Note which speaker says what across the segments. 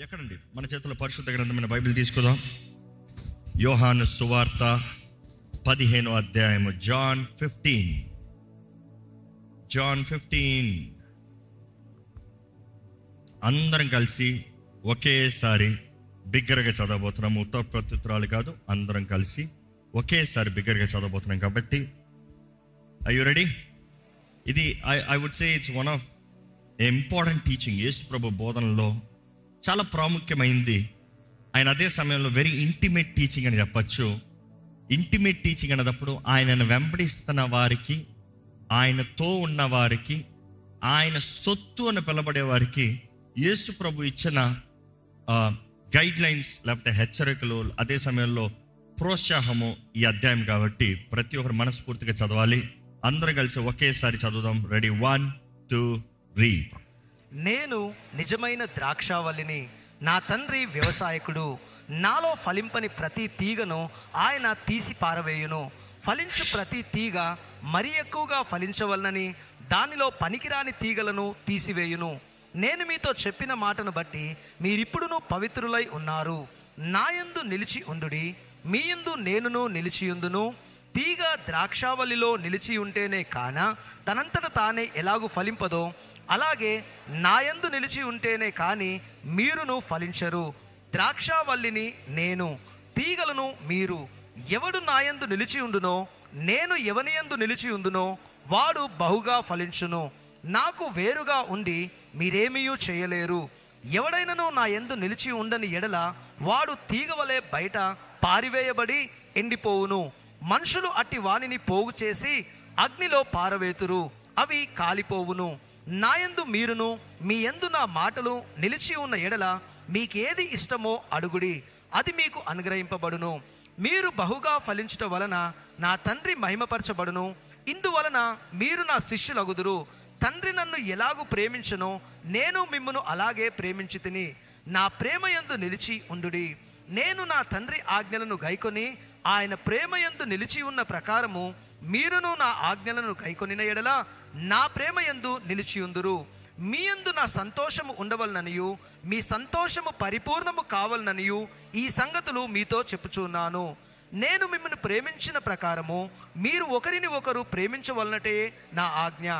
Speaker 1: ఎక్కడండి? మన చేతిలో పరిశుద్ధ గ్రంథమైన బైబిల్ తీసుకుందాం. యోహాను సువార్త పదిహేను అధ్యాయము. John fifteen. John fifteen. అందరం కలిసి ఒకేసారి బిగ్గరగా చదవబోతున్నాము. ఉత్తర ప్రత్యుత్తరాలు కాదు అందరం కలిసి ఒకేసారి బిగ్గరగా చదవబోతున్నాం కాబట్టి. ఐ యు రెడీ ఇది I I would say it's one of important teaching యేసు ప్రభు బోధనలో చాలా ప్రాముఖ్యమైంది. ఆయన అదే సమయంలో వెరీ ఇంటిమేట్ టీచింగ్ అని చెప్పచ్చు. ఇంటిమేట్ టీచింగ్ అన్నప్పుడు ఆయనను వెంబడిస్తున్న వారికి ఆయనతో ఉన్న వారికి ఆయన సొత్తు అని పిలబడే వారికి యేసు ప్రభు ఇచ్చిన గైడ్ లైన్స్ లేకపోతే హెచ్చరికలు అదే సమయంలో ప్రోత్సాహము ఈ అధ్యాయం కాబట్టి ప్రతి ఒక్కరు మనస్ఫూర్తిగా చదవాలి. అందరం కలిసి ఒకేసారి చదువుదాం. రెడీ వన్ టూ త్రీ
Speaker 2: నేను నిజమైన ద్రాక్షావల్లిని నా తండ్రి వ్యవసాయకుడు నాలో ఫలింపని ప్రతి తీగను ఆయన తీసి పారవేయును. ఫలించు ప్రతి తీగ మరీ ఎక్కువగా ఫలించవలనని దానిలో పనికిరాని తీగలను తీసివేయును. నేను మీతో చెప్పిన మాటను బట్టి మీరిప్పుడును పవిత్రులై ఉన్నారు. నాయందు నిలిచి ఉండుడి మీయందు నేనును నిలిచియుందును. తీగ ద్రాక్షావల్లిలో నిలిచి ఉంటేనే కాన తనంతట తానే ఎలాగు ఫలింపదో అలాగే నాయందు నిలిచి ఉంటేనే కానీ మీరును ఫలించరు. ద్రాక్షావల్లిని నేను తీగలను మీరు ఎవడు నాయందు నిలిచి ఉండునో నేను ఎవనియందు నిలిచి ఉండునో వాడు బహుగా ఫలించును. నాకు వేరుగా ఉండి మీరేమీయూ చేయలేరు. ఎవడైనను నా ఎందు నిలిచి ఉండని ఎడల వాడు తీగవలే బయట పారివేయబడి ఎండిపోవును. మనుషులు అట్టి వానిని పోగు చేసి అగ్నిలో పారవేతురు. అవి కాలిపోవును. నాయందు మీరును మీ యందు నా మాటలు నిలిచి ఉన్న ఎడల మీకేది ఇష్టమో అడుగుడి అది మీకు అనుగ్రహింపబడును. మీరు బహుగా ఫలించట వలన నా తండ్రి మహిమపరచబడును. ఇందువలన మీరు నా శిష్యులగుదురు. తండ్రి నన్ను ఎలాగూ ప్రేమించనో నేను మిమ్మును అలాగే ప్రేమించి తిని నా ప్రేమ యందు నిలిచి ఉండుడి. నేను నా తండ్రి ఆజ్ఞలను గైకొని ఆయన ప్రేమ యందు నిలిచి ఉన్న ప్రకారము మీరును నా ఆజ్ఞలను కైకొనిన ఎడల నా ప్రేమ యందు నిలిచి ఉందురు. మీ యందు నా సంతోషము ఉండవలననియు మీ సంతోషము పరిపూర్ణము కావాలననియు ఈ సంగతులు మీతో చెప్పుచున్నాను. నేను మిమ్మల్ని ప్రేమించిన ప్రకారము మీరు ఒకరిని ఒకరు ప్రేమించవలనటే నా ఆజ్ఞ.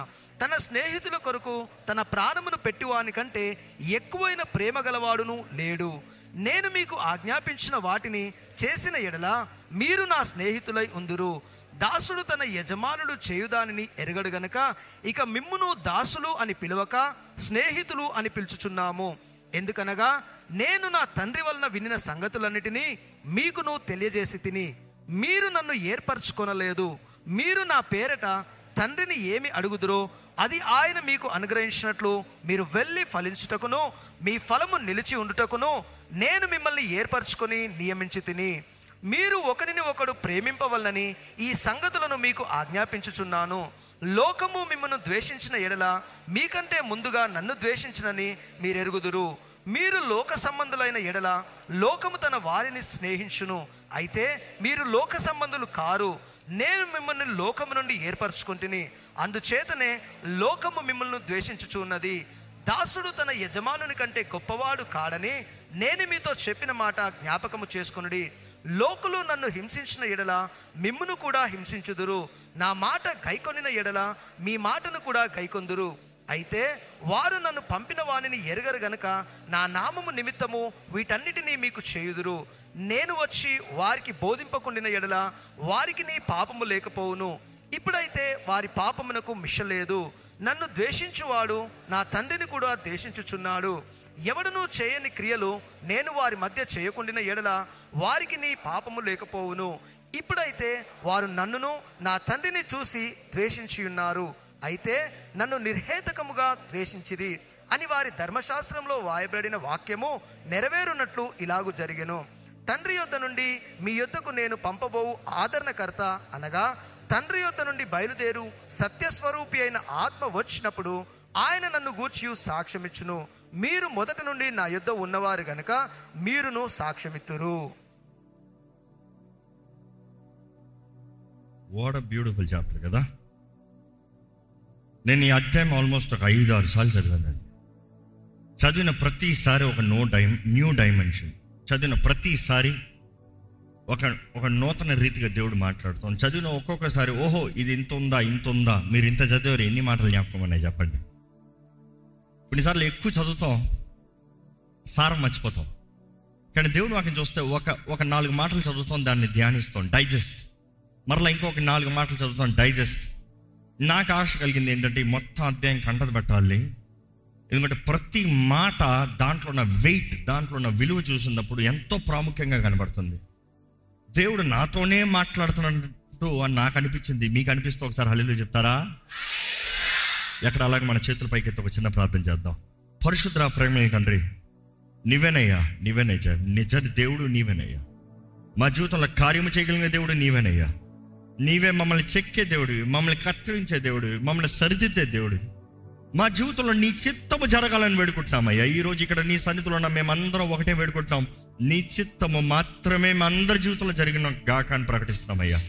Speaker 2: తన స్నేహితుల కొరకు తన ప్రాణమును పెట్టివాని కంటే ఎక్కువైన ప్రేమ గలవాడును లేడు. నేను మీకు ఆజ్ఞాపించిన వాటిని చేసిన ఎడల మీరు నా స్నేహితులై ఉందురు. దాసుడు తన యజమానుడు చేయుదానిని ఎరగడు గనక ఇక మిమ్మును దాసులు అని పిలవక స్నేహితులు అని పిలుచుచున్నాము. ఎందుకనగా నేను నా తండ్రి వలన వినిన సంగతులన్నిటినీ మీకును తెలియజేసి తిని మీరు నన్ను ఏర్పరచుకొనలేదు. మీరు నా పేరట తండ్రిని ఏమి అడుగుదురో అది ఆయన మీకు అనుగ్రహించినట్లు మీరు వెళ్ళి ఫలించుటకును మీ ఫలము నిలిచి ఉండుటకును నేను మిమ్మల్ని ఏర్పరచుకొని నియమించి తిని. మీరు ఒకరిని ఒకడు ప్రేమింపవలనని ఈ సంగతులను మీకు ఆజ్ఞాపించుచున్నాను. లోకము మిమ్మల్ని ద్వేషించిన ఎడల మీకంటే ముందుగా నన్ను ద్వేషించినని మీరెరుగుదురు. మీరు లోక సంబంధులైన ఎడల లోకము తన వారిని స్నేహించును. అయితే మీరు లోక సంబంధులు కారు. నేను మిమ్మల్ని లోకము నుండి ఏర్పరచుకుంటుని. అందుచేతనే లోకము మిమ్మల్ని ద్వేషించుచున్నది. దాసుడు తన యజమానుని కంటే గొప్పవాడు కాడని నేను మీతో చెప్పిన మాట జ్ఞాపకము చేసుకొనుడి. లోకులు నన్ను హింసించిన ఎడల మిమ్మును కూడా హింసించుదురు. నా మాట గైకొనిన ఎడల మీ మాటను కూడా గైకొందురు. అయితే వారు నన్ను పంపిన వాణిని ఎరగరు గనుక నా నామము నిమిత్తము వీటన్నిటినీ మీకు చేయుదురు. నేను వచ్చి వారికి బోధింపకుండిన ఎడల వారికి నీ పాపము లేకపోవును. ఇప్పుడైతే వారి పాపమునకు మిషలేదు. నన్ను ద్వేషించువాడు నా తండ్రిని కూడా ద్వేషించుచున్నాడు. ఎవడునూ చేయని క్రియలు నేను వారి మధ్య చేయకుండిన ఎడల వారికి నీ పాపము లేకపోవును. ఇప్పుడైతే వారు నన్నును నా తండ్రిని చూసి ద్వేషించి ఉన్నారు. అయితే నన్ను నిర్హేతకముగా ద్వేషించిరి అని వారి ధర్మశాస్త్రంలో వాయబడిన వాక్యము నెరవేరునట్లు ఇలాగు జరిగెను. తండ్రి యొద్ద నుండి మీ యొద్దకు నేను పంపబోవు ఆదరణకర్త అనగా తండ్రి యొద్ద నుండి బయలుదేరు సత్యస్వరూపి అయిన ఆత్మ వచ్చినప్పుడు ఆయన నన్ను గూర్చి సాక్ష్యమిచ్చును. మీరు మొదట నుండి నా యుద్ధ ఉన్నవారు గనుక మీరును సాక్ష్యమిత్తురు.
Speaker 1: వాట్ అ బ్యూటిఫుల్ చాప్టర్ కదా? నేను ఈ అధ్యాయం ఆల్మోస్ట్ ఒక ఐదు ఆరు సార్లు చదివానండి చదివిన ప్రతిసారి ఒక నో డై న్యూ డైమెన్షన్. చదివిన ప్రతిసారి ఒక ఒక నూతన రీతిగా దేవుడు మాట్లాడుతాం చదివిన ఒక్కొక్కసారి ఓహో ఇది ఇంత ఉందా ఇంత ఉందా మీరు ఇంత చదివారు ఎన్ని మాటలు జ్ఞాపకం చెప్పండి. కొన్నిసార్లు ఎక్కువ చదువుతాం సారం మర్చిపోతాం. కానీ దేవుడు వాటిని చూస్తే ఒక ఒక నాలుగు మాటలు చదువుతాం దాన్ని ధ్యానిస్తాం డైజెస్ట్. మరలా ఇంకొక నాలుగు మాటలు చదువుతాం డైజెస్ట్. నాకు ఆశ కలిగింది ఏంటంటే మొత్తం అధ్యాయం కంటది పెట్టాలి. ఎందుకంటే ప్రతి మాట దాంట్లో ఉన్న వెయిట్ దాంట్లో ఉన్న విలువ చూసినప్పుడు ఎంతో ప్రాముఖ్యంగా కనబడుతుంది. దేవుడు నాతోనే మాట్లాడుతున్నట్టు అని నాకు అనిపించింది. మీకు అనిపిస్తే ఒకసారి హలీలో చెప్తారా? ఎక్కడ అలాగే మన చేతుల పైకి ఒక చిన్న ప్రార్థన చేద్దాం. పరిశుద్ధ ప్రేమ తండ్రి నీవేనయ్యా నీవేనయ్యా నిజ దేవుడు నీవేనయ్యా. మా జీవితంలో కార్యము చేయగలిగిన దేవుడు నీవేనయ్యా. నీవే మమ్మల్ని చెక్కే దేవుడు మమ్మల్ని కత్తిరించే దేవుడు మమ్మల్ని సరిదిద్దే దేవుడు. మా జీవితంలో నీ చిత్తము జరగాలని వేడుకుంటున్నామయ్యా. ఈ రోజు ఇక్కడ నీ సన్నిధిలో ఉన్న మేమందరం ఒకటే వేడుకుంటున్నాం. నీ చిత్తము మాత్రమే మా అందరి జీవితంలో జరిగిన గాక అని ప్రకటిస్తున్నామయ్యా.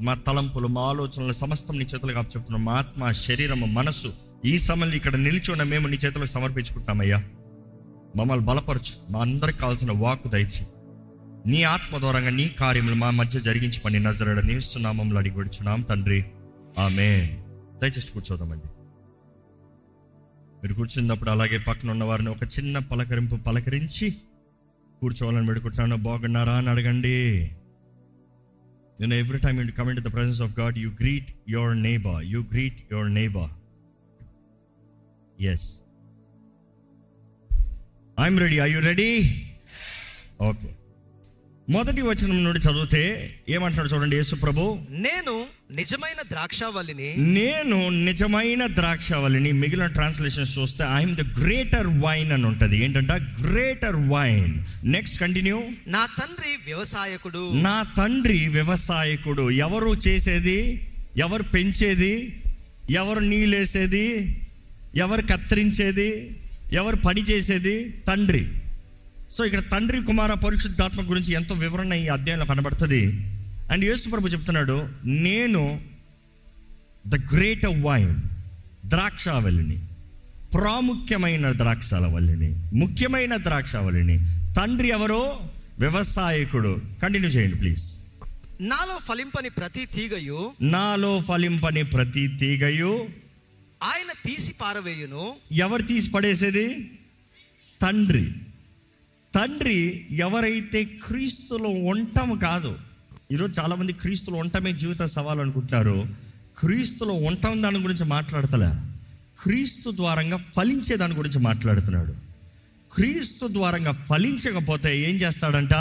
Speaker 1: మా తలంపులు మా ఆలోచనలు సమస్తం నీ చేతులకు అప్పచెప్తున్నాం మా ఆత్మ శరీరము మనస్సు ఈ సమయంలో ఇక్కడ నిలిచి ఉన్న మేము నీ చేతులకు సమర్పించుకుంటామయ్యా. మమ్మల్ని బలపరచు. మా అందరికి కావాల్సిన వాకు దయచి నీ ఆత్మ ద్వారంగా నీ కార్యములు మా మధ్య జరిగించి పని నజరడ నీస్తున్నామంలో అడిగి కూర్చున్నాం తండ్రి. ఆమె దయచేసి కూర్చోదామండి. మీరు కూర్చున్నప్పుడు అలాగే పక్కన ఉన్న వారిని ఒక చిన్న పలకరింపు పలకరించి కూర్చోవాలని పెడుకుంటున్నాను బాగున్నారా అని అడగండి. You know, every time you come into the presence of God, you greet your neighbor. You greet your neighbor. Yes. I'm ready. Are you ready? Okay. మొదటి వచనం నుండి చదివితే ఏమంటున్నాడు చూడండి యేసు ప్రభు?
Speaker 2: నేను నిజమైన ద్రాక్షావల్లిని
Speaker 1: నేను నిజమైన ద్రాక్షవల్లిని మిగిలిన ట్రాన్స్లేషన్స్ చూస్తే ఐఎమ్ ద గ్రేటర్ వైన్ అని ఉంటుంది. ఏంటంటే? Greater vine. Next continue.
Speaker 2: నా తండ్రి వ్యవసాయకుడు.
Speaker 1: నా తండ్రి వ్యవసాయకుడు. ఎవరు చేసేది? ఎవరు పెంచేది? ఎవరు నీళ్ళేసేది? ఎవరు కత్తిరించేది? ఎవరు పని చేసేది తండ్రి. సో ఇక్కడ తండ్రి కుమార పరిశుద్ధాత్మ గురించి ఎంతో వివరణ ఈ అధ్యాయంలో కనబడుతుంది. అండ్ యేసు ప్రభు చెప్తున్నాడు నేను ద గ్రేట్ వైన్ ద్రాక్షావళిని ప్రాముఖ్యమైన ద్రాక్షావళిని ముఖ్యమైన ద్రాక్షావళిని తండ్రి ఎవరో? వ్యవసాయకుడు. కంటిన్యూ చేయండి ప్లీజ్.
Speaker 2: నాలో ఫలింపని ప్రతి తీగయు
Speaker 1: నాలో ఫలింపని ప్రతి తీగయు
Speaker 2: ఆయన తీసి పారవేయును.
Speaker 1: ఎవరు తీసి పడేసేది? తండ్రి. తండ్రి ఎవరైతే క్రీస్తులో ఉండటం కాదు ఈరోజు చాలామంది క్రీస్తులు ఉండటమే జీవిత సవాలు అనుకుంటున్నారు. క్రీస్తులో ఉండటం దాని గురించి మాట్లాడతలే. క్రీస్తు ద్వారంగా ఫలించే దాని గురించి మాట్లాడుతున్నాడు. క్రీస్తు ద్వారంగా ఫలించకపోతే ఏం చేస్తాడంట?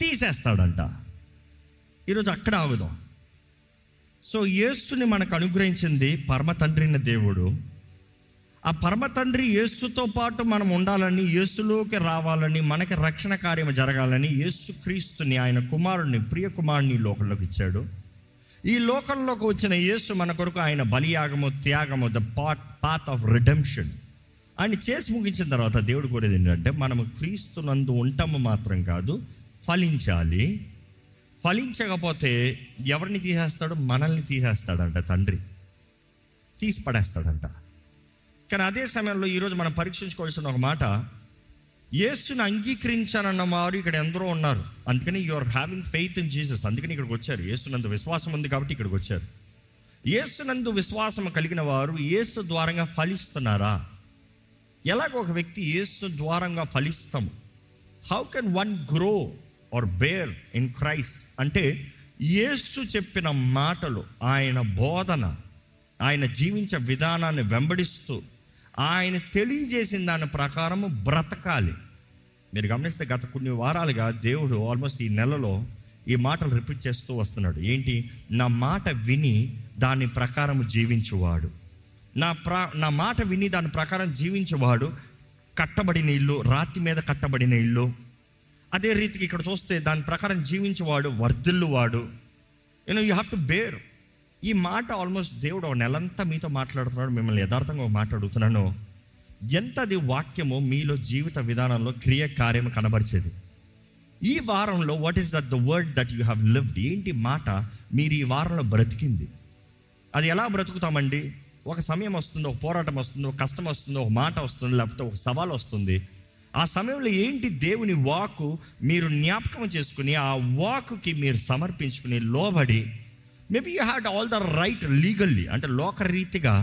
Speaker 1: తీసేస్తాడంట. ఈరోజు అక్కడ ఆగుదాం. సో యేసుని మనకు అనుగ్రహించింది పరమ తండ్రిన దేవుడు. ఆ పరమ తండ్రి యేసుతో పాటు మనం ఉండాలని యేసులోకి రావాలని మనకి రక్షణ కార్యం జరగాలని యేసు క్రీస్తుని ఆయన కుమారుడిని ప్రియ కుమారుని లోకంలోకి ఇచ్చాడు. ఈ లోకంలోకి వచ్చిన యేసు మన కొరకు ఆయన బలియాగము త్యాగము the pot path of redemption ఆయన చేసి ముగించిన తర్వాత దేవుడు కోరేది ఏంటంటే మనము క్రీస్తునందు ఉంటాము మాత్రం కాదు ఫలించాలి. ఫలించకపోతే ఎవరిని తీసేస్తాడు? మనల్ని తీసేస్తాడంట తండ్రి. తీసి పడేస్తాడంట కానీ అదే సమయంలో ఈరోజు మనం పరీక్షించుకోవాల్సిన ఒక మాట. యేసుని అంగీకరించానన్న వారు ఇక్కడ ఎందరో ఉన్నారు. అందుకని you are having faith in Jesus అందుకని ఇక్కడికి వచ్చారు. యేసునందు విశ్వాసం ఉంది కాబట్టి ఇక్కడికి వచ్చారు. యేసునందు విశ్వాసం కలిగిన వారు యేసు ద్వారంగా ఫలిస్తున్నారా? ఎలాగ ఒక వ్యక్తి యేసు ద్వారంగా ఫలిస్తాము. How can one grow or bear in Christ అంటే యేసు చెప్పిన మాటలు ఆయన బోధన ఆయన జీవించే విధానాన్ని వెంబడిస్తూ ఆయన తెలియజేసిన దాని ప్రకారము బ్రతకాలి. మీరు గమనిస్తే గత కొన్ని వారాలుగా దేవుడు ఆల్మోస్ట్ ఈ నెలలో ఈ మాటలు రిపీట్ చేస్తూ వస్తున్నాడు. ఏంటి? నా మాట విని దాని ప్రకారం జీవించువాడు. నా ప్ర నా మాట విని దాని ప్రకారం జీవించేవాడు. కట్టబడిన ఇల్లు రాతి మీద కట్టబడిన ఇల్లు. అదే రీతికి ఇక్కడ చూస్తే దాని ప్రకారం జీవించేవాడు వర్ధిల్లువాడు. You know you have to bear ఈ మాట ఆల్మోస్ట్ దేవుడు నెలంతా మీతో మాట్లాడుతున్నాడు మిమ్మల్ని యథార్థంగా ఒక మాట అడుగుతున్నాను. ఎంతది వాక్యము మీలో జీవిత విధానంలో క్రియ కార్యం కనబరిచేది. ఈ వారంలో what is that the word that you have lived ఏంటి మాట? మీరు ఈ వారంలో బ్రతికింది. అది ఎలా బ్రతుకుతామండి? ఒక సమయం వస్తుంది ఒక పోరాటం వస్తుంది ఒక కష్టం వస్తుంది ఒక మాట వస్తుంది లేకపోతే ఒక సవాల్ వస్తుంది. ఆ సమయంలో ఏంటి దేవుని వాకు మీరు జ్ఞాపకం చేసుకుని ఆ వాకుకి మీరు సమర్పించుకుని లోబడి maybe you had all the right legally అంటే లోకరీతిగా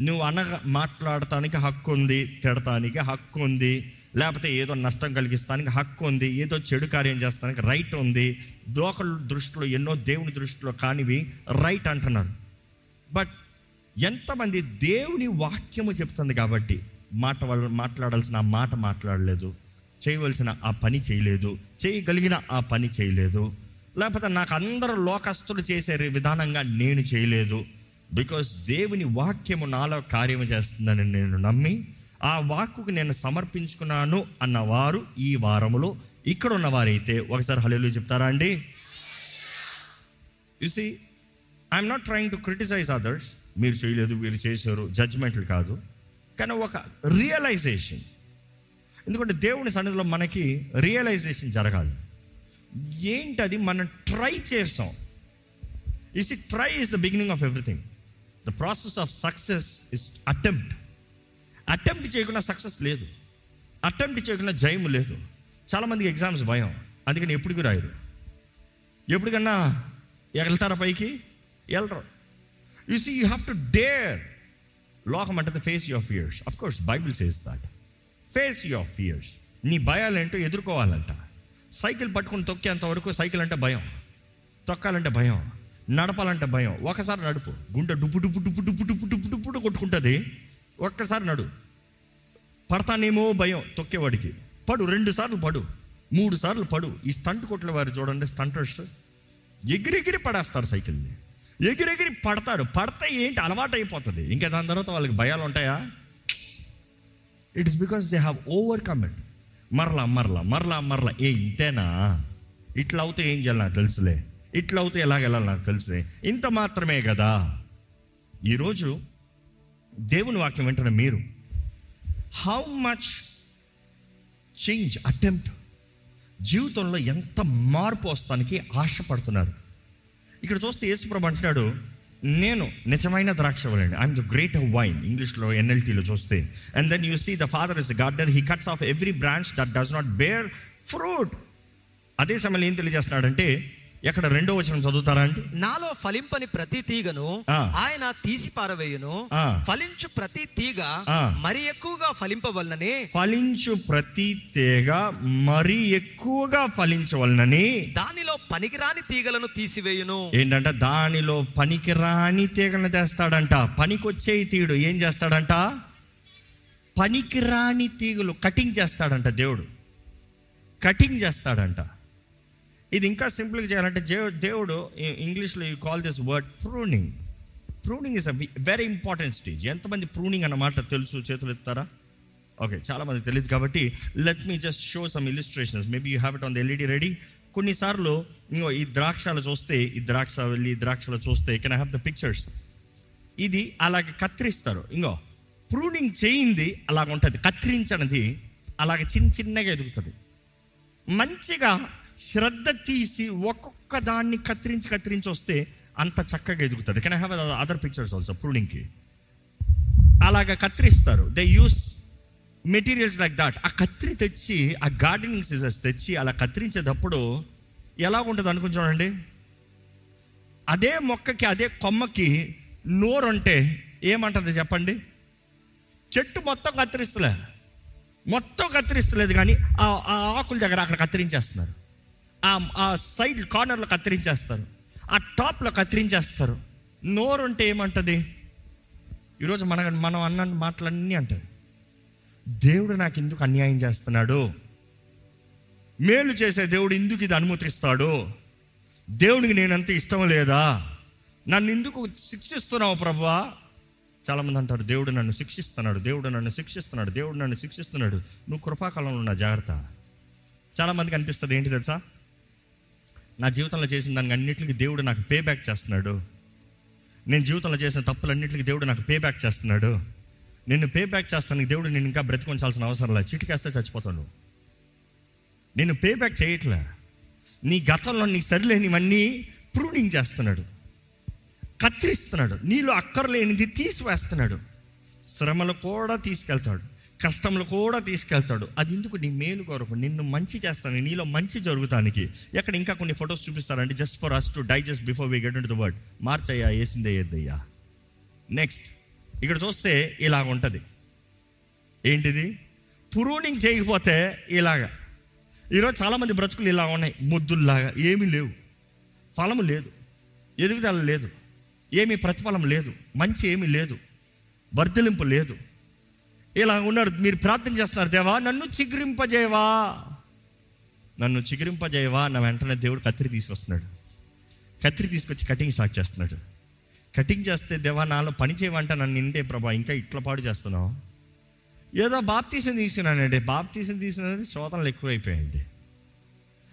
Speaker 1: నువ్వు అనగా మాట్లాడటానికి హక్కు ఉంది తిడటానికి హక్కు ఉంది లేకపోతే ఏదో నష్టం కలిగిస్తానికి హక్కు ఉంది ఏదో చెడు కార్యం చేస్తానికి రైట్ ఉంది. లోకల్ దృష్టిలో ఎన్నో దేవుని దృష్టిలో కానివి రైట్ అంటున్నారు. బట్ ఎంతమంది దేవుని వాక్యము చెప్తుంది కాబట్టి మాట వాళ్ళు మాట్లాడాల్సిన ఆ మాట మాట్లాడలేదు చేయవలసిన ఆ పని చేయలేదు చేయగలిగిన ఆ పని చేయలేదు. లేకపోతే నాకు అందరూ లోకస్తులు చేసే విధానంగా నేను చేయలేదు. బికాస్ దేవుని వాక్యము నాలో కార్యము చేస్తుందని నేను నమ్మి ఆ వాక్కుకు నేను సమర్పించుకున్నాను అన్నవారు ఈ వారములో ఇక్కడ ఉన్నవారైతే. ఒకసారి హలేలు చెప్తారా అండి? You see I'm not trying to criticize others మీరు చేయలేదు మీరు చేశారు జడ్జ్మెంట్లు కాదు. కానీ ఒక రియలైజేషన్ ఎందుకంటే దేవుని సన్నిధిలో మనకి రియలైజేషన్ జరగాలి. ఏంటది మనం ట్రై చేస్తాం. Is it try is the beginning of everything the process of success is attempt attempt చేయకుండా సక్సెస్ లేదు. అటెంప్ట్ చేయకుండా జయం లేదు. చాలామందికి ఎగ్జామ్స్ భయం. అందుకని ఎప్పటికీ రాయరు. ఎప్పటికన్నా వెళ్తారా పైకి? వెళ్ళరు you see you have to dare లోకం అంటే face your fears of course Bible says that face your fears నీ భయాలేంటో ఎదుర్కోవాలంట. సైకిల్ పట్టుకుని తొక్కేంత వరకు సైకిల్ అంటే భయం. తొక్కాలంటే భయం. నడపాలంటే భయం. ఒకసారి నడుపు. గుండె డుప్పు డుప్పు డుప్పు డుప్పు డుప్పు డుప్పు డుప్పు కొట్టుకుంటుంది. ఒక్కసారి నడు. పడతానేమో భయం తొక్కేవాడికి. పడు రెండు సార్లు పడు. మూడు సార్లు పడు. ఈ స్టంట్ కొట్టిన వారు చూడండి స్టంటర్స్. ఎగిరెగిరి పడేస్తారు సైకిల్ని. ఎగిరెగిరి పడతారు. పడితే ఏంటి? అలవాటు అయిపోతుంది ఇంకా దాని తర్వాత వాళ్ళకి భయాలు ఉంటాయా it is because they have overcome it మరలా మరలా మరలా మరలా. ఏ ఇంతేనా? ఇట్లా అవుతే ఏం చేయాలి నాకు తెలుసులే. ఇట్లా అవుతే ఎలాగెళ్ళాలి నాకు తెలుసులే. ఇంత మాత్రమే కదా. ఈరోజు దేవుని వాక్యం వెంటనే మీరు హౌ మచ్ చేంజ్ అటెంప్ట్ జీవితంలో ఎంత మార్పు వస్తానికి ఆశపడుతున్నారు? ఇక్కడ చూస్తే యేసుప్రభు అంటున్నాడు నేను నిజమైన ద్రాక్ష వలండి ఐఎమ్ ద గ్రేట్ వైన్ ఇంగ్లీష్లో ఎన్ఎల్టీలో చూస్తే. And then you see the father is garden he cuts off every branch that does not bear fruit అదే సమయంలో ఏం తెలియజేస్తున్నాడంటే ఎక్కడ రెండో వచనం చదువుతారా అండి?
Speaker 2: నాలో ఫలింపని ప్రతి తీగను. ఆయన తీసి పారవేయును. ఫలించు ప్రతి తీగ. మరి ఎక్కువగా ఫలింపవలనని.
Speaker 1: ఫలించు ప్రతి తీగ మరీ ఎక్కువగా ఫలించవలనని.
Speaker 2: దానిలో పనికిరాని తీగలను తీసివేయును.
Speaker 1: ఏంటంట దానిలో పనికిరాని తీగలను తెస్తాడంట. పనికొచ్చే తీడు. ఏం చేస్తాడంట? పనికిరాని తీగలు కటింగ్ చేస్తాడంట దేవుడు. కటింగ్ చేస్తాడంట. ఇది ఇంకా సింపుల్గా చేయాలంటే దేవుడు ఇంగ్లీష్లో you call this word pruning pruning is a very important stage ఎంతమంది ప్రూనింగ్ అన్నమాట తెలుసు చేతులు ఎత్తారా ఓకే చాలామంది తెలియదు కాబట్టి let me just show some illustrations maybe you have it on the LED ready కొన్నిసార్లు ఇంకో ఈ ద్రాక్షలు చూస్తే ఈ ద్రాక్ష వెళ్ళి ద్రాక్షలు చూస్తే can I have the pictures ఇది అలాగ కత్తిరిస్తారు. ఇంకో ప్రూనింగ్ చేయింది అలాగ ఉంటుంది కత్తిరించనిది అలాగ చిన్న చిన్నగా ఎదుగుతుంది. మంచిగా శ్రద్ధ తీసి ఒక్కొక్క దాన్ని కత్తిరించి కత్తిరించి వస్తే అంత చక్కగా ఎదుగుతుంది. Can I have other pictures also ప్రూనింగ్కి అలాగ కత్తిరిస్తారు. They use materials like that ఆ కత్తిరి తెచ్చి ఆ గార్డెనింగ్ సీజర్స్ తెచ్చి అలా కత్తిరించేటప్పుడు ఎలా ఉంటుంది అనుకుని చూడండి. అదే మొక్కకి అదే కొమ్మకి నోరు అంటే ఏమంటుంది చెప్పండి? చెట్టు మొత్తం కత్తిరిస్తలే. మొత్తం కత్తిరిస్తలేదు కానీ ఆ ఆ ఆకుల దగ్గర అక్కడ కత్తిరించేస్తున్నారు. ఆ ఆ సైడ్ కార్నర్లో కత్తిరించేస్తారు. ఆ టాప్లో కత్తిరించేస్తారు. నోరు అంటే ఏమంటది? ఈరోజు మన మనం అన్న మాటలన్నీ అంటారు. దేవుడు నాకు ఎందుకు అన్యాయం చేస్తున్నాడు? మేలు చేసే దేవుడు ఎందుకు ఇది అనుమతిస్తాడు? దేవుడికి నేనంత ఇష్టం లేదా? నన్ను ఎందుకు శిక్షిస్తున్నావు ప్రభా? చాలామంది అంటారు దేవుడు నన్ను శిక్షిస్తున్నాడు దేవుడు నన్ను శిక్షిస్తున్నాడు దేవుడు నన్ను శిక్షిస్తున్నాడు. నువ్వు కృపాకాలంలో ఉన్న జాగ్రత్త. చాలామందికి అనిపిస్తుంది ఏంటి తెలుసా? నా జీవితంలో చేసిన దానికి అన్నింటికి దేవుడు నాకు పే బ్యాక్ చేస్తున్నాడు. నేను జీవితంలో చేసిన తప్పులన్నింటికి దేవుడు నాకు పే బ్యాక్ చేస్తున్నాడు. నిన్ను పే బ్యాక్ చేస్తానికి దేవుడు నేను ఇంకా బ్రతికొంచాల్సిన అవసరం లేదు. చిటికేస్తే చచ్చిపోతాను నేను పే బ్యాక్ చేయట్లే. నీ గతంలో నీకు సరిలేనివన్నీ ప్రూనింగ్ చేస్తున్నాడు. కత్తిరిస్తున్నాడు. నీలో అక్కర్లేనిది తీసివేస్తున్నాడు. శ్రమలు కూడా తీసుకెళ్తాడు. కష్టములు కూడా తీసుకెళ్తాడు. అది ఎందుకు నీ మేలు కొరకు? నిన్ను మంచి చేస్తాను నీలో మంచి జరుగుతానికి. ఎక్కడ ఇంకా కొన్ని ఫొటోస్ చూపిస్తారండి just for us to digest before we get in the word మార్చయ్యా వేసిందే ఏద్దయ్యా. నెక్స్ట్ ఇక్కడ చూస్తే ఇలాగ ఉంటుంది. ఏంటిది? ప్రూనింగ్ చేయకపోతే ఇలాగా. ఈరోజు చాలామంది బ్రతుకులు ఇలా ఉన్నాయి. ముద్దుల్లాగా ఏమీ లేవు. ఫలము లేదు. ఎదుగుదల లేదు. ఏమీ ప్రతిఫలం లేదు. మంచి ఏమీ లేదు. వర్ధలింపు లేదు. ఇలా ఉన్నారు. మీరు ప్రార్థన చేస్తున్నారు దేవా నన్ను చిగురింపజేవా నన్ను చిగురింపజేయవా నా వెంటనే దేవుడు కత్తిరి తీసుకొస్తున్నాడు. కత్తిరి తీసుకొచ్చి కటింగ్ స్టార్ట్ చేస్తున్నాడు. కటింగ్ చేస్తే దేవా నాలో పని చేయమంటే నన్ను నిండే ప్రభా ఇంకా ఇట్లా పాడు చేస్తున్నావు. ఏదో బాప్తీసం తీసుకున్నానండి. బాప్తీసం తీసుకున్నది శోధనలు ఎక్కువైపోయాయండి.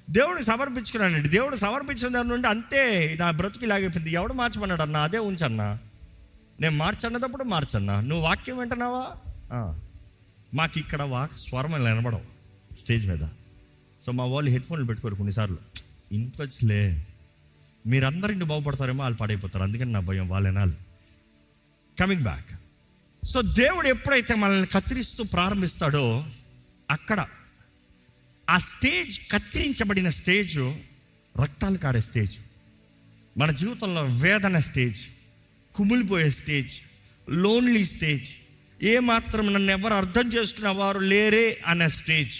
Speaker 1: దేవుడు సమర్పించుకున్నానండి దేవుడు సమర్పించిన దాని నుండి అంతే నా బ్రతుకు ఇలాగైపోయింది ఎవడు మార్చమన్నాడు అన్న? అదే ఉంచన్నా. నేను మార్చన్నదప్పుడు మార్చన్నా. నువ్వు వాక్యం వింటున్నావా? మాకు ఇక్కడ వాక్ స్వరం వినబడవు స్టేజ్ మీద. సో మా వాళ్ళు హెడ్ ఫోన్లు పెట్టుకోరు కొన్నిసార్లు. ఇంకొచ్చలే మీరందరూ ఇంటి బాగుపడతారేమో వాళ్ళు పాడైపోతారు. అందుకని నా భయం వాళ్ళు వినాలి. కమింగ్ బ్యాక్ సో దేవుడు ఎప్పుడైతే మనల్ని కత్తిరిస్తూ ప్రారంభిస్తాడో అక్కడ ఆ స్టేజ్ కత్తిరించబడిన స్టేజ్ రక్తాలు కాడే స్టేజ్. మన జీవితంలో వేదన స్టేజ్ కుమిలిపోయే స్టేజ్ లోన్లీ స్టేజ్ ఏమాత్రం నన్ను ఎవరు అర్థం చేసుకున్న వారు లేరే అనే స్టేజ్.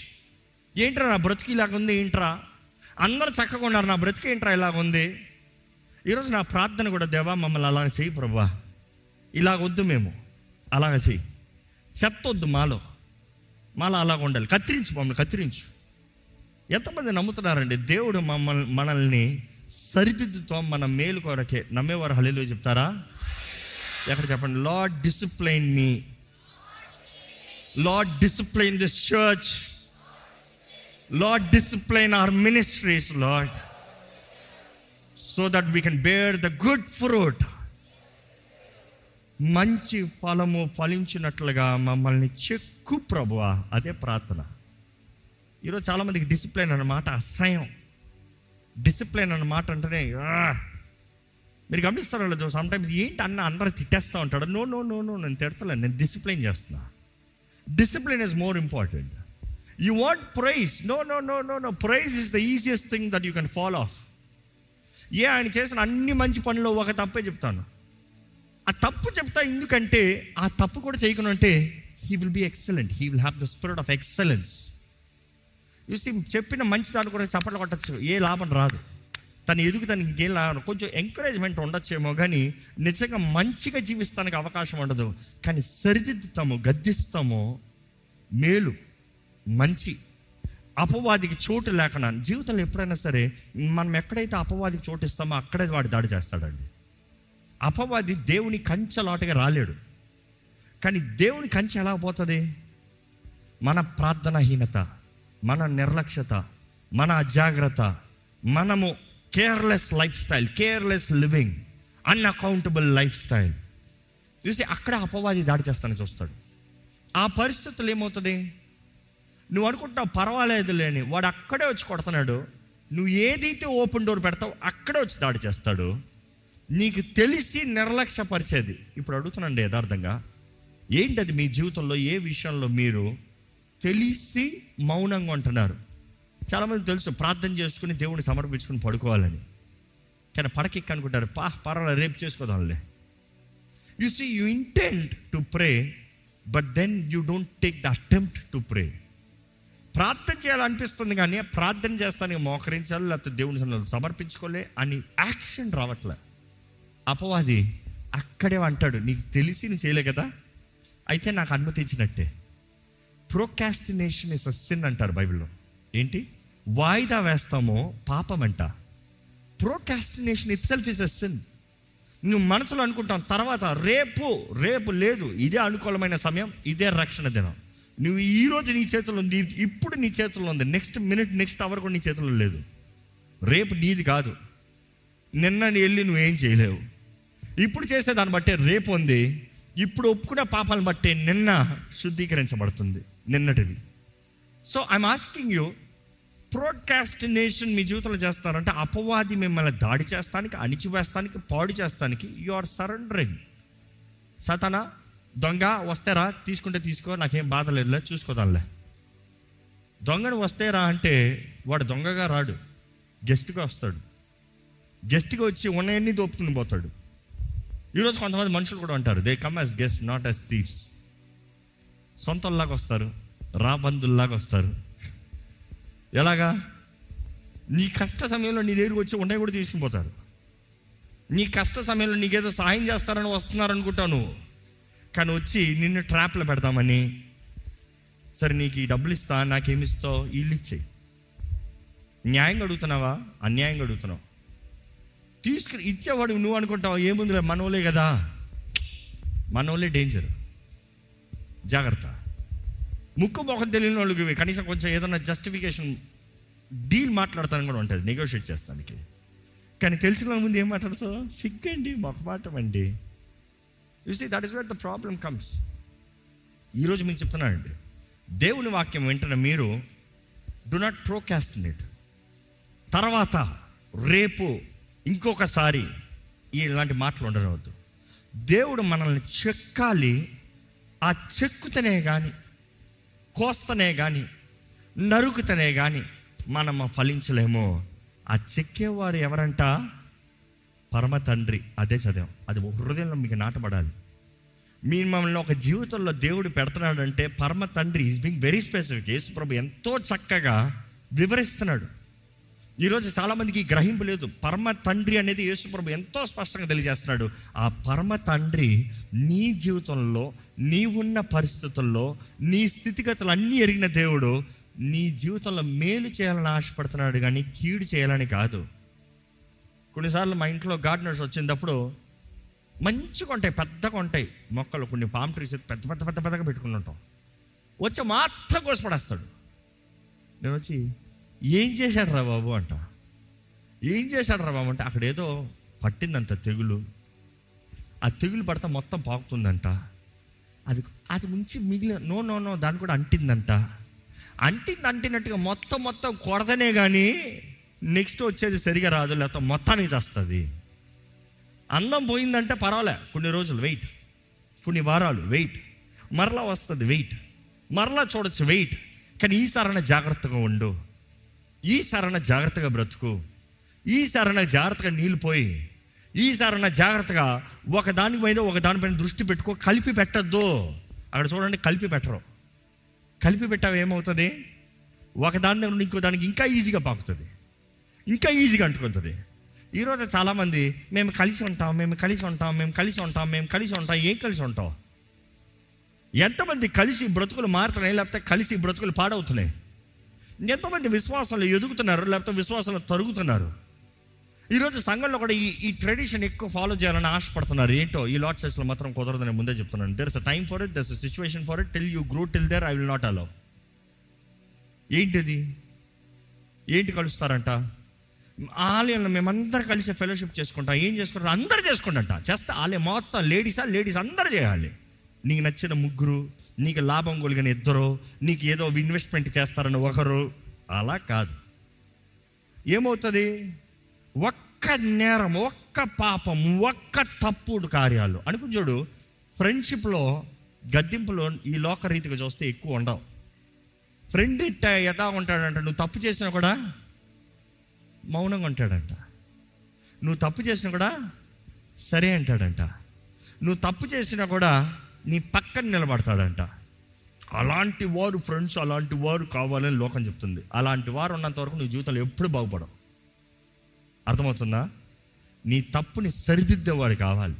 Speaker 1: ఏంట్రా నా బ్రతికి ఇలాగుంది ఏంట్రా? అందరు చక్కగా ఉన్నారు. నా బ్రతికి ఏంట్రా ఇలాగుంది ఈరోజు నా ప్రార్థన కూడా దేవా మమ్మల్ని అలాగ చేయి ప్రభా. ఇలాగ వద్దు మేము. అలాగ చెయ్యి. చెత్త వద్దు మాలో. మాలో అలాగ ఉండాలి. కత్తిరించు మమ్మల్ని కత్తిరించు. ఎంతమంది నమ్ముతున్నారండి? దేవుడు మమ్మల్ని మనల్ని సరిదిద్దుతో మన మేలు కొరకే నమ్మేవారు. హలీలో చెప్తారా? ఎక్కడ చెప్పండి? Lord discipline me Lord discipline this church Lord discipline our ministries Lord so that we can bear the good fruit మంచి ఫలము ఫలించినట్లుగా మమ్మల్ని చెక్కు ప్రభువా. అదే ప్రార్థన. ఈరోజు చాలామందికి డిసిప్లైన్ అన్నమాట అసహ్యం. డిసిప్లైన్ అన్న మాట అంటేనే మీరు గమనిస్తారో లేదు సమ్టైమ్స్ ఏంటి అన్న అందరూ తిట్టేస్తూ ఉంటాడు నో నో నో నో నేను తిడతలేను నేను డిసిప్లైన్ చేస్తున్నా. Discipline is more important you want praise no no no no no praise is the easiest thing that you can follow of ఏ ఆయన చేసిన అన్ని మంచి పనులు ఒక తప్పే చెప్తాను. ఆ తప్పు చెప్తా ఎందుకంటే ఆ తప్పు కూడా చేయకుండా అంటే he will be excellent he will have the spirit of excellence చూసి చెప్పిన మంచి దాన్ని కూడా చప్పట్లు కొట్టచ్చు. ఏ లాభం రాదు. తను ఎదుగుతానికి ఇంకేం లాభం కొంచెం ఎంకరేజ్మెంట్ ఉండొచ్చేమో కానీ నిజంగా మంచిగా జీవిస్తానికి అవకాశం ఉండదు. కానీ సరిదిద్దుతాము గద్దిస్తాము. మేలు మంచి. అపవాదికి చోటు లేకుండా జీవితంలో ఎప్పుడైనా సరే మనం ఎక్కడైతే అపవాదికి చోటు ఇస్తామో అక్కడే వాడు దాడి చేస్తాడండి. అపవాది దేవుని కంచెలాటగా రాలేడు. కానీ దేవుని కంచె ఎలా పోతుంది? మన ప్రార్థనాహీనత మన నిర్లక్ష్యత మన అజాగ్రత్త మనము careless lifestyle careless living unaccountable lifestyle చూసి అక్కడ అపవాది దాడి చేస్తానని చూస్తాడు. ఆ పరిస్థితులు ఏమవుతుంది? నువ్వు అనుకుంటున్నావు పర్వాలేదు లేని వాడు అక్కడే వచ్చి కొడుతున్నాడు. నువ్వు ఏదైతే ఓపెన్ డోర్ పెడతావు అక్కడే వచ్చి దాడి చేస్తాడు. నీకు తెలిసి నిర్లక్ష్యపరిచేది. ఇప్పుడు అడుగుతున్నాండి యథార్థంగా. ఏంటది మీ జీవితంలో ఏ విషయంలో మీరు తెలిసి మౌనంగా ఉంటున్నారు? చాలామంది తెలుసు ప్రార్థన చేసుకుని దేవుని సమర్పించుకుని పడుకోవాలని. కానీ పడకెక్కి అనుకుంటారు పా పర్వాలేదు రేపు చేసుకోదాంలే. You see you intent to pray but then you don't take the attempt to pray ప్రార్థన చేయాలనిపిస్తుంది కానీ ప్రార్థన చేస్తానికి మోకరించాలి లేకపోతే దేవుని సమర్పించుకోలే అని యాక్షన్ రావట్లే. అపవాది అక్కడే అంటాడు నీకు తెలిసి నువ్వు చేయలే కదా అయితే నాకు అనుమతించినట్టే. ప్రోకాస్టినేషన్ ఇస్ అ సిన్ అంటారు బైబిల్లో. ఏంటి? వాయిదా వేస్తామో పాపం అంట procrastination itself is a sin నువ్వు మనసులో అనుకుంటాం తర్వాత రేపు రేపు లేదు ఇదే అనుకూలమైన సమయం ఇదే రక్షణ దినం. నువ్వు ఈ రోజు నీ చేతిలో ఉంది ఇప్పుడు నీ చేతిలో ఉంది నెక్స్ట్ మినిట్ నెక్స్ట్ అవర్ కూడా నీ చేతిలో లేదు. రేపు నీది కాదు. నిన్న నీ వెళ్ళి నువ్వేం చేయలేవు. ఇప్పుడు చేసే దాన్ని బట్టే రేపు ఉంది ఇప్పుడు ఒప్పుకునే పాపాలను బట్టే నిన్న శుద్ధీకరించబడుతుంది నిన్నటిది. So I'm asking you procrastination మీ జీవితంలో చేస్తారంటే అపవాది మిమ్మల్ని దాడి చేస్తానికి అణిచివేస్తానికి పాడు చేస్తానికి యు ఆర్ సరెండరింగ్ సతన దొంగ వస్తేరా తీసుకుంటే తీసుకో నాకేం బాధ లేదులే చూసుకోదాంలే. దొంగను వస్తేరా అంటే వాడు దొంగగా రాడు గెస్ట్గా వస్తాడు. గెస్ట్గా వచ్చి ఉన్నాయన్నీ దోపుకుని పోతాడు. ఈరోజు కొంతమంది మనుషులు కూడా ఉంటారు they come as guest not as thieves సొంతంలాగా వస్తారు రాబందుల్లాగా వస్తారు. ఎలాగా? నీ కష్ట సమయంలో నీ దగ్గరికి వచ్చి ఉన్నాయి కూడా తీసుకుని పోతారు. నీ కష్ట సమయంలో నీకేదో సహాయం చేస్తారని వస్తున్నారనుకుంటాను నువ్వు. కానీ వచ్చి నిన్ను ట్రాప్లో పెడతామని. సరే నీకు ఈ డబ్బులు ఇస్తా నాకేమిస్తావు ఇల్లు ఇచ్చేయి. న్యాయంగా అడుగుతున్నావా? అన్యాయంగా అడుగుతున్నావు. తీసుకుని ఇచ్చేవాడు నువ్వు అనుకుంటావు? ఏముందిలే మనోలే కదా. మనోలే డేంజర్. జాగ్రత్త. ముక్కు మొఖం తెలియని వాళ్ళకి కనీసం కొంచెం ఏదైనా జస్టిఫికేషన్ డీల్ మాట్లాడతాను కూడా ఉంటుంది నెగోషియేట్ చేస్తానికి. కానీ తెలిసిన వాళ్ళ ముందు ఏం మాట్లాడతావు సిగ్గండి మొహమాటం అండి. You see that is what the problem comes ఈరోజు మీకు చెప్తున్నానండి. దేవుని వాక్యం వెంటనే మీరు డు నాట్ ప్రోకాస్టినేట్ తర్వాత రేపు ఇంకొకసారి ఇలాంటి మాటలు ఉండనవద్దు. దేవుడు మనల్ని చెక్కాలి ఆ చెక్కుతనే కానీ కోస్తనే కానీ నరుకుతనే కానీ మనం ఫలించలేమో. ఆ చెక్కేవారు ఎవరంట? పరమ తండ్రి. అదే చదివాం. అది హృదయంలో మీకు నాటబడాలి. మీ మమ్మల్ని ఒక జీవితంలో దేవుడు పెడుతున్నాడంటే పరమ తండ్రి ఈజ్ బీంగ్ వెరీ స్పెసిఫిక్. యేసుప్రభు ఎంతో చక్కగా వివరిస్తున్నాడు. ఈరోజు చాలామందికి గ్రహింపు లేదు. పరమ తండ్రి అనేది యేసుప్రభు ఎంతో స్పష్టంగా తెలియజేస్తున్నాడు. ఆ పరమ తండ్రి నీ జీవితంలో నీవున్న పరిస్థితుల్లో నీ స్థితిగతులు అన్నీ ఎరిగిన దేవుడు నీ జీవితంలో మేలు చేయాలని ఆశపడుతున్నాడు కానీ కీడు చేయాలని కాదు. కొన్నిసార్లు మా ఇంట్లో గార్డెనర్స్ వచ్చినప్పుడు మంచిగా ఉంటాయి పెద్దగా ఉంటాయి మొక్కలు. కొన్ని పామ్ ట్రీస్ పెద్ద పెద్ద పెద్ద పెద్దగా పెట్టుకుని ఉంటాం. వచ్చి మాత్రం కోసపడేస్తాడు నేను వచ్చి ఏం చేశాడు రా బాబు అంట. ఏం చేశాడు రా బాబు అంటే అక్కడ ఏదో పట్టిందంట తెగులు. ఆ తెగులు పడితే మొత్తం పాకుతుందంట. అది అది ఉంచి మిగిలిన నో నో నో దాన్ని కూడా అంటిందంట. అంటింది అంటినట్టుగా మొత్తం మొత్తం కొడదనే కానీ నెక్స్ట్ వచ్చేది సరిగా రాదు లేకపోతే మొత్తానికి వస్తుంది అందం పోయిందంటే పర్వాలే కొన్ని రోజులు వెయిట్. కొన్ని వారాలు వెయిట్. మరలా వస్తుంది వెయిట్. మరలా చూడొచ్చు వెయిట్. కానీ ఈ జాగ్రత్తగా ఉండు. ఈ సరణ జాగ్రత్తగా బ్రతుకు. ఈ సరణ జాగ్రత్తగా నీళ్ళు పోయి ఈ సరణ జాగ్రత్తగా ఒక దాని మీద ఒక దానిపైన దృష్టి పెట్టుకో కలిపి పెట్టద్దు. అక్కడ చూడండి కలిపి పెట్టరు. కలిపి పెట్టావు ఏమవుతుంది? ఒక దాని దగ్గర ఇంకో దానికి ఇంకా ఈజీగా పాకుతుంది. ఇంకా ఈజీగా అంటుకుంటుంది. ఈరోజు చాలామంది మేము కలిసి ఉంటాం మేము కలిసి ఉంటాం మేము కలిసి ఉంటాం మేము కలిసి ఉంటాం ఏం కలిసి ఉంటాం? ఎంతమంది కలిసి బ్రతుకులు మారుతున్నాయి లేకపోతే కలిసి బ్రతుకులు పాడవుతున్నాయి? ఎంతమంది విశ్వాసంలో ఎదుగుతున్నారు లేకపోతే విశ్వాసంలో తరుగుతున్నారు. ఈరోజు సంఘంలో కూడా ఈ ఈ ట్రెడిషన్ ఎక్కువ ఫాలో చేయాలని ఆశపడుతున్నారు. ఏంటో ఈ లాట్ చర్చ్లో మాత్రం కుదరదని ముందే చెప్తున్నాను. There is a time for it there is situation for it till you grow till there I will not allow ఏంటిది? ఏంటి కలుస్తారంట? ఆలయంలో మేమందరం కలిసి ఫెలోషిప్ చేసుకుంటాం. ఏం చేసుకుంటాం అందరు చేసుకుంటాంట చేస్తే ఆలయం మొత్తం లేడీసా లేడీస్ అందరు చేయాలి. నీకు నచ్చిన ముగ్గురు నీకు లాభం కొలిగిన ఇద్దరు నీకు ఏదో ఇన్వెస్ట్మెంట్ చేస్తారని ఒకరు. అలా కాదు. ఏమవుతుంది? ఒక్క నేరం ఒక్క పాపం ఒక్క తప్పుడు కార్యాలు. అనుకుని చూడు ఫ్రెండ్షిప్లో గద్దింపులో ఈ లోకరీతిగా చూస్తే ఎక్కువ ఉండవు. ఫ్రెండ్ ఇట్ట ఎటా ఉంటాడంట? నువ్వు తప్పు చేసినా కూడా మౌనంగా ఉంటాడంట. నువ్వు తప్పు చేసినా కూడా సరే అంటాడంట. నువ్వు తప్పు చేసినా కూడా నీ పక్కన నిలబడతాడంట. అలాంటి వారు ఫ్రెండ్స్ అలాంటి వారు కావాలని లోకం చెప్తుంది. అలాంటి వారు ఉన్నంత వరకు నీ జీవితంలో ఎప్పుడు బాగుపడవు. అర్థమవుతుందా? నీ తప్పుని సరిదిద్దేవాడు కావాలి.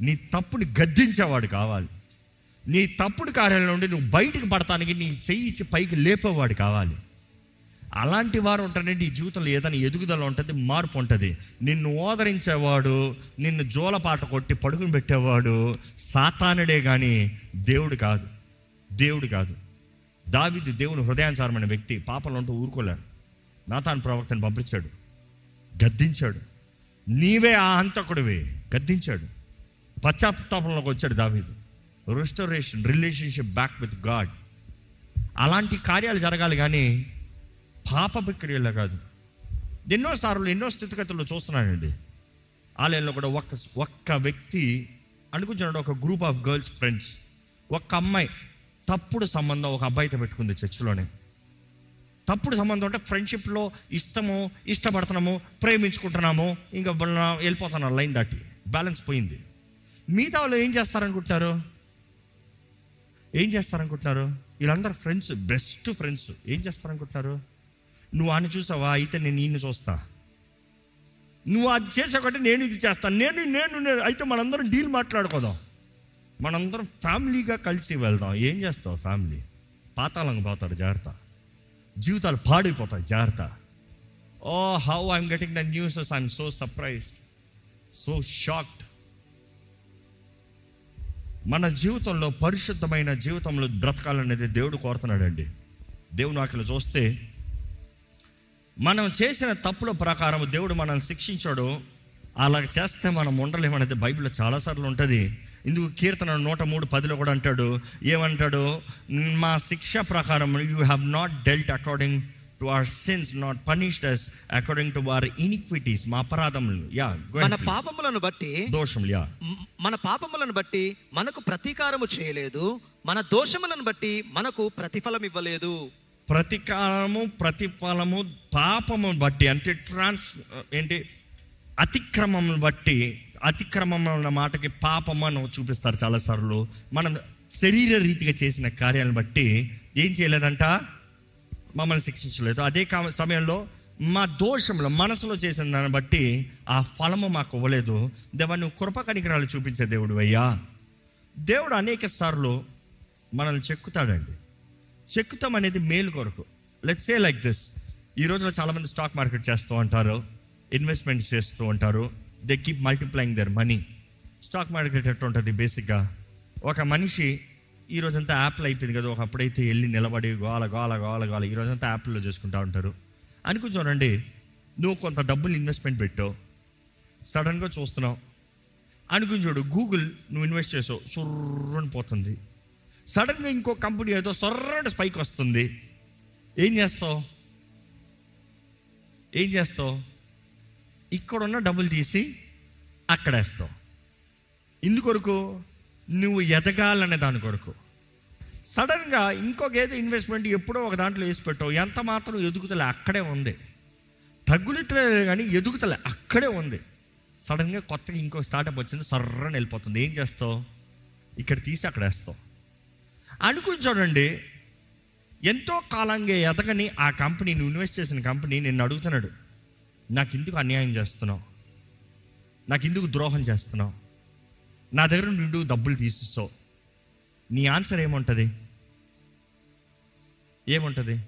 Speaker 1: నీ తప్పుని గద్దించేవాడు కావాలి. నీ తప్పుడు కార్యాలయం నుండి నువ్వు బయటకు పడటానికి నీ చెయ్యి ఇచ్చి పైకి లేపేవాడు కావాలి. అలాంటి వారు ఉంటారంటే ఈ జీవితంలో ఏదైనా ఎదుగుదల ఉంటుంది మార్పు ఉంటుంది. నిన్ను ఓదరించేవాడు నిన్ను జోలపాట కొట్టి పడుకుని పెట్టేవాడు సాతానుడే కానీ దేవుడు కాదు. దేవుడు కాదు. దావిది దేవుని హృదయానుసారమైన వ్యక్తి. పాపంలో ఉంటూ ఊరుకోలేడు. నాతాను ప్రవక్తను పంపించాడు. గద్దించాడు. నీవే ఆ హంతకుడివే. గద్దించాడు. పశ్చాత్తాపంలోకి వచ్చాడు దావీదు. Restoration relationship back with God అలాంటి కార్యాలు జరగాలి కానీ పాపపు క్రియలు కాదు ఎన్నోసార్లు ఎన్నో స్థితిగతుల్లో చూస్తున్నానండి. ఆలయంలో కూడా ఒక్క ఒక్క వ్యక్తి అనుకుంటున్నాడు ఒక గ్రూప్ ఆఫ్ గర్ల్స్ ఫ్రెండ్స్ ఒక్క అమ్మాయి తప్పుడు సంబంధం ఒక అబ్బాయితో పెట్టుకుంది చర్చిలోనే. తప్పుడు సంబంధం అంటే ఫ్రెండ్షిప్లో ఇష్టము ఇష్టపడుతున్నాము ప్రేమించుకుంటున్నాము ఇంకా వెళ్ళిపోతున్నాం లైన్ దాటి బ్యాలెన్స్ పోయింది. మిగతా వాళ్ళు ఏం చేస్తారనుకుంటున్నారు? ఏం చేస్తారనుకుంటున్నారు? వీళ్ళందరూ ఫ్రెండ్స్ బెస్ట్ ఫ్రెండ్స్ ఏం చేస్తారనుకుంటున్నారు? నువ్వు అని చూసావా అయితే నేను నిన్ను చూస్తా. నువ్వు అది చేసాకంటే నేను ఇది చేస్తాను నేను నేను నేను. అయితే మనందరం డీల్ మాట్లాడుకోదాం. మనందరం ఫ్యామిలీగా కలిసి వెళ్దాం. ఏం చేస్తావు ఫ్యామిలీ? పాతాళంగా పోతారు జాగ్రత్త. జీవితాలు పాడైపోతాయి జాగ్రత్త. ఓ how I'm getting the newses I'm so surprised. So shocked. మన జీవితంలో పరిశుద్ధమైన జీవితంలో బ్రతకాలనేది దేవుడు కోరుతున్నాడండి. దేవుడు అక్కడ చూస్తే మనం చేసిన తప్పుల ప్రకారం దేవుడు మనల్ని శిక్షించాడు. అలా చేస్తే మనం ఉండలేమనేది బైబిల్లో చాలాసార్లు ఉంటుంది. ఇందుకు కీర్తన నూట మూడు పదిలో కూడా అంటాడు. ఏమంటాడు? మా శిక్ష ప్రకారం you have not dealt according to our sins not punished us according to our iniquities మా అపరాధములు. యా
Speaker 2: మన పాపములను బట్టి
Speaker 1: దోషములు యా.
Speaker 2: మన పాపములను బట్టి మనకు ప్రతీకారము చేయలేదు. మన దోషములను బట్టి మనకు ప్రతిఫలం ఇవ్వలేదు
Speaker 1: ప్రతికారము ప్రతిఫలము పాపము బట్టి అంటే ట్రాన్స్ ఏంటి అతిక్రమం బట్టి అతిక్రమం అన్న మాటకి పాపం అని చూపిస్తారు చాలాసార్లు. మనం శరీర రీతిగా చేసిన కార్యాలను బట్టి ఏం చేయలేదంట? మమ్మల్ని శిక్షించలేదు. అదే కా- సమయంలో మా దోషంలో మనసులో చేసిన దాన్ని బట్టి ఆ ఫలము మాకు ఇవ్వలేదు. దేవా నువ్వు కృప కనికరాలు చూపించే దేవుడు అయ్యా. దేవుడు అనేక సార్లు మనల్ని చెక్కుతాడండి. చెక్కుతాం అనేది మేలు కొరకు. లెట్స్ సే లైక్ దిస్ ఈ రోజులో చాలామంది స్టాక్ మార్కెట్ చేస్తూ ఉంటారు ఇన్వెస్ట్మెంట్స్ చేస్తూ ఉంటారు. They keep multiplying their money stock market ఎట్లా ఉంటుంది బేసిక్గా ఒక మనిషి ఈ రోజంతా యాప్లో అయిపోయింది కదా ఒకప్పుడైతే వెళ్ళి నిలబడి గోల గోల గోల గోల ఈ రోజంతా యాప్లో చేసుకుంటూ ఉంటారు. అనుకుని చూడండి నువ్వు కొంత డబ్బులు ఇన్వెస్ట్మెంట్ పెట్టావు. సడన్గా చూస్తున్నావు. అనుకుని చూడు గూగుల్ నువ్వు ఇన్వెస్ట్ చేసావు. సుర్రని పోతుంది. సడన్గా ఇంకో కంపెనీ ఏదో సొర్రటి స్పైక్ వస్తుంది. ఏం చేస్తావు? ఏం చేస్తావు? ఇక్కడ ఉన్న డబ్బులు తీసి అక్కడ వేస్తావు ఇందుకొరకు నువ్వు ఎదగాలనే దాని కొరకు. సడన్గా ఇంకొక ఏదో ఇన్వెస్ట్మెంట్ ఎప్పుడో ఒక దాంట్లో వేసి పెట్టావు. ఎంత మాత్రం ఎదుగుతలే అక్కడే ఉంది. తగ్గులుతలే కానీ ఎదుగుతలే అక్కడే ఉంది. సడన్గా కొత్తగా ఇంకో స్టార్టప్ వచ్చింది సర్రని వెళ్ళిపోతుంది. ఏం చేస్తావు? ఇక్కడ తీసి అక్కడ వేస్తావు అనుకుని చూడండి ఎంతో కాలంగా ఎదగని ఆ కంపెనీ నువ్వు ఇన్వెస్ట్ చేసిన కంపెనీ నిన్ను అడుగుతున్నాడు నాకు ఎందుకు అన్యాయం చేస్తున్నావు? నాకు ఎందుకు ద్రోహం చేస్తున్నావు? నా దగ్గర నుండి డబ్బులు తీసిస్తావు. నీ ఆన్సర్ ఏముంటుంది? ఏముంటుంది?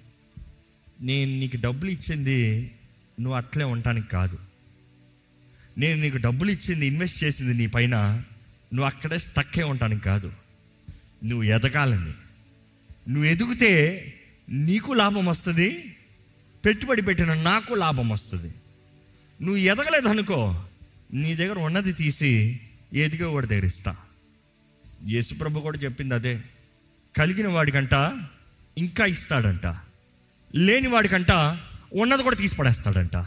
Speaker 1: నేను నీకు డబ్బులు ఇచ్చింది నువ్వు అట్లే ఉండటానికి కాదు. నేను నీకు డబ్బులు ఇచ్చింది ఇన్వెస్ట్ చేసింది నీ పైన నువ్వు అక్కడే స్టక్కే ఉండటానికి కాదు. నువ్వు ఎదగాలని. నువ్వు ఎదిగితే నీకు లాభం వస్తుంది పెట్టుబడి పెట్టిన నాకు లాభం వస్తుంది. నువ్వు ఎదగలేదు అనుకో నీ దగ్గర ఉన్నది తీసి ఎదిగే వాడి దగ్గర ఇస్తా. యేసుప్రభు కూడా చెప్పింది అదే. కలిగిన వాడికంట ఇంకా ఇస్తాడంట. లేని వాడికంట ఉన్నది కూడా తీసి పడేస్తాడంట.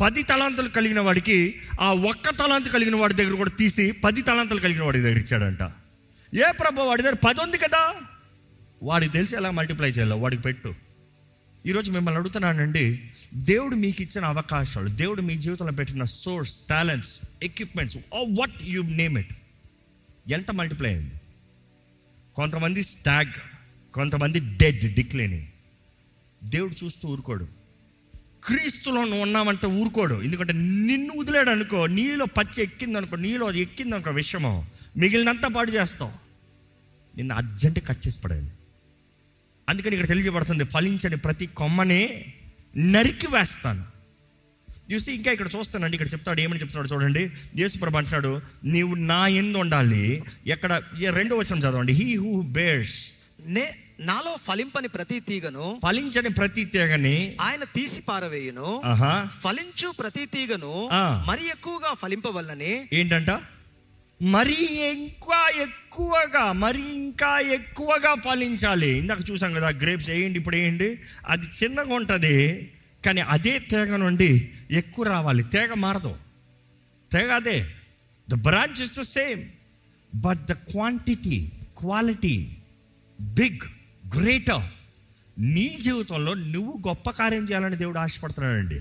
Speaker 1: పది తలాంతులు కలిగిన వాడికి ఆ ఒక్క తలాంతు కలిగిన వాడి దగ్గర కూడా తీసి పది తలాంతులు కలిగిన వాడి దగ్గర ఇచ్చాడంట. ఏ ప్రభు వాడి దగ్గర పది ఉంది కదా? వాడికి తెలిసి ఎలా మల్టిప్లై చేయాలి వాడికి పెట్టు. ఈరోజు మిమ్మల్ని అడుగుతున్నానండి దేవుడు మీకు ఇచ్చిన అవకాశాలు దేవుడు మీ జీవితంలో పెట్టిన source talents equipments what you name it ఎంత మల్టిప్లై అయింది? కొంతమంది స్టాగ్ కొంతమంది డెడ్ డిక్లైనింగ్ దేవుడు చూస్తూ ఊరుకోడు. క్రీస్తులో నువ్వు ఉన్నామంటే ఊరుకోడు. ఎందుకంటే నిన్ను వదిలేడు అనుకో నీలో పచ్చి ఎక్కింది అనుకో నీలో అది ఎక్కింది అనుకో విషయము మిగిలినంతా పాటు చేస్తావు. నిన్ను అర్జెంట్ కట్ చేసి పడాలి అందుకని ఇక్కడ తెలియజేయబడుతుంది ఫలించని ప్రతి కొమ్మనే నరికి వేస్తాను. చూసి ఇంకా ఇక్కడ చూస్తానండి ఇక్కడ చెప్తాడు ఏమని చెప్తున్నాడు చూడండి. యేసుప్రభు అంటున్నాడు నీవు నా ఎందు ఉండాలి. ఎక్కడ రెండో వచనం చదవండి. హీ హూ బేర్స్
Speaker 2: నే నాలో ఫలింపని ప్రతి తీగను
Speaker 1: ఫలించని ప్రతి తీగని
Speaker 2: ఆయన తీసి పారవేయును. ఫలించు ప్రతి తీగను. మరి ఎక్కువగా ఫలింపవల్లని
Speaker 1: ఏంటంట? మరీ ఇంకా ఎక్కువగా మరీ ఇంకా ఎక్కువగా ఫలించాలి ఇందాక చూసాం కదా గ్రేప్స్ వేయండి ఇప్పుడు వేయండి. అది చిన్నగా ఉంటుంది కానీ అదే తేగ నుండి ఎక్కువ రావాలి. తేగ మారదు. తేగ అదే. The branch is the same but the quantity quality big greater నీ జీవితంలో నువ్వు గొప్ప కార్యం చేయాలని దేవుడు ఆశపడుతున్నాడండి.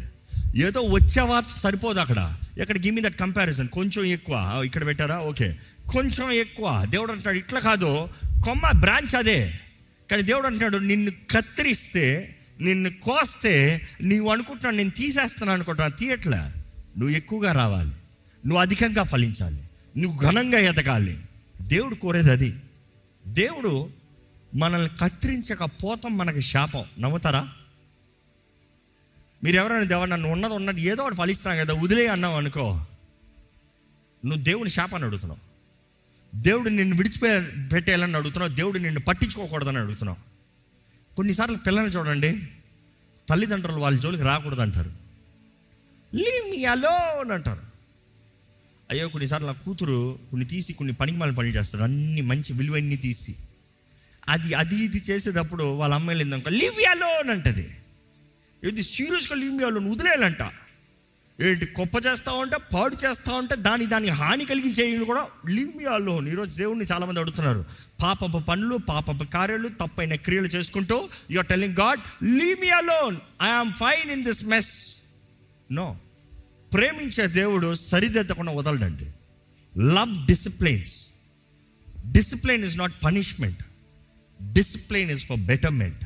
Speaker 1: ఏదో వచ్చావా సరిపోదు అక్కడ. ఇక్కడ గివ్ మీ దట్ కంపారిజన్. కొంచెం ఎక్కువ. ఇక్కడ పెట్టారా? ఓకే. కొంచెం ఎక్కువ. దేవుడు అంటాడు ఇట్లా కాదు. కొమ్మ బ్రాంచ్ అదే. కానీ దేవుడు అంటాడు నిన్ను కత్తిరిస్తే నిన్ను కోస్తే నీవు అనుకుంటున్నాను నేను తీసేస్తాను అనుకుంటున్నాను తీయట్లే. నువ్వు ఎక్కువగా రావాలి. నువ్వు అధికంగా ఫలించాలి. నువ్వు ఘనంగా ఎదగాలి. దేవుడు కోరేది అది. దేవుడు మనల్ని కత్తిరించక పోతం మనకి శాపం. నమ్ముతారా? మీరు ఎవరైనా దేవ నన్ను ఉన్నది ఉన్నది ఏదో ఒకటి ఫలిస్తాను కదా వదిలే అన్నావు అనుకో. నువ్వు దేవుని శాపాన్ని అడుగుతున్నావు. దేవుడు నిన్ను విడిచిపె పెట్టేయాలని అడుగుతున్నావు. దేవుడు నిన్ను పట్టించుకోకూడదని అడుగుతున్నావు. కొన్నిసార్లు పిల్లల్ని చూడండి తల్లిదండ్రులు వాళ్ళ జోలికి రాకూడదు అంటారు లీవ్ మీ అలోన్ అంటారు. అయ్యో కొన్నిసార్లు నా కూతురు కొన్ని తీసి కొన్ని పనికి మళ్ళీ పనులు చేస్తారు అన్ని మంచి విలువన్నీ తీసి. అది అది ఇది చేసేటప్పుడు వాళ్ళ అమ్మాయిలు ఏందనుకో లీవ్ మీ అలోన్ అంటది. ఇది సీరియస్గా లీవ్ మీ వదిలేయాలంట? ఏంటి గొప్ప చేస్తా ఉంటే పాడు చేస్తా ఉంటే దాని దానికి హాని కలిగించేయని కూడా లీవ్ మీ అలోన్ ఈరోజు దేవుడిని చాలామంది అడుగుతున్నారు. పాపపు పనులు పాపపు కార్యాలు తప్పైన క్రియలు చేసుకుంటూ you're telling God leave me alone I'm fine in this mess no ప్రేమించే దేవుడు సరిదిద్దకుండా వదలడండి. Love disciplines discipline is not punishment discipline is for betterment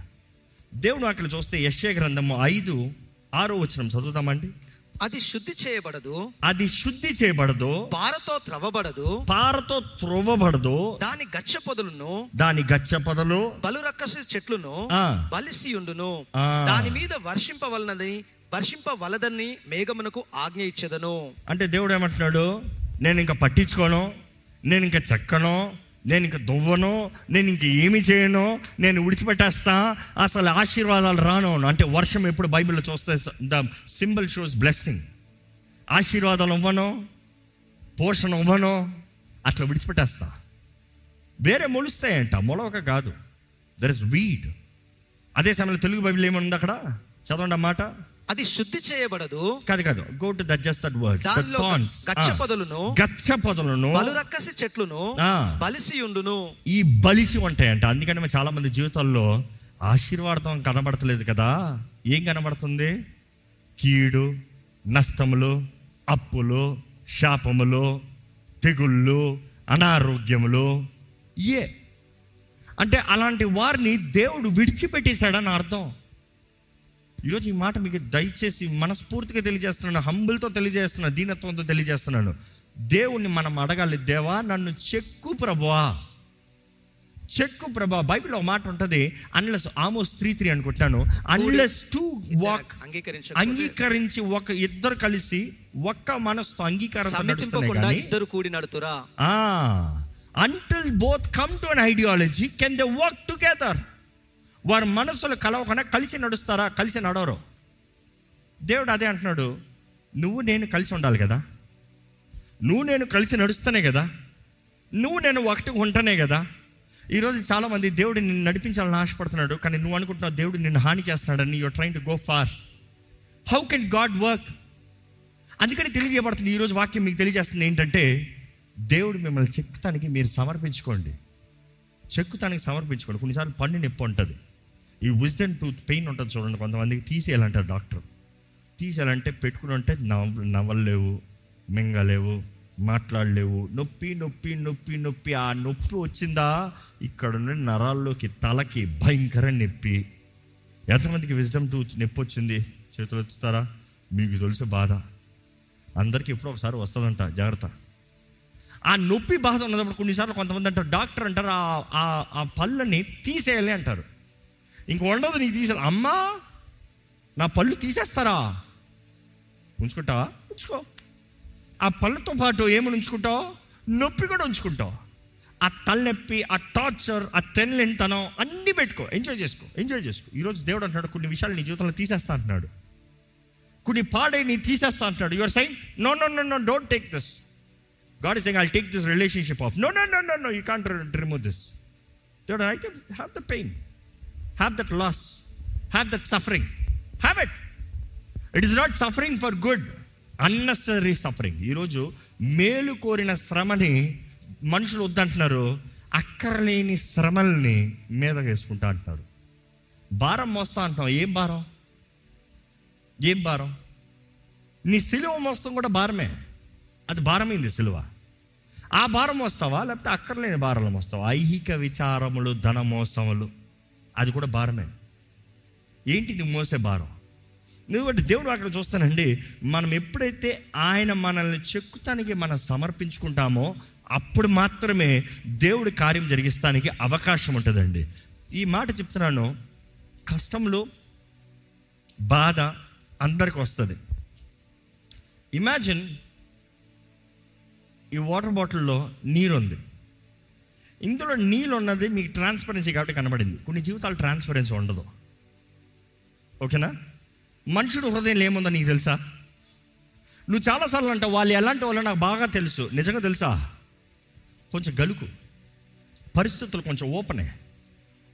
Speaker 1: దేవుడు అక్కడ చూస్తే యశ్య గ్రంథము ఐదు ఆరో వచనం చదువుతామండి.
Speaker 2: అది శుద్ధి చేయబడదు.
Speaker 1: అది శుద్ధి చేయబడదు.
Speaker 2: పారతో త్రవ్వబడదు.
Speaker 1: పారతో త్రొవ్వబడదు.
Speaker 2: దాని గచ్చ పొదలను
Speaker 1: దాని గచ్చ పొదలు
Speaker 2: బలు రక్కసి చెట్లును. బలిసియుండును. దాని మీద వర్షింపవలనని వర్షింపవలదని మేఘమునకు ఆజ్ఞ ఇచ్చెదను.
Speaker 1: అంటే దేవుడు ఏమంటున్నాడు? నేను ఇంకా పట్టించుకోను నేను ఇంకా చెక్కను నేను ఇంక దువ్వను నేను ఇంక ఏమి చేయను నేను విడిచిపెట్టేస్తా అసలు ఆశీర్వాదాలు రాను అంటే వర్షం ఎప్పుడు బైబిల్లో చూస్తే ద సింబల్ షోస్ బ్లెస్సింగ్. ఆశీర్వాదాలు ఇవ్వను పోషణ ఇవ్వను అట్లా విడిచిపెట్టేస్తా. వేరే మొలుస్తాయంట మొలవక కాదు. దర్ ఇస్ వీడ్ అదే సమయంలో తెలుగు బైబిల్ ఏముంది అక్కడ? చదవండి అన్నమాట మాట.
Speaker 2: అది శుద్ధి చేయబడదు.
Speaker 1: కాదు కాదు. Go to that just that word
Speaker 2: దానిలో గచ్చ పొదలను
Speaker 1: గచ్చ పొదలను.
Speaker 2: బలు రక్కసి చెట్లును. బలిసియుండును
Speaker 1: ఈ బలిసి ఉంటాయంట. అందుకని మేము చాలా మంది జీవితాల్లో ఆశీర్వాదం కనబడతలేదు కదా. ఏం కనబడుతుంది? కీడు నష్టములు అప్పులు శాపములు తెగుళ్ళు అనారోగ్యములు. ఏ? అంటే అలాంటి వారిని దేవుడు విడిచిపెట్టేశాడని అర్థం. ఈరోజు ఈ మాట మీకు దయచేసి మనస్ఫూర్తిగా తెలియజేస్తున్నాను హంబుల్తో తెలియజేస్తున్నాను దీనత్వంతో తెలియజేస్తున్నాను. దేవుణ్ణి మనం అడగాలి దేవా నన్ను చెక్కు ప్రభువా. చెక్కు ప్రభా బైబిల్ ఒక మాట ఉంటుంది అన్లెస్ ఆమోస్ త్రీ త్రీ అనుకుంటాను అన్లెస్ టు వాక్
Speaker 2: అంగీకరించ
Speaker 1: ఒక ఇద్దరు కలిసి ఒక్క మనసుతో అంగీకారం
Speaker 2: ఇద్దరు కూడి నడుతురా?
Speaker 1: Until both come to an ideology can they work together వారి మనసులు కలవకుండా కలిసి నడుస్తారా? కలిసి నడవరు. దేవుడు అదే అంటున్నాడు నువ్వు నేను కలిసి ఉండాలి కదా? నువ్వు నేను కలిసి నడుస్తానే కదా? నువ్వు నేను ఒకటి ఉంటనే కదా? ఈరోజు చాలామంది దేవుడు నిన్ను నడిపించాలని ఆశపడుతున్నాడు కానీ నువ్వు అనుకుంటున్నావు దేవుడు నిన్ను హాని చేస్తున్నాడని you're train to go far how can God work అందుకని తెలియజేయబడుతుంది ఈరోజు వాక్యం మీకు తెలియజేస్తుంది ఏంటంటే దేవుడు మిమ్మల్ని చెక్కుతానికి మీరు సమర్పించుకోండి. చెక్కుతానికి సమర్పించుకోండి. కొన్నిసార్లు పన్ను నొప్పి ఉంటుంది. ఈ విజ్డన్ టూత్ పెయిన్ ఉంటుంది చూడండి కొంతమందికి తీసేయాలంటారు డాక్టర్. తీసేయాలంటే పెట్టుకుని ఉంటే నవ్వ నవ్వలేవు మింగలేవు మాట్లాడలేవు. నొప్పి నొప్పి నొప్పి నొప్పి ఆ నొప్పి వచ్చిందా? ఇక్కడ నరాల్లోకి తలకి భయంకర నొప్పి. ఎంతమందికి విజ్డమ్ టూత్ నొప్పి వచ్చింది? చేతులు వచ్చుతారా మీకు తెలుసు బాధ. అందరికీ ఎప్పుడో ఒకసారి వస్తుందంట జాగ్రత్త. ఆ నొప్పి బాధ ఉన్నప్పుడు కొన్నిసార్లు కొంతమంది అంటారు డాక్టర్ అంటారు ఆ ఆ పళ్ళని తీసేయాలి అంటారు. ఇంక ఉండదు నీకు తీసే. అమ్మా నా పళ్ళు తీసేస్తారా? ఉంచుకుంటావా? ఉంచుకో. ఆ పళ్ళతో పాటు ఏమని ఉంచుకుంటావు? నొప్పి కూడా ఉంచుకుంటావు. ఆ తలనొప్పి ఆ టార్చర్ ఆ తెల్లెంతనం అన్నీ పెట్టుకో. ఎంజాయ్ చేసుకో ఎంజాయ్ చేసుకో. ఈరోజు దేవుడు అంటున్నాడు కొన్ని విషయాలు నీ జీవితంలో తీసేస్తా అంటున్నాడు. కొన్ని పాడై నీ తీసేస్తా అంటున్నాడు. Your sin no no no no don't take this God is I take this relationship of no no no no no you can't remove this దేవుడు అయితే have the pain have that loss have that suffering have it it is not suffering for good unnecessary suffering ఈరోజు మేలు కోరిన శ్రమని మనుషులు వద్దంటున్నారు. అక్కరలేని శ్రమల్ని మీద వేసుకుంటా అంటున్నారు. భారం మోస్తా అంటున్నావు. ఏం భారం? ఏం భారం? నీ సిలువ మోస్తాం కూడా భారమే. అది భారమైంది సిలువ. ఆ భారం వస్తావా లేకపోతే అక్కర్లేని భారాలు మోస్తావా? ఐహిక విచారములు ధన మోసములు అది కూడా భారమే. ఏంటి నువ్వు మోసే భారం? నువ్వు అంటే దేవుడు అక్కడ చూస్తానండి మనం ఎప్పుడైతే ఆయన మనల్ని చెక్కుతానికి మనం సమర్పించుకుంటామో అప్పుడు మాత్రమే దేవుడి కార్యం జరిగిస్తానికి అవకాశం ఉంటుందండి. ఈ మాట చెప్తున్నాను కష్టంలో బాధ అందరికి వస్తుంది. ఇమాజిన్ ఈ వాటర్ బాటిల్లో నీరు ఉంది ఇందులో నీళ్ళు ఉన్నది మీకు ట్రాన్స్పరెన్సీ కాబట్టి కనబడింది. కొన్ని జీవితాలు ట్రాన్స్పరెన్సీ ఉండదు. ఓకేనా? మనుషుడు హృదయం ఏముందో నీకు తెలుసా? నువ్వు చాలాసార్లు అంటావు వాళ్ళు ఎలాంటి వాళ్ళు నాకు బాగా తెలుసు. నిజంగా తెలుసా? కొంచెం గలుకు. పరిస్థితులు కొంచెం ఓపెనే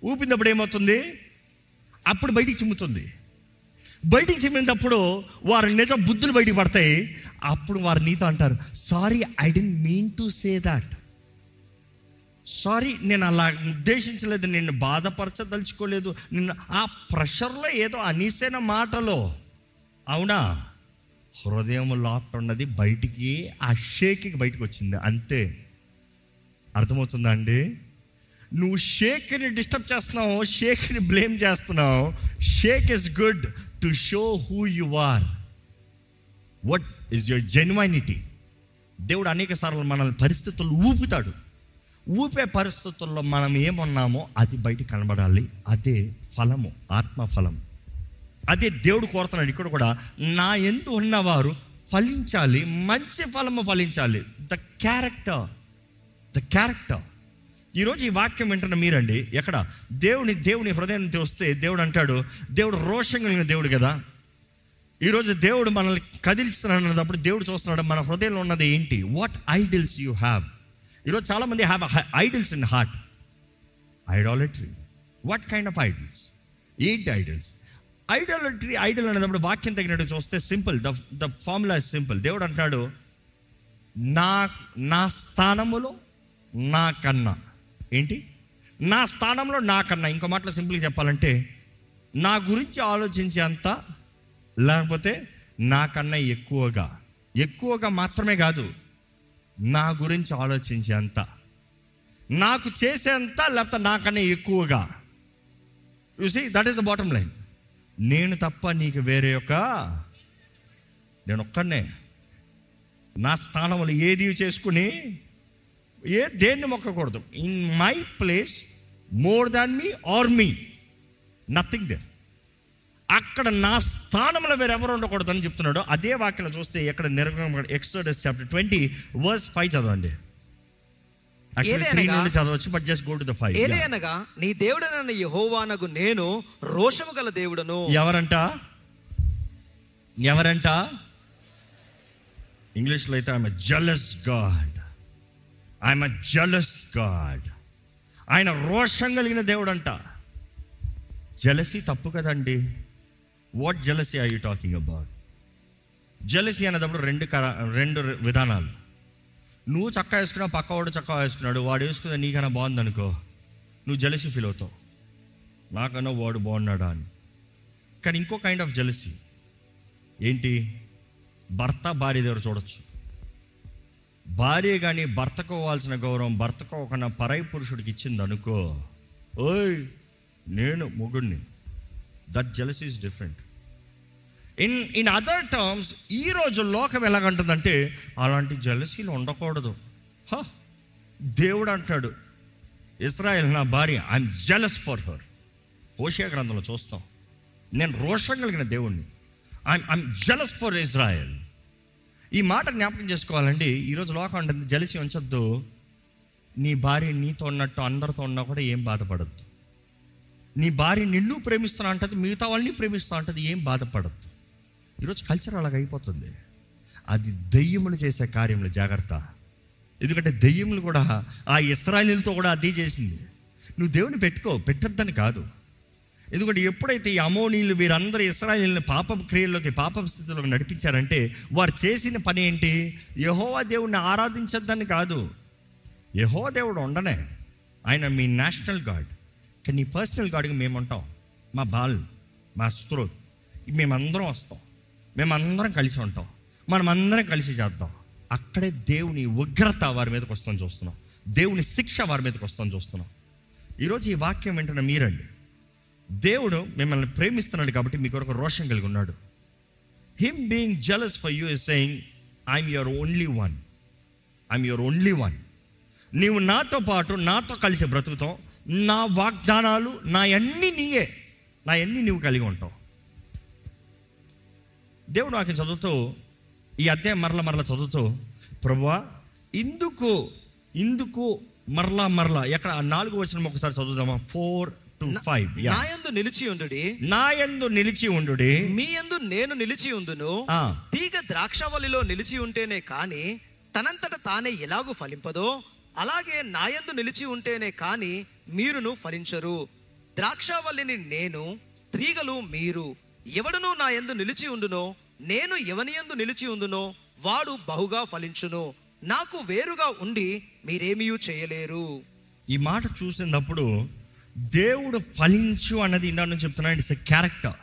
Speaker 1: ఊపినప్పుడు ఏమవుతుంది? అప్పుడు బయటికి చిమ్ముతుంది. బయటికి చిమ్మినప్పుడు వారు నిజం బుద్ధులు బయటికి పడతాయి. అప్పుడు వారు నీతో అంటారు sorry I didn't mean to say that sorry నేను అలా ఉద్దేశించలేదు నిన్ను బాధపరచదలుచుకోలేదు నిన్ను ఆ ప్రెషర్లో ఏదో అనీసైన మాటలో. అవునా? హృదయం లోపట ఉన్నది బయటికి ఆ షేక్కి బయటకు వచ్చింది అంతే. అర్థమవుతుందా అండి? నువ్వు షేక్ని డిస్టర్బ్ చేస్తున్నావు షేక్ని బ్లేమ్ చేస్తున్నావు. Shake is good to show who you are. What is your genuinity దేవుడు అనేక సార్లు మనల్ని పరిస్థితులు ఊపుతాడు. ఊపే పరిస్థితుల్లో మనం ఏమున్నామో అది బయట కనబడాలి. అదే ఫలము ఆత్మ ఫలం అదే దేవుడు కోరుతున్నాడు ఇక్కడ కూడా నా ఎందు ఉన్నవారు ఫలించాలి మంచి ఫలము ఫలించాలి. ద క్యారెక్టర్ ద క్యారెక్టర్ ఈరోజు ఈ వాక్యం వింటున్న మీరండి ఎక్కడ? దేవుని దేవుని హృదయం వస్తే దేవుడు అంటాడు దేవుడు రోషం కలిగిన దేవుడు కదా. ఈరోజు దేవుడు మనల్ని కదిలిస్తున్నాడు అన్నప్పుడు దేవుడు చూస్తున్నాడు మన హృదయంలో ఉన్నది ఏంటి? వాట్ ఐడిల్స్ యూ హ్యావ్ ఈరోజు చాలామంది have idols in heart idolatry what kind of idols ఏంటి ఐడిల్స్ ఐడాలట్రీ ఐడల్ అనేటప్పుడు వాక్యం తగినట్టు చూస్తే simple the the formula is simple దేవుడు అంటాడు నా నా స్థానములో నా కన్నా. ఏంటి? నా స్థానంలో నా కన్నా. ఇంకో మాటలో సింపుల్గా చెప్పాలంటే నా గురించి ఆలోచించేంత లేకపోతే నాకన్నా ఎక్కువగా. ఎక్కువగా మాత్రమే కాదు నా గురించి ఆలోచించేంత నాకు చేసేంత లేకపోతే నాకన్నా ఎక్కువగా. See that is the bottom line నేను తప్ప నీకు వేరే యొక్క నేను ఒక్కనే నా స్థానంలో ఏది చేసుకుని ఏ దేన్ని మొక్కకూడదు. In my place more than me or me nothing they అక్కడ నా స్థానంలో వేరెవరు ఉండకూడదని చెప్తున్నాడు అదే వాక్యం చూస్తే ఎక్కడ నిర్గమ Exodus chapter twenty verse five చదవండి.
Speaker 2: నీ దేవుడనన్న యహోవానగు నేను రోషము గల దేవుడను.
Speaker 1: ఎవరంట? ఎవరంట? ఇంగ్లీష్లో అయితే I'm jealous God I'm jealous God ఆయన రోషం కలిగిన దేవుడు అంట జలసి తప్పు కదండి. What jealousy I you talking about jealousy అనేటప్పుడు రెండు కర రెండు విధానాలు. నువ్వు చక్కా వేసుకున్నావు పక్క వాడు చక్కా వేసుకున్నాడు వాడు వేసుకున్న నీకన్నా బాగుందనుకో నువ్వు జలసి ఫీల్ అవుతావు. నాకన్నా వాడు బాగున్నాడా అని. కానీ ఇంకో కైండ్ ఆఫ్ జలసి ఏంటి? భర్త భార్య దగ్గర చూడొచ్చు. భార్య కానీ భర్తకు ఇవ్వాల్సిన గౌరవం భర్తకు ఒక పరై పురుషుడికి ఇచ్చింది అనుకో ఓయ్ నేను మొగుడిని that jealousy is different in in other terms ఈ రోజు లోకం ఎలాగంటుందంటే అలాంటి జలసీలు ఉండకూడదు. హ, దేవుడు అంటాడు ఇస్రాయల్ నా భార్య I'm jealous for her Hosea గ్రంథంలో చూస్తాం నేను రోషం కలిగిన దేవుణ్ణి. I'm I'm jealous for Israel ఈ మాట జ్ఞాపకం చేసుకోవాలండి ఈరోజు లోకం అంటే జలసి ఉంచొద్దు. నీ భార్య నీతో ఉన్నట్టు అందరితో ఉన్నా కూడా ఏం బాధపడద్దు. నీ భార్య నిన్ను ప్రేమిస్తున్నా అంటది మిగతా వాళ్ళని ప్రేమిస్తా అంటది ఏం బాధపడద్దు. ఈరోజు కల్చర్ అలాగ అయిపోతుంది. అది దెయ్యములు చేసే కార్యంలో జాగ్రత్త. ఎందుకంటే దెయ్యములు కూడా ఆ ఇస్రాయలీలతో కూడా అదే చేసింది. నువ్వు దేవుని పెట్టుకో పెట్టద్దని కాదు. ఎందుకంటే ఎప్పుడైతే ఈ అమోనీలు వీరందరూ ఇస్రాయల్ని పాప క్రియల్లోకి పాప స్థితిలోకి నడిపించారంటే వారు చేసిన పని ఏంటి? యహోవా దేవుణ్ణి ఆరాధించొద్దని కాదు. యహో దేవుడు ఉండనే. ఆయన మీ నేషనల్ గాడ్ కానీ నీ పర్సనల్ గాడ్కి మేము ఉంటాం మా బాల్ మా స్త్రోత్ మేమందరం వస్తాం. మేమందరం కలిసి ఉంటాం. మనం అందరం కలిసి చేద్దాం. అక్కడే దేవుని ఉగ్రత వారి మీదకి వస్తాం చూస్తున్నాం. దేవుని శిక్ష వారి మీదకి వస్తాం చూస్తున్నాం. ఈరోజు ఈ వాక్యం వెంటనే మీరండి. దేవుడు మిమ్మల్ని ప్రేమిస్తున్నాడు కాబట్టి మీకు ఒక రోషం కలిగి ఉన్నాడు. Him being jealous for you is saying I'm your only one I'm your only one నీవు నాతో పాటు నాతో కలిసి బ్రతుకుతావు నా వాగ్దానాలు నా అన్ని నీయే. నా అన్ని నీవు కలిగి ఉంటావు. దేవుడు వాక్యం చదువుతూ ఈ అధ్యాయం మరల మరల చదువుతూ ప్రభువా ఇందుకు ఇందుకు మరలా మరలా ఎక్కడ నాలుగు వచ్చిన ఒకసారి చదువుదామా? ఫోర్ టు ఫైవ్
Speaker 2: నా యందు నిలిచి ఉండుడి.
Speaker 1: నా యందు నిలిచి ఉండు
Speaker 2: మీ యందు నేను నిలిచి ఉందును.
Speaker 1: ఆ.
Speaker 2: తీగ ద్రాక్షవల్లిలో నిలిచి ఉంటేనే కాని తనంతట తానే ఎలాగూ ఫలింపదో అలాగే నా యందు నిలిచి ఉంటేనే కాని మీరును ఫలించరు ద్రాక్షవల్లిని నేను తీగలు మీరు. ఎవడును నా యందు నిలిచి ఉండునో నేను ఎవని ఎందు నిలిచి ఉందునో వాడు బహుగా ఫలించును. నాకు వేరుగా ఉండి మీరేమీ చేయలేరు.
Speaker 1: ఈ మాట చూసినప్పుడు దేవుడు ఫలించు అన్నది ఇందా నుంచి చెప్తున్నాడు ఇట్స్ క్యారెక్టర్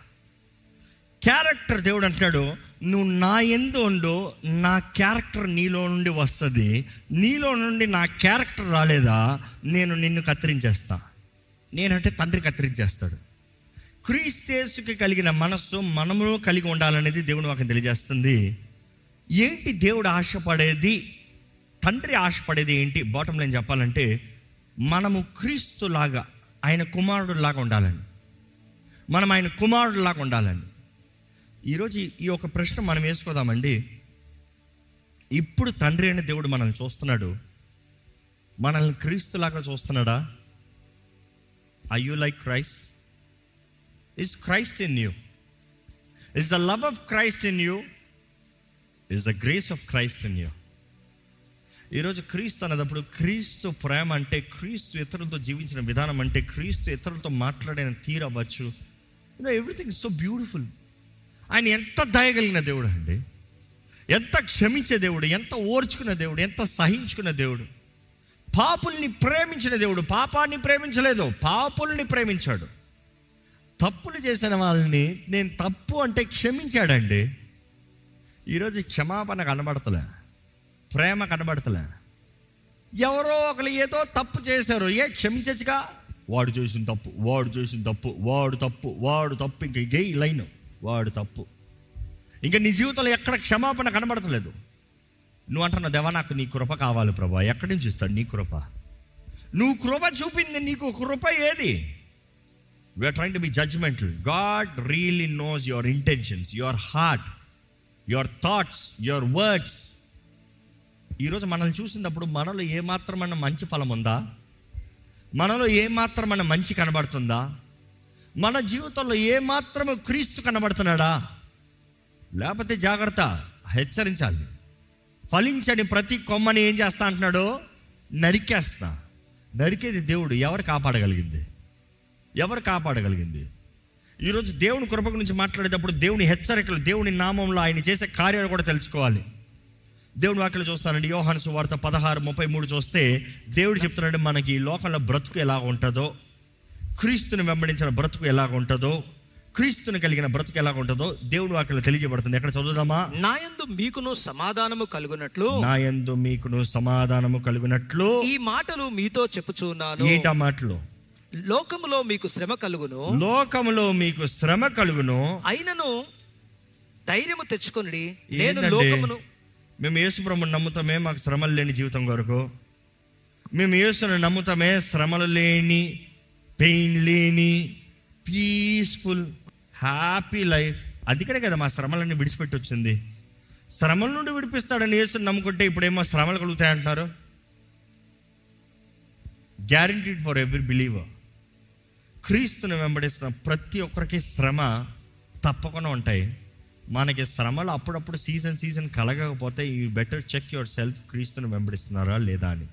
Speaker 1: క్యారెక్టర్ దేవుడు అంటాడు నువ్వు నా ఎందు ఉండు నా క్యారెక్టర్ నీలో నుండి వస్తుంది. నీలో నుండి నా క్యారెక్టర్ రాలేదా? నేను నిన్ను కత్తిరించేస్తా. నేనంటే తండ్రి కత్తిరించేస్తాడు. క్రీస్తేసుకి కలిగిన మనస్సు మనములో కలిగి ఉండాలనేది దేవుడు మాకు తెలియజేస్తుంది. ఏంటి దేవుడు ఆశపడేది? తండ్రి ఆశపడేది ఏంటి? బాటం లైన్ చెప్పాలంటే మనము క్రీస్తులాగా ఆయన కుమారుడులాగా ఉండాలని మనం ఆయన కుమారుడులాగా ఉండాలని ఈరోజు ఈ- యొక్క ప్రశ్న మనం వేసుకోదామండి. ఇప్పుడు తండ్రి అయిన దేవుడు మనల్ని చూస్తున్నాడు. మనల్ని క్రీస్తులాగా చూస్తున్నాడా? I you like Christ is Christ in you is the love of Christ in you is the grace of Christ in you ఈరోజు క్రీస్తు అన్నదప్పుడు క్రీస్తు ప్రేమ అంటే క్రీస్తు ఇతరులతో జీవించిన విధానం అంటే క్రీస్తు ఇతరులతో మాట్లాడిన తీరవ్వచ్చు you know everything so beautiful ఆయన ఎంత దయగలిగిన దేవుడు అండి. ఎంత క్షమించే దేవుడు ఎంత ఓర్చుకున్న దేవుడు ఎంత సహించుకున్న దేవుడు. పాపుల్ని ప్రేమించిన దేవుడు పాపాన్ని ప్రేమించలేదు పాపుల్ని ప్రేమించాడు. తప్పులు చేసిన వాళ్ళని నేను తప్పు అంటే క్షమించాడండి. ఈరోజు క్షమాపణ కనబడతలే ప్రేమ కనబడతలే. ఎవరో ఒకరు ఏదో తప్పు చేశారు ఏ క్షమించచ్చుగా? వాడు చేసిన తప్పు వాడు చేసిన తప్పు వాడు తప్పు వాడు తప్పు ఇంక ఇదే లైను? వాడు తప్పు. ఇంకా నీ జీవితంలో ఎక్కడ క్షమాపణ కనబడతలేదు. నువ్వు అంటున్నావు దేవా నాకు నీ కృప కావాలి ప్రభా. ఎక్కడి నుంచి ఇస్తాడు నీ కృప? నువ్వు కృప చూపింది నీకు కృప ఏది? We're trying to be judgmental God really knows your intentions your heart your thoughts your words ఈరోజు మనల్ని చూసినప్పుడు మనలో ఏమాత్రమైన మంచి ఫలం ఉందా? మనలో ఏమాత్రమైన మంచి కనబడుతుందా? మన జీవితంలో ఏమాత్రము క్రీస్తు కనబడుతున్నాడా? లేకపోతే జాగ్రత్త హెచ్చరించాలి. ఫలించని ప్రతి కొమ్మని ఏం చేస్తా అంటున్నాడు? నరికేస్తా. నరికేది దేవుడు ఎవరు కాపాడగలిగింది? ఎవరు కాపాడగలిగింది? ఈరోజు దేవుని కృప గురించి మాట్లాడేటప్పుడు దేవుని హెచ్చరికలు దేవుని నామంలో ఆయన చేసే కార్యాలు కూడా తెలుసుకోవాలి. దేవుని వాక్యలు చూస్తానండి యోహాను సువార్త పదహారు ముప్పై మూడు చూస్తే దేవుడు చెప్తున్నాడు మనకి ఈ లోకంలో బ్రతుకు ఎలా ఉంటుందో? క్రీస్తుని వెంబడించిన బ్రతుకు ఎలాగ ఉంటుందో క్రీస్తుని కలిగిన బ్రతుకు ఎలాగ ఉంటుందో దేవుని వాక్యలో తెలియజేయబడుతుంది. ఎక్కడ చదువుదామా?
Speaker 2: నాయందు మీకును సమాధానము కలుగునట్లు.
Speaker 1: నా యందు మీకును సమాధానము కలుగునట్లు.
Speaker 2: ఈ మాటలు మీతో చెప్పుచున్నాను
Speaker 1: ఏంటా మాటలు?
Speaker 2: లోకములో మీకు శ్రమ కలుగును.
Speaker 1: లోకములో మీకు శ్రమ కలుగును.
Speaker 2: అయినను ధైర్యము తెచ్చుకొనిడి. నేను? లోకమును
Speaker 1: మేము యేసుప్రభుని నమ్ముతామే మాకు శ్రమలు లేని జీవితం కొరకు. మేము యేసుని నమ్ముతామే శ్రమలు లేని పెయిన్ లేని పీస్ఫుల్ హ్యాపీ లైఫ్. అందుకనే కదా మా శ్రమలన్నీ విడిచిపెట్టి వచ్చింది శ్రమల నుండి విడిపిస్తాడని యేసుని నమ్ముకుంటే ఇప్పుడేమో శ్రమలు కలుగుతాయంటున్నారు. గ్యారంటీడ్ ఫర్ ఎవ్రీ బిలీవర్ క్రీస్తుని వెంబడిస్తున్న ప్రతి ఒక్కరికి శ్రమ తప్పకుండా ఉంటాయి. మనకి శ్రమలు అప్పుడప్పుడు సీజన్ సీజన్ కలగకపోతే you better check yourself క్రీస్తుని వెంబడిస్తున్నారా లేదా అని.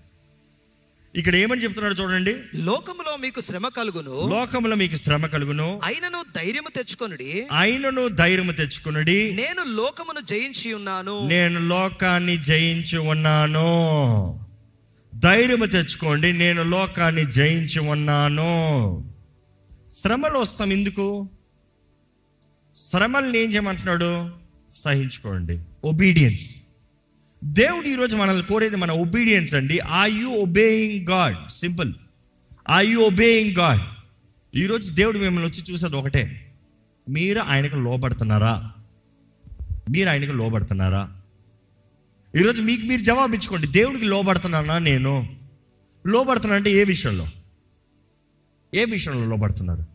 Speaker 1: ఇక్కడ ఏమని చెప్తున్నాడు చూడండి.
Speaker 2: లోకములో మీకు శ్రమ కలుగును.
Speaker 1: లోకంలో మీకు శ్రమ కలుగును.
Speaker 2: అయినను ధైర్యము తెచ్చుకొనుడి.
Speaker 1: అయినను ధైర్యము తెచ్చుకునుడి.
Speaker 2: నేను లోకమును జయించి ఉన్నాను.
Speaker 1: నేను లోకాన్ని జయించి ఉన్నాను. ధైర్యము తెచ్చుకోండి. నేను లోకాన్ని జయించి ఉన్నాను. శ్రమలు వస్తాం ఎందుకు? శ్రమల్ని ఏం చేయమంటున్నాడు? సహించుకోండి. ఒబీడియన్స్ దేవుడు ఈరోజు మనల్ని కోరేది మన ఒబీడియన్స్ అండి. Are you obeying God simple are you obeying God ఈరోజు దేవుడు మిమ్మల్ని వచ్చి చూసేది ఒకటే. మీరు ఆయనకు లోబడుతున్నారా? మీరు ఆయనకు లోబడుతున్నారా? ఈరోజు మీకు మీరు జవాబు ఇచ్చుకోండి దేవుడికి లోబడుతున్నానా నేను? లోబడుతున్నా అంటే ఏ విషయంలో? ఏ విషయంలో లోబడుతున్నారు?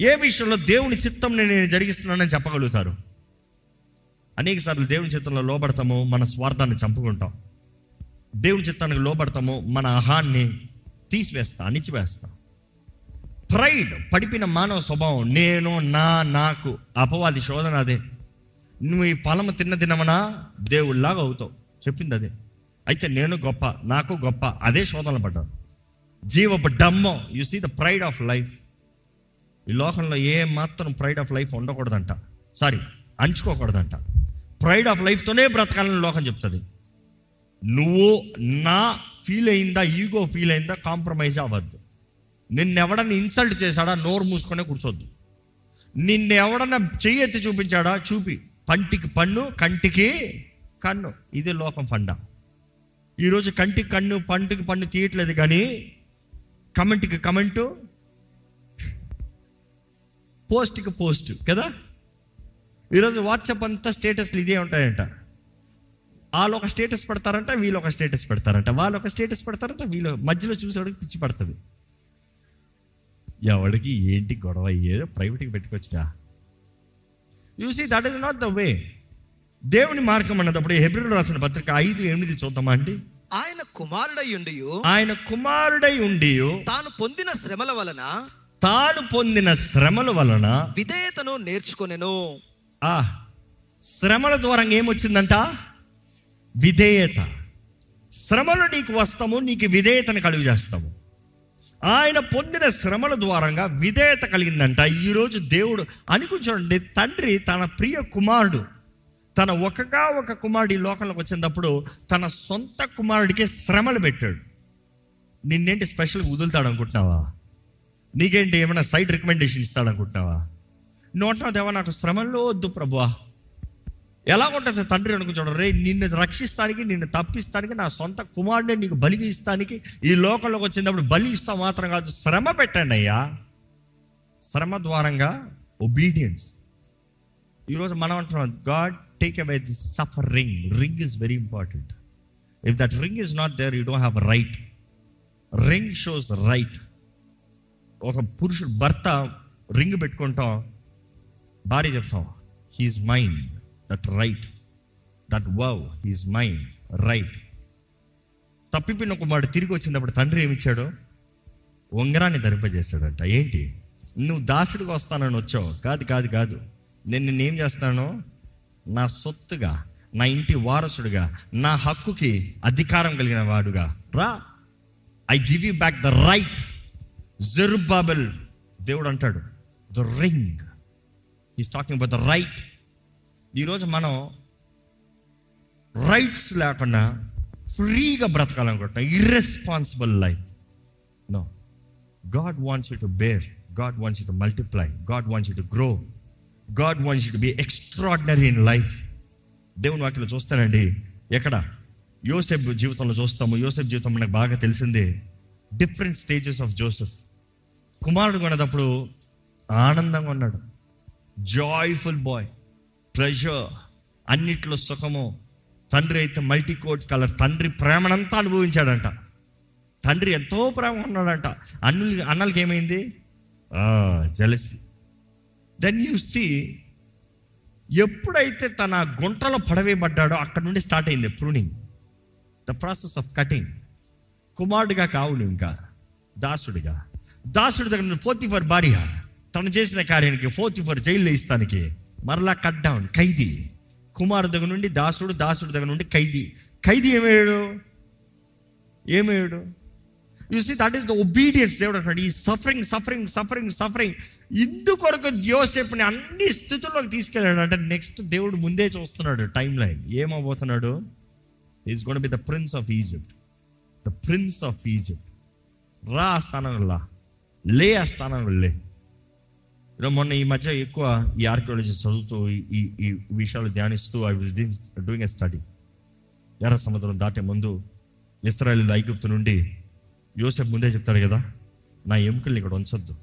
Speaker 1: ఏ విషయంలో దేవుని చిత్తం నేను జరిగిస్తున్నానని చెప్పగలుగుతారు? అనేక సార్లు దేవుని చిత్తంలో లోబడతాము మన స్వార్థాన్ని చంపుకుంటాం. దేవుని చిత్తానికి లోబడతాము మన అహాన్ని తీసివేస్తా అణిచివేస్తాం. ప్రైడ్ పడిపిన మానవ స్వభావం నేను నా నాకు అపవాది శోధన అదే. నువ్వు ఈ ఫలము తిన్న తినమనా దేవుళ్ళలాగా అవుతావు. చెప్పింది అదే. అయితే నేను గొప్ప నాకు గొప్ప అదే శోధనలు పడ్డాను. జీవపు డమ్మో you see the pride of life ఈ లోకంలో ఏ మాత్రం ప్రైడ్ ఆఫ్ లైఫ్ ఉండకూడదంట. సారీ అంచుకోకూడదంట. ప్రైడ్ ఆఫ్ లైఫ్తోనే బ్రతకాలని లోకం చెప్తుంది. నువ్వు నా ఫీల్ అయిందా ఈగో ఫీల్ అయిందా కాంప్రమైజ్ అవ్వద్దు. నిన్నెవడన్నా ఇన్సల్ట్ చేశాడా నోరు మూసుకొనే కూర్చోద్దు. నిన్నెవడన్నా చెయ్యి ఎత్తి చూపించాడా చూపి. పంటికి పన్ను కంటికి కన్ను. ఇదే లోకం ఫండ. ఈరోజు కంటికి కన్ను పంటికి పన్ను తీయట్లేదు కానీ కమెంట్కి కమెంటు పోస్ట్కి పోస్ట్ కదా? ఈరోజు వాట్సాప్ అంతా స్టేటస్లు ఇదే ఉంటాయంట. వాళ్ళు ఒక స్టేటస్ పెడతారంట వీళ్ళు ఒక స్టేటస్ పెడతారంట. వాళ్ళు ఒక స్టేటస్ పెడతారంట వీళ్ళు మధ్యలో చూసేవాడికి పిచ్చి పడుతుంది. ఎవడికి ఏంటి గొడవ ఏదో ప్రైవేట్కి పెట్టుకొచ్చినా see that is not the way దేవుని మార్గం అన్నప్పుడు హెబ్రిల్ రాసిన పత్రిక ఐదు ఎనిమిది చూద్దామా అండి?
Speaker 2: ఆయన కుమారుడయ్యుండి
Speaker 1: ఆయన కుమారుడై ఉండి
Speaker 2: తాను పొందిన శ్రమల వలన
Speaker 1: తాను పొందిన శ్రమల వలన
Speaker 2: విధేయతను నేర్చుకొనెను.
Speaker 1: ఆ శ్రమల ద్వారా ఏమొచ్చిందంట? విధేయత. శ్రమలు నీకు వస్తాము నీకు విధేయతను కలుగు చేస్తాము. ఆయన పొందిన శ్రమల ద్వారంగా విధేయత కలిగిందంట. ఈరోజు దేవుడు అనుకుంటుండే తండ్రి తన ప్రియ కుమారుడు తన ఒకగా ఒక కుమారుడు ఈ లోకంలోకి వచ్చినప్పుడు తన సొంత కుమారుడికి శ్రమలు పెట్టాడు. నిన్నేంటి స్పెషల్గా వదులుతాడు అనుకుంటున్నావా నీకేంటి ఏమైనా సైడ్ రికమెండేషన్ ఇస్తాడు అనుకుంటున్నావా నువ్వు అంటున్నావు దేవా నాకు శ్రమల్లో వద్దు ప్రభువా. ఎలా ఉంటుంది తండ్రి అనుకుంటాడు రే నిన్ను రక్షిస్తానికి నిన్ను తప్పిస్తానికి నా సొంత కుమారుడిని నీకు బలిగి ఇస్తానికి ఈ లోకంలోకి వచ్చినప్పుడు బలి ఇస్తాం మాత్రం కాదు శ్రమ పెట్టండి అయ్యా. శ్రమ ద్వారంగా ఒబీడియన్స్ ఈరోజు మనం అంటున్నాం God take away the suffer ring ring is very important if that ring is not there you don't have right ring shows right ఒక పురుషుడు భర్త రింగ్ పెట్టుకుంటాం భార్య చెప్తాం he's mind that right that wow he's mind right తప్పిపోయిన కుమారుడు తిరిగి వచ్చినప్పుడు తండ్రి ఏమిచ్చాడు? ఉంగరాన్ని ధరింపజేశాడంట. ఏంటి? నువ్వు దాసుడిగా వస్తానని వచ్చావు. కాదు కాదు కాదు. నేను నిన్నేం చేస్తాను? నా సొత్తుగా నా ఇంటి వారసుడుగా నా హక్కుకి అధికారం కలిగిన వాడుగా. రా. I give you back the right Zerubbabel దేవుడు అంటాడు. The ring is talking about the right ఈరోజు మనం రైట్స్ లేకుండా ఫ్రీగా బ్రతకాలనుకుంటున్నాం. Irresponsible life no God wants you to bear God wants you to multiply God wants you to grow God wants you to be extraordinary in life దేవుని వాక్యలో చూస్తానండి. ఎక్కడ? యోసెఫ్ జీవితంలో చూస్తాము. యోసెఫ్ జీవితం మనకు బాగా తెలిసిందే. డిఫరెంట్ స్టేజెస్ ఆఫ్ జోసెఫ్ కుమారుడు కొనేటప్పుడు ఆనందంగా ఉన్నాడు. జాయ్ఫుల్ బాయ్ ప్రెషర్ అన్నిట్లో సుఖము. తండ్రి అయితే మల్టీ కోట్ కలర్. తండ్రి ప్రేమనంతా అనుభవించాడంట. తండ్రి ఎంతో ప్రేమ ఉన్నాడంట. అన్నులు అన్నలకి ఏమైంది? జలసి. దెన్ యూ సీ ఎప్పుడైతే తన గుంటలో పడవేయబడ్డాడో అక్కడ నుండి స్టార్ట్ అయింది pruning the process of cutting కుమారుడిగా కావులు ఇంకా. దాసుడిగా. దాసుడి దగ్గర పోతి ఫర్ భార్య. తను చేసిన కార్యానికి ఫోర్త్ ఫర్ జైల్లో ఇస్తానికి. మరలా కట్ డౌన్ ఖైదీ. కుమారు దగ్గర నుండి దాసుడు దాసుడు దగ్గర నుండి ఖైదీ. ఖైదీ ఏమయ్యాడు? ఏమయ్యాడు? You see that is the obedience దేవుడు అంటాడు ఈ సఫరింగ్ సఫరింగ్ సఫరింగ్ సఫరింగ్ ఇందుకొరకు యోసేపుని అన్ని స్థితుల్లోకి తీసుకెళ్ళాడు. అంటే నెక్స్ట్ దేవుడు ముందే చూస్తున్నాడు time line ఏమవబోతున్నాడు is gonna be the prince of Egypt the prince of Egypt రా ఆ స్థానంలో లే ఆ స్థానంలో లే. మొన్న ఈ మధ్య ఎక్కువ ఈ ఆర్కియాలజీ చదువుతూ ఈ- ఈ విషయాలు ధ్యానిస్తూ I will doing a study ఎర్ర సముద్రం దాటే ముందు ఇస్రాయల్ ఐగుప్తు నుండి యోసెఫ్ ముందే చెప్తాడు కదా నా ఎముకల్ని ఇక్కడ ఉంచొద్దు.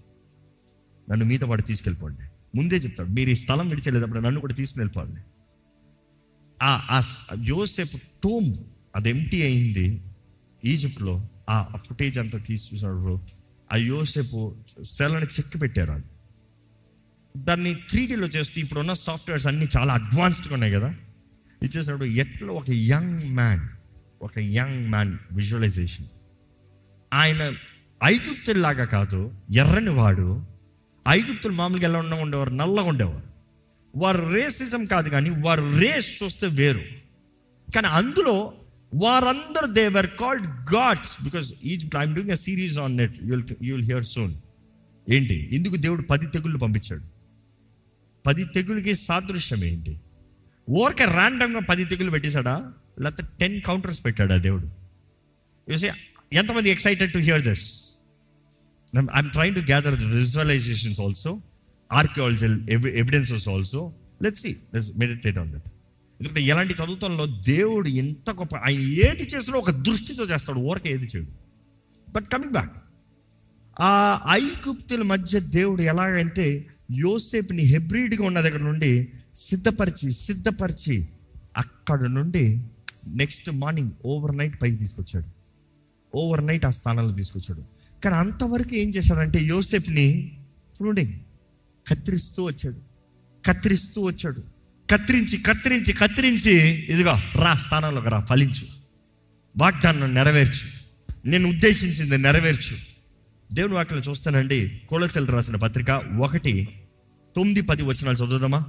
Speaker 1: నన్ను మీతో పాటు తీసుకెళ్ళిపోండి. ముందే చెప్తాడు మీరు ఈ స్థలం విడిచేలేదప్పుడు నన్ను కూడా తీసుకుని వెళ్ళిపోండి ఆ ఆ జోసెఫ్ అది ఎంటీ అయింది. ఈజిప్ట్లో ఆ ఫుటేజ్ అంతా తీసి చూసినప్పుడు ఆ యోసెఫ్ సెలని చెక్కి పెట్టారు దాన్ని త్రీడీలో చేస్తూ ఇప్పుడున్న సాఫ్ట్వేర్స్ అన్నీ చాలా అడ్వాన్స్డ్గా ఉన్నాయి కదా. ఇచ్చేసాడు ఎట్లా ఒక యంగ్ మ్యాన్ ఒక యంగ్ మ్యాన్ విజువలైజేషన్. ఆయన ఐగుప్తుల్లాగా కాదు ఎర్రని వాడు ఐగుప్తులు మామూలుగా ఎలా ఉండ ఉండేవారు నల్లగా ఉండేవారు. వారు రేసిజం కాదు కానీ వారు రేస్ చూస్తే వేరు. కానీ అందులో వారందరూ they were called gods because is I'm doing a series on net you'll you'll hear soon ఏంటి? ఎందుకు దేవుడు పది తెగుళ్ళు పంపించాడు. పది తెగులకి సాదృశ్యం ఏంటి ఓరక ర్యాండమ్గా పది తెగులు పెట్టేశాడా? లేకపోతే టెన్ కౌంటర్స్ పెట్టాడా దేవుడు? యూసే ఎంతమంది excited to hear this I'm trying to gather visualizations also archaeology evidences also let's see let's meditate on that ఎందుకంటే ఎలాంటి చదువుతంలో దేవుడు ఎంత గొప్ప ఆయన ఏది చేసినా ఒక దృష్టితో చేస్తాడు ఊరక ఏది చేయడు. బట్ కమింగ్ బ్యాక్ ఆ ఐగుప్తుల మధ్య దేవుడు ఎలాగంటే యోసేపుని హెబ్రిడ్గా ఉన్న దగ్గర నుండి సిద్ధపరిచి సిద్ధపరిచి అక్కడ నుండి నెక్స్ట్ మార్నింగ్ ఓవర్ నైట్ పైకి తీసుకొచ్చాడు. ఓవర్ నైట్ ఆ స్థానంలో తీసుకొచ్చాడు. కానీ అంతవరకు ఏం చేశాడంటే యోసేఫ్ని ప్రూనింగ్ కత్తిరిస్తూ వచ్చాడు. కత్తిరిస్తూ వచ్చాడు. కత్తిరించి కత్తిరించి కత్తిరించి ఇదిగా రా స్థానంలోకి రా ఫలించు. వాగ్దానం నెరవేర్చు. నేను ఉద్దేశించింది నెరవేర్చు. దేవుని వాక్యం చూస్తానండి. కోలసెల్ రాసిన పత్రిక ఒకటి తొమ్మిది పది వచనాలు చదువుదామా?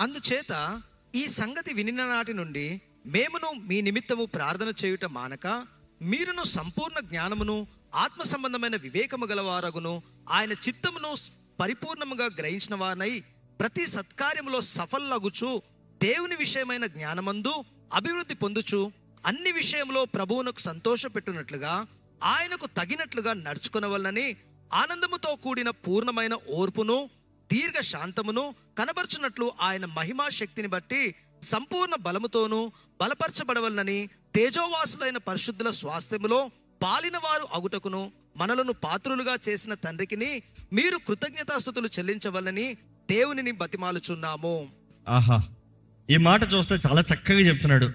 Speaker 2: అందుచేత ఈ సంగతి వినిన నాటి నుండి మేమును మీ నిమిత్తము ప్రార్థన చేయుట మానక మీరును సంపూర్ణ జ్ఞానమును ఆత్మ సంబంధమైన వివేకము గలవారగును ఆయన చిత్తమును పరిపూర్ణముగా గ్రహించిన వారనై ప్రతి సత్కార్యములో సఫలగుచు దేవుని విషయమైన జ్ఞానమందు అభివృద్ధి పొందుచు అన్ని విషయంలో ప్రభువునకు సంతోషపెట్టునట్లుగా ఆయనకు తగినట్లుగా నడుచుకునవలనని ఆనందముతో కూడిన పూర్ణమైన ఓర్పును దీర్ఘ శాంతమును కనబరుచున్నట్లు ఆయన మహిమా శక్తిని బట్టి సంపూర్ణ బలముతోనూ బలపరచబడవలనని తేజోవాసులైన పరిశుద్ధుల స్వాస్థ్యములో పాలిన వారు అగుటకును మనలను పాత్రులుగా చేసిన తండ్రికిని మీరు కృతజ్ఞతాస్థుతులు చెల్లించవలని దేవునిని బతిమాలుచున్నాము.
Speaker 1: ఆహా ఈ మాట చూస్తే చాలా చక్కగా చెప్తున్నాడు.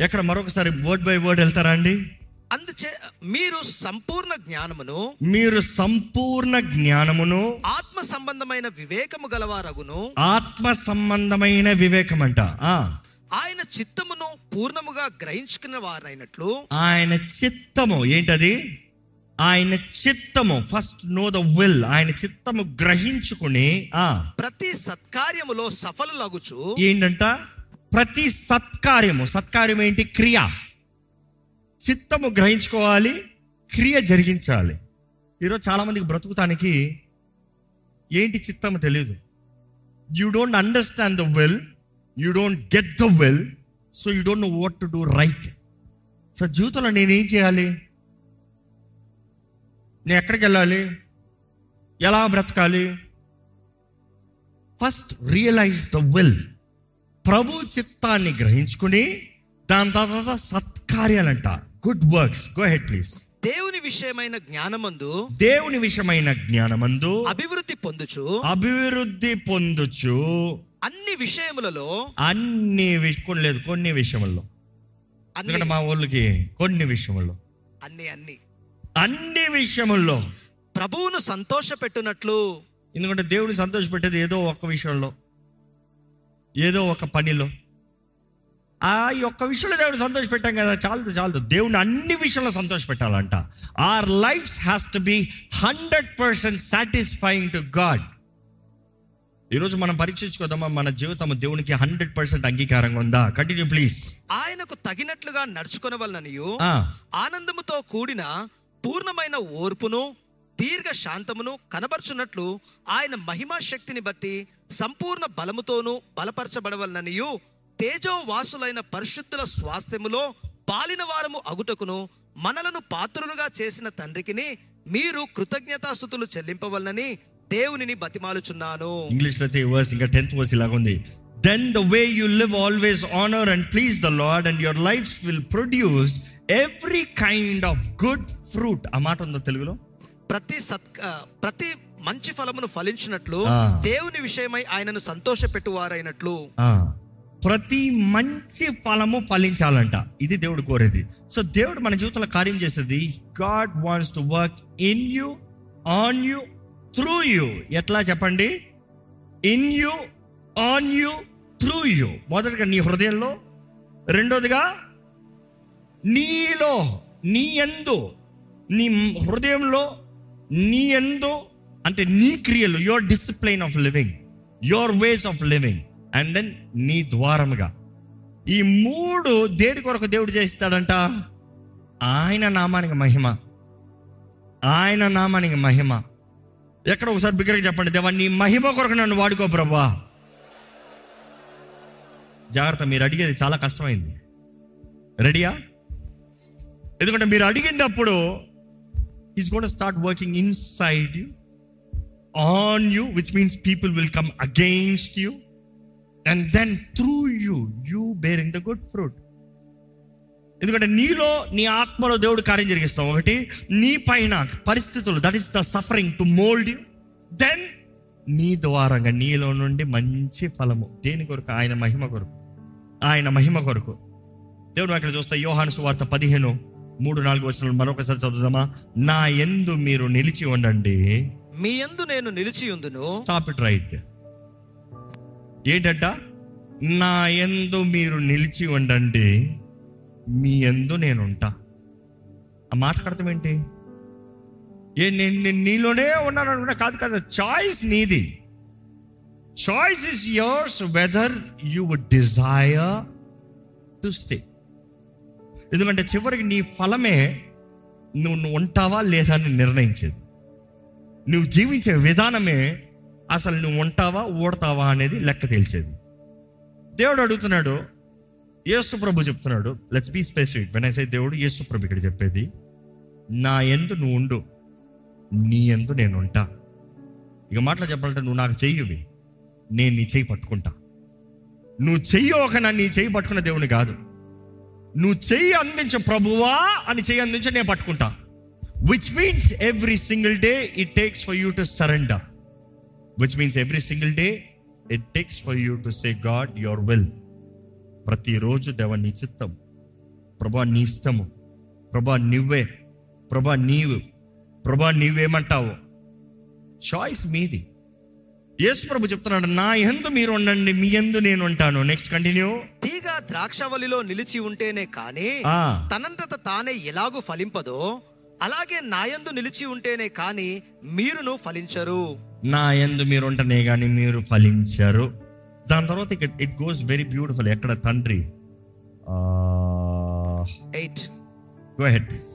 Speaker 1: ఎక్కడ మరొకసారి వర్డ్ బై వర్డ్ వెళ్తారా అండి?
Speaker 2: అందుచే మీరు సంపూర్ణ జ్ఞానమును
Speaker 1: మీరు సంపూర్ణ జ్ఞానమును
Speaker 2: ఆత్మ సంబంధమైన వివేకము గలవారగును.
Speaker 1: ఆత్మ సంబంధమైన వివేకం అంట
Speaker 2: ఆయన చిత్తమును పూర్ణముగా గ్రహించుకున్న వారైనట్లు
Speaker 1: ఆయన చిత్తము ఏంటది? ఆయన చిత్తము ఫస్ట్ నో ద విల్ ఆయన చిత్తము గ్రహించుకుని ఆ.
Speaker 2: ప్రతి సత్కార్యములో సఫలులగుచు
Speaker 1: ఏంటంట? ప్రతి సత్కార్యము సత్కార్యం ఏంటి క్రియ. చిత్తము గ్రహించుకోవాలి క్రియ జరిగించాలి. ఈరోజు చాలామందికి బ్రతుకుతానికి ఏంటి చిత్తము తెలియదు you don't understand the will you don't get the will so you don't know what to do right so జీవితంలో నేనేం చేయాలి? నేను ఎక్కడికి వెళ్ళాలి? ఎలా బ్రతకాలి? ఫస్ట్ రియలైజ్ ద వెల్ ప్రభు చిత్తాన్ని గ్రహించుకుని దాని తర్వాత సత్కార్యాలంటారు good works go ahead please
Speaker 2: దేవుని విషయమైన జ్ఞానమందు
Speaker 1: దేవుని విషయమైన జ్ఞానమందు
Speaker 2: అభివృద్ధి పొందుచు.
Speaker 1: అభివృద్ధి పొందుచు.
Speaker 2: అన్ని విషయములలో
Speaker 1: అన్ని కొన్ని లేదు కొన్ని విషయముల్లో.
Speaker 2: అన్ని
Speaker 1: ఎందుకంటే మా ఊళ్ళకి కొన్ని విషయముల్లో.
Speaker 2: అన్ని అన్ని.
Speaker 1: అన్ని విషయముల్లో.
Speaker 2: ప్రభువును సంతోషపెట్టునట్లు.
Speaker 1: ఎందుకంటే దేవుని సంతోషపెట్టేది ఏదో ఒక విషయంలో. ఏదో ఒక పనిలో. ఆ యొక్క విషయంలో దేవుడు సంతోషపెట్టాం కదా. చాలదు చాలదు. దేవుని అన్ని విషయంలో సంతోషపెట్టాలంట. Our life has to be hundred percent satisfying to God ఈరోజు మనం పరీక్షించుకోదామా మన జీవితం దేవునికి హండ్రెడ్ పర్సెంట్ అంగీకారంగా ఉందా? కంటిన్యూ ప్లీజ్
Speaker 2: ఆయనకు తగినట్లుగా నడుచుకొనవలననియు
Speaker 1: ఆ.
Speaker 2: ఆనందముతో కూడిన పూర్ణమైన ఓర్పును దీర్ఘ శాంతమును కనబర్చున్నట్లు ఆయన మహిమా శక్తిని బట్టి సంపూర్ణ బలముతోనూ బలపరచబడవలననియు తేజో వాసులైన పరిశుద్ధుల స్వాస్థ్యములో పాలిన వారము అగుటకును మనలను పాత్రులుగా చేసిన తండ్రికిని మీరు కృతజ్ఞతాస్థుతులు చెల్లింపవలనని దేవునిని బతిమాలుచున్నాను.
Speaker 1: ఇంగ్లీష్లో వర్స్ ఇంకా టెన్త్ వర్స్ ఇలాగ ఉంది. Then the way you live always honour and please the lord and your life will produce every kind of good fruit ఆ మాట ఉందా తెలుగులో?
Speaker 2: ప్రతి సత్ ప్రతి మంచి ఫలమును ఫలించినట్లు. దేవుని విషయమై ఆయనను సంతోషపెట్టువారైనట్లు.
Speaker 1: ఆ, ప్రతి మంచి ఫలము ఫలించాలంట. ఇది దేవుడు కోరేది. సో దేవుడు మన జీవితంలో కార్యం చేసేది God wants to work in you on you through you ఎట్లా చెప్పండి? In you on you through you మొదటిగా నీ హృదయంలో రెండోదిగా నీలో నీ ఎందు నీ హృదయంలో నీ ఎందు అంటే నీ క్రియలు your discipline of living your ways of living and then నీ ద్వారముగా. ఈ మూడు దేని కొరకు దేవుడు చేస్తాడంట ఆయన నామానికి మహిమ. ఆయన నామానికి మహిమ. ఎక్కడ ఒకసారి బిగ్గరగా చెప్పండి. దేవా నీ మహిమ కొరకు నన్ను వాడుకో ప్రభా. జాగ్రత్త మీరు అడిగేది చాలా కష్టమైంది. రెడీయా ఎందుకంటే మీరు అడిగినప్పుడు is gonna start working inside you on you which means people will come against you and then through you you bearing the good fruit ఎందుకంటే నీలో నీ ఆత్మలో దేవుడు కార్యం జరిగిస్తాం. ఒకటి నీ పైన పరిస్థితులు that is the suffering to mould you then నీ ద్వారంగా నీలో నుండి మంచి ఫలము. దేని కొరకు? ఆయన మహిమ కొరకు. ఆయన మహిమ కొరకు. దేవుడు అక్కడ చూస్తే యోహాను సువార్త పదిహేను మూడు నాలుగు వచ్చిన మరొకసారి చదువుదామా? నా ఎందు మీరు నిలిచి ఉండండి.
Speaker 2: మీ యందు నేను నిలిచి ఉందును
Speaker 1: స్టాప్ ఇట్ రైట్ ఏంటంట? నా ఎందు మీరు నిలిచి ఉండండి మీ ఎందు నేను ఉంటా ఆ మాట్లాడతాం ఏంటి? ఏ నేను నీలోనే ఉన్నాను అనుకున్నా. కాదు కాదు చాయిస్ నీది. Choice is yours whether you would desire to stay ఎందుకంటే చివరికి నీ ఫలమే నువ్వు నువ్వు ఉంటావా లేదా అని నిర్ణయించేది. నువ్వు జీవించే విధానమే అసలు నువ్వు ఉంటావా ఓడతావా అనేది లెక్క తేల్చేది. దేవుడు అడుగుతున్నాడు యేసు ప్రభు చెప్తున్నాడు let's be specific when I say దేవుడు యేసు ప్రభు ఇక్కడ చెప్పేది నా ఎందు నువ్వు ఉండు నీ ఎందు నేను ఉంటా. ఇక మాటలు చెప్పాలంటే నువ్వు నాకు చెయ్యువి నేను నీ చెయ్యి పట్టుకుంటా. నువ్వు చెయ్యి ఒక నా నీ చెయ్యి పట్టుకున్న దేవుని కాదు. నువ్వు చెయ్యి అందించ ప్రభువా అని చెయ్యి అందించ నేను పట్టుకుంటా. Which means every single day it takes for you to surrender which means every single day it takes for you to say God your will ప్రతిరోజు దేవ నీ చిత్తం. ప్రభా నీ ఇష్టము. ప్రభా నువ్వే. ప్రభా నీవు. ప్రభా నీవేమంటావు చాయిస్ మీది. యేసు ప్రభు చెప్తున్నాడు నా ఎందు మీరు ఉండండి మీ ఎందు నేను ఉంటాను. నెక్స్ట్ కంటిన్యూ
Speaker 2: తీగ ద్రాక్షవల్లిలో నిలిచి ఉంటేనే కాని. తనంతట తానే ఎలాగూ ఫలింపదో అలాగే నాయందు నిలిచి ఉంటేనే కాని మీరును ఫలించరు.
Speaker 1: నా ఎందు మీరు ఉంటనే కానీ మీరు ఫలించారు. దాని తర్వాత ఇక ఇట్ గోస్ వెరీ బ్యూటిఫుల్ ఎక్కడ తండ్రి?
Speaker 2: ఎయిట్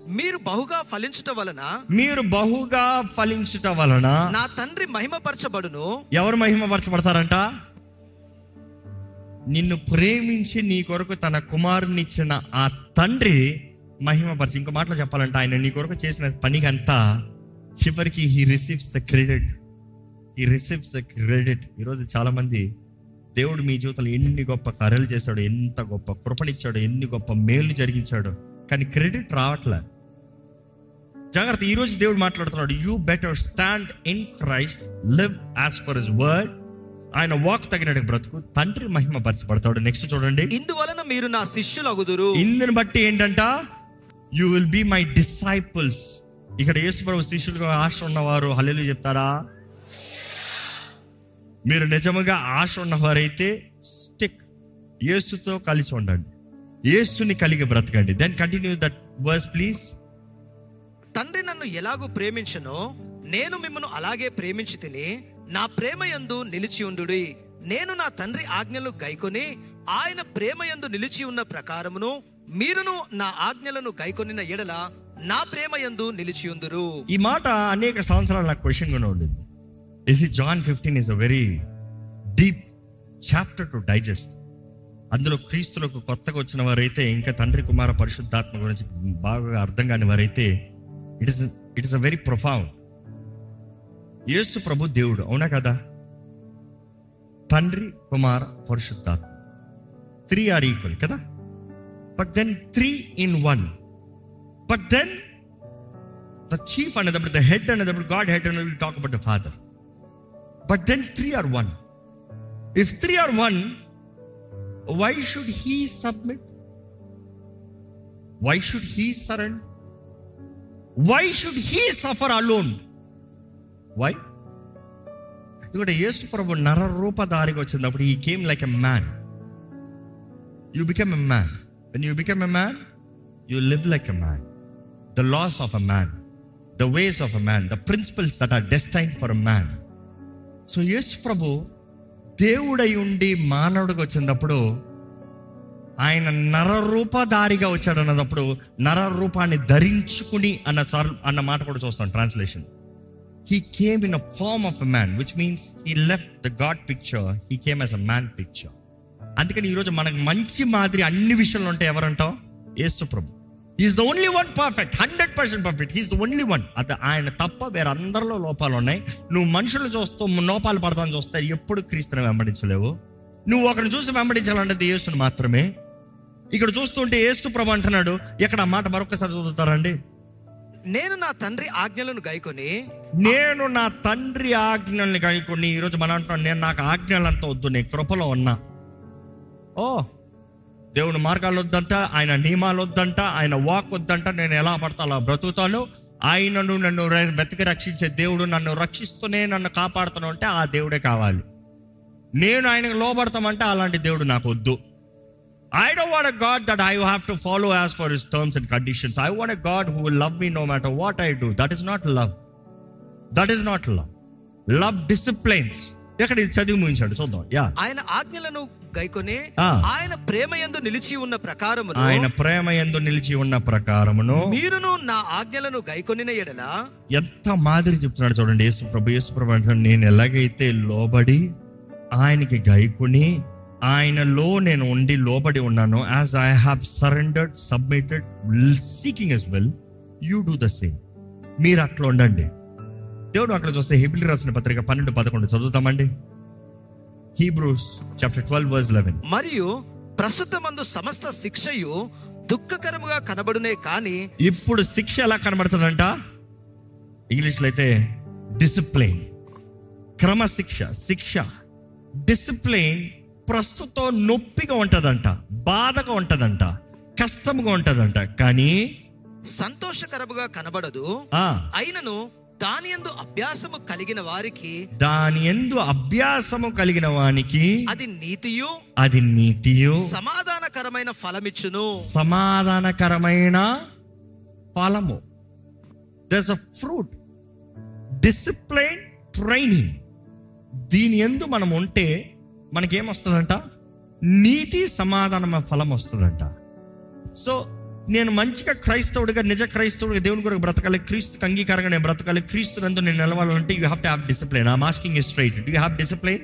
Speaker 2: మీరు బహుగా ఫలించుట వలన
Speaker 1: మీరు బహుగా ఫలించుట వలన
Speaker 2: నా తండ్రి మహిమపరచబడును.
Speaker 1: ఎవరు మహిమపరచబడతారంట? నిన్ను ప్రేమించి నీ కొరకు తన కుమారుని ఇచ్చిన ఆ తండ్రి మహిమపరిచి ఇంకో మాటలో చెప్పాలంటే ఆయన నీ కొరకు చేసిన పనికంతా చివరికి he receives the credit he receives credit ఈరోజు చాలా మంది దేవుడు మీ జీవితంలో ఎన్ని గొప్ప కార్యాలు చేశాడు ఎంత గొప్ప కృపనిచ్చాడు ఎన్ని గొప్ప మేలు జరిగించాడు కానీ క్రెడిట్ రావట్లే. జాగ్రత్త ఈ రోజు దేవుడు మాట్లాడుతున్నాడు you better stand in Christ live as for his word ఆయన వాక్ తగినట్టు బ్రతుకు తండ్రి మహిమ పరచబడతాడు. నెక్స్ట్ చూడండి.
Speaker 2: ఇందువలన మీరు నా శిష్యులగుదురు.
Speaker 1: ఇందుని బట్టి ఏంటంట? You will be my disciples ఇక్కడ యేసు ప్రభు శిష్యులుగా ఆశ ఉన్నవారు హల్లెలు చెప్తారా? మీరు నిజముగా ఆశ ఉన్నవారైతే స్టిక్. యేసుతో కలిసి ఉండండి. యేసుని కలిగి బ్రతకండి. Then continue that verse please
Speaker 2: తండ్రి నన్ను ఎలాగూ ప్రేమించనో నేను మిమ్మల్ని అలాగే ప్రేమించి తిని నా ప్రేమయందు నిలిచి ఉండుడి. నేను నా తండ్రి ఆజ్ఞలు గైకొని ఆయన ప్రేమయందు నిలిచి ఉన్న ప్రకారమును మీరును నా ఆజ్ఞలను గైకొనిన ఎడల నా ప్రేమయందు నిలిచి ఉందురు.
Speaker 1: ఈ మాట అనేక సంవత్సరాలు నాకు క్వశ్చన్గా ఉండింది. ఇస్ ఈ John fifteen is a very deep chapter to digest అందులో క్రీస్తులకు కొత్తగా వచ్చిన వారైతే ఇంకా తండ్రి కుమార పరిశుద్ధాత్మ గురించి బాగా అర్థం కాని వారైతే it is it is a very profound యేసు ప్రభు దేవుడు అవునా కదా? తండ్రి కుమార పరిశుద్ధాత్మ. త్రీ ఆర్ ఈక్వల్ కదా? But then three in one but then the chief అనేటప్పుడు ద హెడ్ అనేటప్పుడు గాడ్ హెడ్ అని talk about the father but then three are one if three are one why should he submit why should he surrender why should he suffer alone why ఎందుకంటే యేసు ప్రభు నర రూపధారిగా వచ్చినప్పుడు he came like a man you become a man when you become a man you live like a man the laws of a man the ways of a man the principles that are destined for a man so యేసు ప్రభు దేవుడై ఉండి మానవుడికి వచ్చినప్పుడు ఆయన నరరూపధారిగా వచ్చాడు అన్నప్పుడు నర రూపాన్ని ధరించుకుని అన్న సార్ అన్న మాట కూడా చూస్తాం translation he came in a form of a man which means he left the God picture he came as a man picture అందుకని ఈరోజు మనకు మంచి మాదిరి అన్ని విషయంలో ఉంటే ఎవరంటాం యేసు ప్రభు. Is the only one perfect hundred percent perfect he's the only one అది ఆయన తప్ప వేరే అందరిలో లోపాలు ఉన్నాయి. నువ్వు మనుషులు చూస్తూ లోపాలు పడతాను చూస్తే ఎప్పుడు క్రీస్తుని వెంబడించలేవు. నువ్వు ఒకరిని చూసి వెంబడించాలంటే యేసుని మాత్రమే. ఇక్కడ చూస్తుంటే యేసు ప్రభు అంటున్నాడు ఇక్కడ ఆ మాట మరొకసారి చదువుతారండి.
Speaker 2: నేను నా తండ్రి ఆజ్ఞలను గైకొని
Speaker 1: నేను నా తండ్రి ఆజ్ఞల్ని కనుక్కొని ఈరోజు మనం అంటున్నాం నేను నాకు ఆజ్ఞలంతా వద్దు నేను కృపలో ఉన్నా. ఓ దేవుని మార్గాలు వద్దంట ఆయన నియమాలు వద్దంట ఆయన వాక్ వద్దంట నేను ఎలా పడతా అలా బ్రతుకుతాను. ఆయనను నన్ను బ్రతికి రక్షించే దేవుడు నన్ను రక్షిస్తూనే నన్ను కాపాడుతాను అంటే ఆ దేవుడే కావాలి. నేను ఆయనకు లోబడతామంటే అలాంటి దేవుడు నాకు వద్దు I don't want a God that I to follow follow for for terms and conditions I I God a love me no matter what I do that is not love that not not love love not love. ఎక్కడ ఇది చదివి ముగించాడు? చూద్దాం. Yeah
Speaker 2: ఆయన ఆజ్ఞలను గైకొని. ఆయన ప్రేమయందు నిలిచి ఉన్న ప్రకారమును
Speaker 1: ఆయన ప్రేమ ఎందు నిలిచి ఉన్న ప్రకారమును
Speaker 2: మీరును నా ఆజ్ఞలను గైకొనిన ఎడల
Speaker 1: ఎంత మాదిరి చెప్తున్నాడు చూడండి యేసు ప్రభు. యేసు ప్రభు అంటున్నాడు నేను ఎలాగైతే లోబడి ఆయనకి గైకుని ఆయనలో నేను ఉండి లోబడి ఉన్నాను as I have surrendered submitted seeking as well you do the same మీరు అట్లా ఉండండి. దేవుడు అక్కడ చూస్తే హిబ్రి రాసిన పత్రిక పన్నెండు పదకొండు చదువుతామండి. Hebrews chapter twelve verse eleven
Speaker 2: మరియు ప్రస్తుతమందు సమస్త శిక్షయు దుఃఖకరముగా కనబడునే కాని
Speaker 1: ఇప్పుడు శిక్ష ఎలా కనబడుతుందంట? ఇంగ్లీష్లో అయితే డిసిప్లైన్ క్రమశిక్ష శిక్ష. డిసిప్లైన్ ప్రస్తుతం నొప్పిగా ఉంటదంట బాధగా ఉంటదంట కష్టంగా ఉంటదంట. కానీ
Speaker 2: సంతోషకరముగా కనబడదు. అయినను దాని యందు అభ్యాసము కలిగిన వారికి
Speaker 1: దాని ఎందు అభ్యాసము కలిగిన వానికి
Speaker 2: అది నీతియు
Speaker 1: అది నీతియు.
Speaker 2: సమాధానకరమైన ఫలమిచ్చును.
Speaker 1: సమాధానకరమైన ఫలము. Thus a fruit discipline training దీని ఎందు మనం ఉంటే మనకేమొస్తుందంట? నీతి సమాధానం ఫలం వస్తుందంట సో నేను మంచిగా క్రైస్తవుడిగా నిజ క్రైస్తవుడిగా దేవుని కొరకు బ్రతకాలి క్రీస్తు అంగీకారంగా నేను బ్రతకాలి క్రీస్తు నందు నేను నిలవాలంటే you have to have discipline masking is straight you have discipline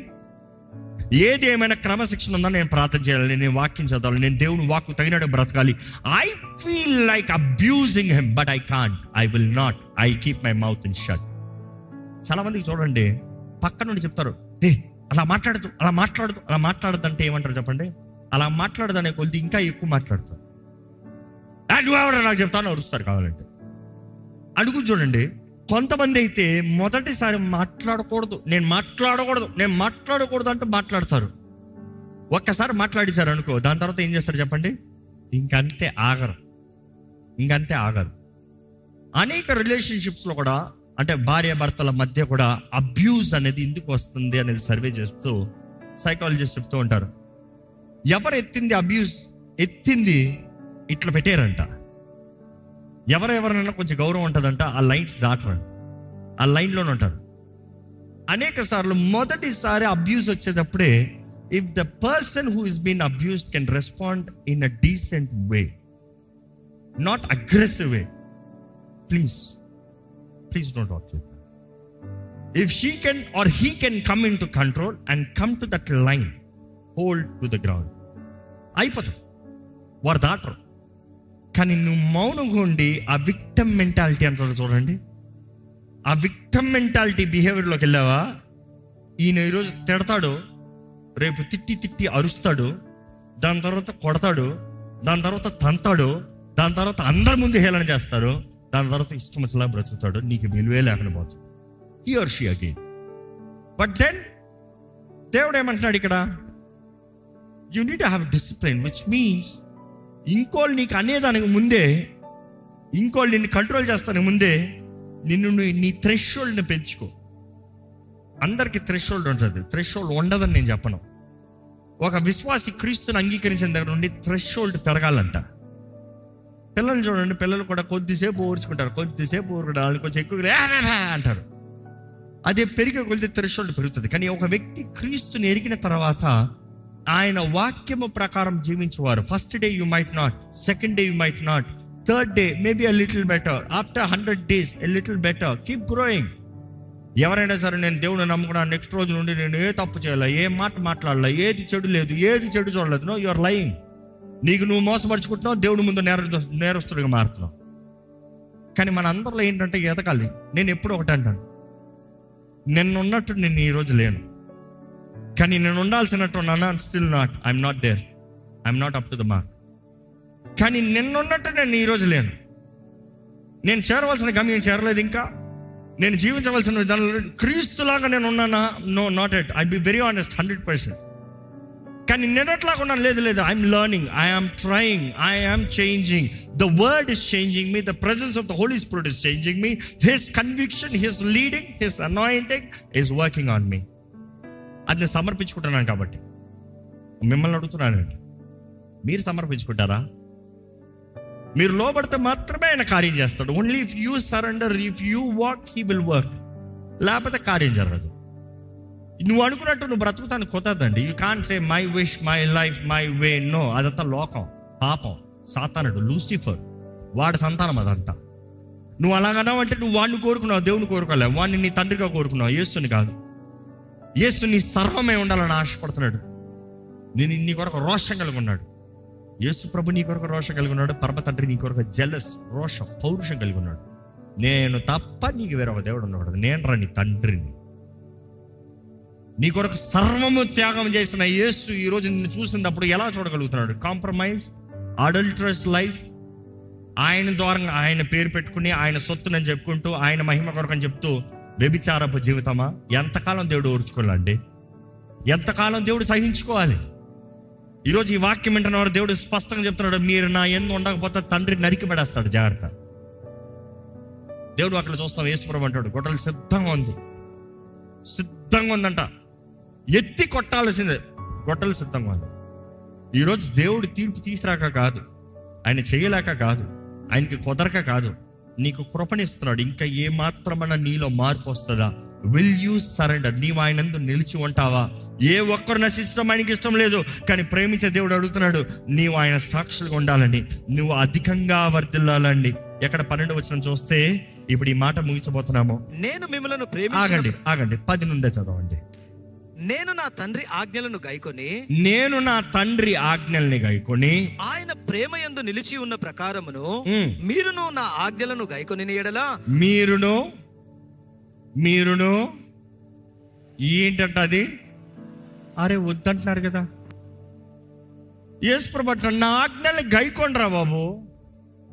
Speaker 1: ఏది ఏమైనా క్రమశిక్షణ ఉందా నేను ప్రార్థన చేయాలి నేను వాక్యం చదవాలి నేను దేవుని వాక్కు తగినట్టు బ్రతకాలి. I feel like abusing him but I can't I will not I keep my mouth in shut చాలా మందికి చూడండి పక్క నుండి చెప్తారు ఏ అలా మాట్లాడదు అలా మాట్లాడదు అలా మాట్లాడదు అంటే ఏమంటారు చెప్పండి? అలా మాట్లాడదనే కొద్ది ఇంకా ఎక్కువ మాట్లాడతారు. నువ్వెవరో నాకు చెప్తాను అరుస్తారు కావాలంటే. అడుగు చూడండి. కొంతమంది అయితే మొదటిసారి మాట్లాడకూడదు. నేను మాట్లాడకూడదు. నేను మాట్లాడకూడదు అంటే మాట్లాడతారు. ఒక్కసారి మాట్లాడేశారు అనుకో దాని తర్వాత ఏం చేస్తారు చెప్పండి? ఇంకంతే ఆగరు. ఇంకంతే ఆగరు. అనేక రిలేషన్షిప్స్లో కూడా అంటే భార్య భర్తల మధ్య కూడా అబ్యూజ్ అనేది ఎందుకు వస్తుంది అనేది సర్వే చేస్తూ సైకాలజిస్ట్ చెప్తూ ఉంటారు. ఎవరు ఎత్తింది అబ్యూస్ ఎత్తింది ఇట్లా పెట్టారంట. ఎవరెవరైనా కొంచెం గౌరవం ఉంటుందంట ఆ లైన్స్ దాటరండి. ఆ లైన్లోనే ఉంటారు. అనేక సార్లు మొదటిసారి abuse వచ్చేటప్పుడే if the person who is been abused can respond in a decent way not aggressive way please please don't what if she can or he can come in to control and come to that line hold to the ground అయిపోతుంది. వారు దాటరు. కానీ నువ్వు మౌనంగా ఉండి ఆ victim mentality అంటారు చూడండి. ఆ విక్టమ్ మెంటాలిటీ బిహేవియర్లోకి వెళ్ళావా? ఈయన ఈరోజు తిడతాడు రేపు తిట్టి తిట్టి అరుస్తాడు దాని తర్వాత కొడతాడు దాని తర్వాత తంతాడు దాని తర్వాత అందరి ముందు హేళన చేస్తారు దాని తర్వాత ఇష్టం వచ్చేలా బ్రతుకుతాడు నీకు విలువే లేకుండా పోవచ్చు he or she again but then దేవుడు ఏమంటున్నాడు ఇక్కడ? You need have discipline which means ఇంకోళ్ళు నీకు అనేదానికి ముందే ఇంకోళ్ళు నిన్ను కంట్రోల్ చేస్తానికి ముందే నిన్ను నువ్వు నీ థ్రెషోల్డ్ని పెంచుకో. అందరికి థ్రెషోల్డ్ ఉంటుంది. థ్రెషోల్డ్ ఉండదని నేను చెప్పను. ఒక విశ్వాసి క్రీస్తుని అంగీకరించిన దగ్గర నుండి థ్రెషోల్డ్ పెరగాలంట. పిల్లల్ని చూడండి పిల్లలు కూడా కొద్దిసేపు ఊర్చుకుంటారు. కొద్దిసేపు ఊరుకుంటారు. కొంచెం ఎక్కువ అంటారు. అదే పెరిగే కొద్ది థ్రెషోల్డ్ పెరుగుతుంది. కానీ ఒక వ్యక్తి క్రీస్తుని ఎరిగిన తర్వాత ఆయన వాక్యము ప్రకారం జీవించేవారు. First day you might not second day you might not third day maybe a little better after hundred days a little better keep growing ఎవరైనా సరే నేను దేవుని నమ్ముకున్నాను నెక్స్ట్ రోజు నుండి నేను ఏ తప్పు చేయాలా ఏ మాట మాట్లాడాలా ఏది చెడు లేదు ఏది చెడు చూడలేదు. నో యువర్ లయింగ్ నీకు నువ్వు మోసపరుచుకుంటున్నావు దేవుడి ముందు నేర నేరస్తుడిగా మారుతున్నావు. కానీ మన అందరిలో ఏంటంటే ఎదగాలి. నేను ఎప్పుడు ఒకటి అంటాను. నిన్నున్నట్టు నేను ఈ రోజు లేను. కానీ నేను ఉండాల్సినట్టు ఉన్నాను still not I'm not there I'm not up to the mark కానీ నిన్నున్నట్టు నేను ఈరోజు లేను. నేను చేరవలసిన గమ్యం చేరలేదు ఇంకా. నేను జీవించవలసిన విధానంలో క్రీస్తులాగా నేను ఉన్నానా? No not at I be very honest hundred percent కానీ నిన్నట్లాగా ఉన్నాను? లేదు లేదు. I'm learning I'm trying I'm changing the word is changing me the presence of the holy spirit is changing me his conviction his leading his anointing is working on me అది నేను సమర్పించుకుంటున్నాను కాబట్టి. మిమ్మల్ని అడుగుతున్నానండి మీరు సమర్పించుకుంటారా? మీరు లోబడితే మాత్రమే ఆయన కార్యం చేస్తాడు. Only if you surrender if you walk he will work లేకపోతే కార్యం జరగదు. నువ్వు అనుకున్నట్టు నువ్వు బ్రతుకుతాను కొత్తదండి. You can say my wish my life my way no అదంతా లోకం పాపం సాతానుడు లూసిఫర్ వాడి సంతానం అదంతా. నువ్వు అలాగన్నావు అంటే నువ్వు వాడిని కోరుకున్నావు దేవుని కోరుకోలేవు. వాడిని నీ తండ్రిగా కోరుకున్నావు. యేసుని కాదు. యేసు నీ సర్వమే ఉండాలని ఆశపడుతున్నాడు. నేను నీ కొరకు రోషం కలిగి ఉన్నాడు. యేసు ప్రభు నీ కొరకు రోషం కలిగి ఉన్నాడు. పరమ తండ్రి నీ కొరకు జెలస్ రోషం పౌరుషం కలిగి ఉన్నాడు. నేను తప్ప నీకు వేరొక దేవుడు ఉన్నాడు నేను రా నీ తండ్రిని. నీ కొరకు సర్వము త్యాగం చేసిన యేసు ఈ రోజు నిన్ను చూసినప్పుడు ఎలా చూడగలుగుతున్నాడు? కాంప్రమైజ్ అడల్ట్రస్ లైఫ్ ఆయన ద్వారా ఆయన పేరు పెట్టుకుని ఆయన సొత్తునని చెప్పుకుంటూ ఆయన మహిమ కొరకు అని చెప్తూ వ్యభిచారపు జీవితమా? ఎంతకాలం దేవుడు ఓర్చుకోవాలండి? ఎంతకాలం దేవుడు సహించుకోవాలి? ఈరోజు ఈ వాక్యం వింటున్నవారు దేవుడు స్పష్టంగా చెప్తున్నాడు మీరు నా ఎందు ఉండకపోతే తండ్రి నరికి పడేస్తాడు. జాగ్రత్త. దేవుడు అక్కడ చూస్తాం యేసుప్రభు అంటాడు గొడ్డలు సిద్ధంగా ఉంది. సిద్ధంగా ఉందంట. ఎత్తి కొట్టాల్సిందే. గొడ్డలు సిద్ధంగా ఉంది. ఈరోజు దేవుడు తీర్పు తీసిరాక కాదు. ఆయన చేయలేక కాదు. ఆయనకి కుదరక కాదు. నీకు కృపణిస్తున్నాడు ఇంకా ఏ మాత్రమన్నా నీలో మార్పు వస్తుందా? విల్ యూ సరెండర్ నీవు ఆయనందు నిలిచి ఉంటావా? ఏ ఒక్కరు నశిష్టం ఆయనకి ఇష్టం లేదు. కానీ ప్రేమించే దేవుడు అడుగుతున్నాడు నీవు ఆయన సాక్షులుగా ఉండాలని నువ్వు అధికంగా వర్దిల్లాలండి ఎక్కడ పన్నెండు వచ్చిన చూస్తే ఇప్పుడు ఈ మాట ముగించబోతున్నాము.
Speaker 2: నేను మిమ్మలను
Speaker 1: ఆగండి ఆగండి. పది నుండే చదవండి.
Speaker 2: నేను నా తండ్రి ఆజ్ఞలను గైకొని
Speaker 1: నేను నా తండ్రి ఆజ్ఞల్ని గైకొని
Speaker 2: ఆయన ప్రేమ యందు నిలిచి ఉన్న ప్రకారమును మీరును నా ఆజ్ఞలను గైకొని ఎడలా
Speaker 1: మీరును మీరును ఏంటంట అది అరే వద్దంటున్నారు కదా. యేసుప్రభు నా ఆజ్ఞల్ని గైకొండ్రా బాబు?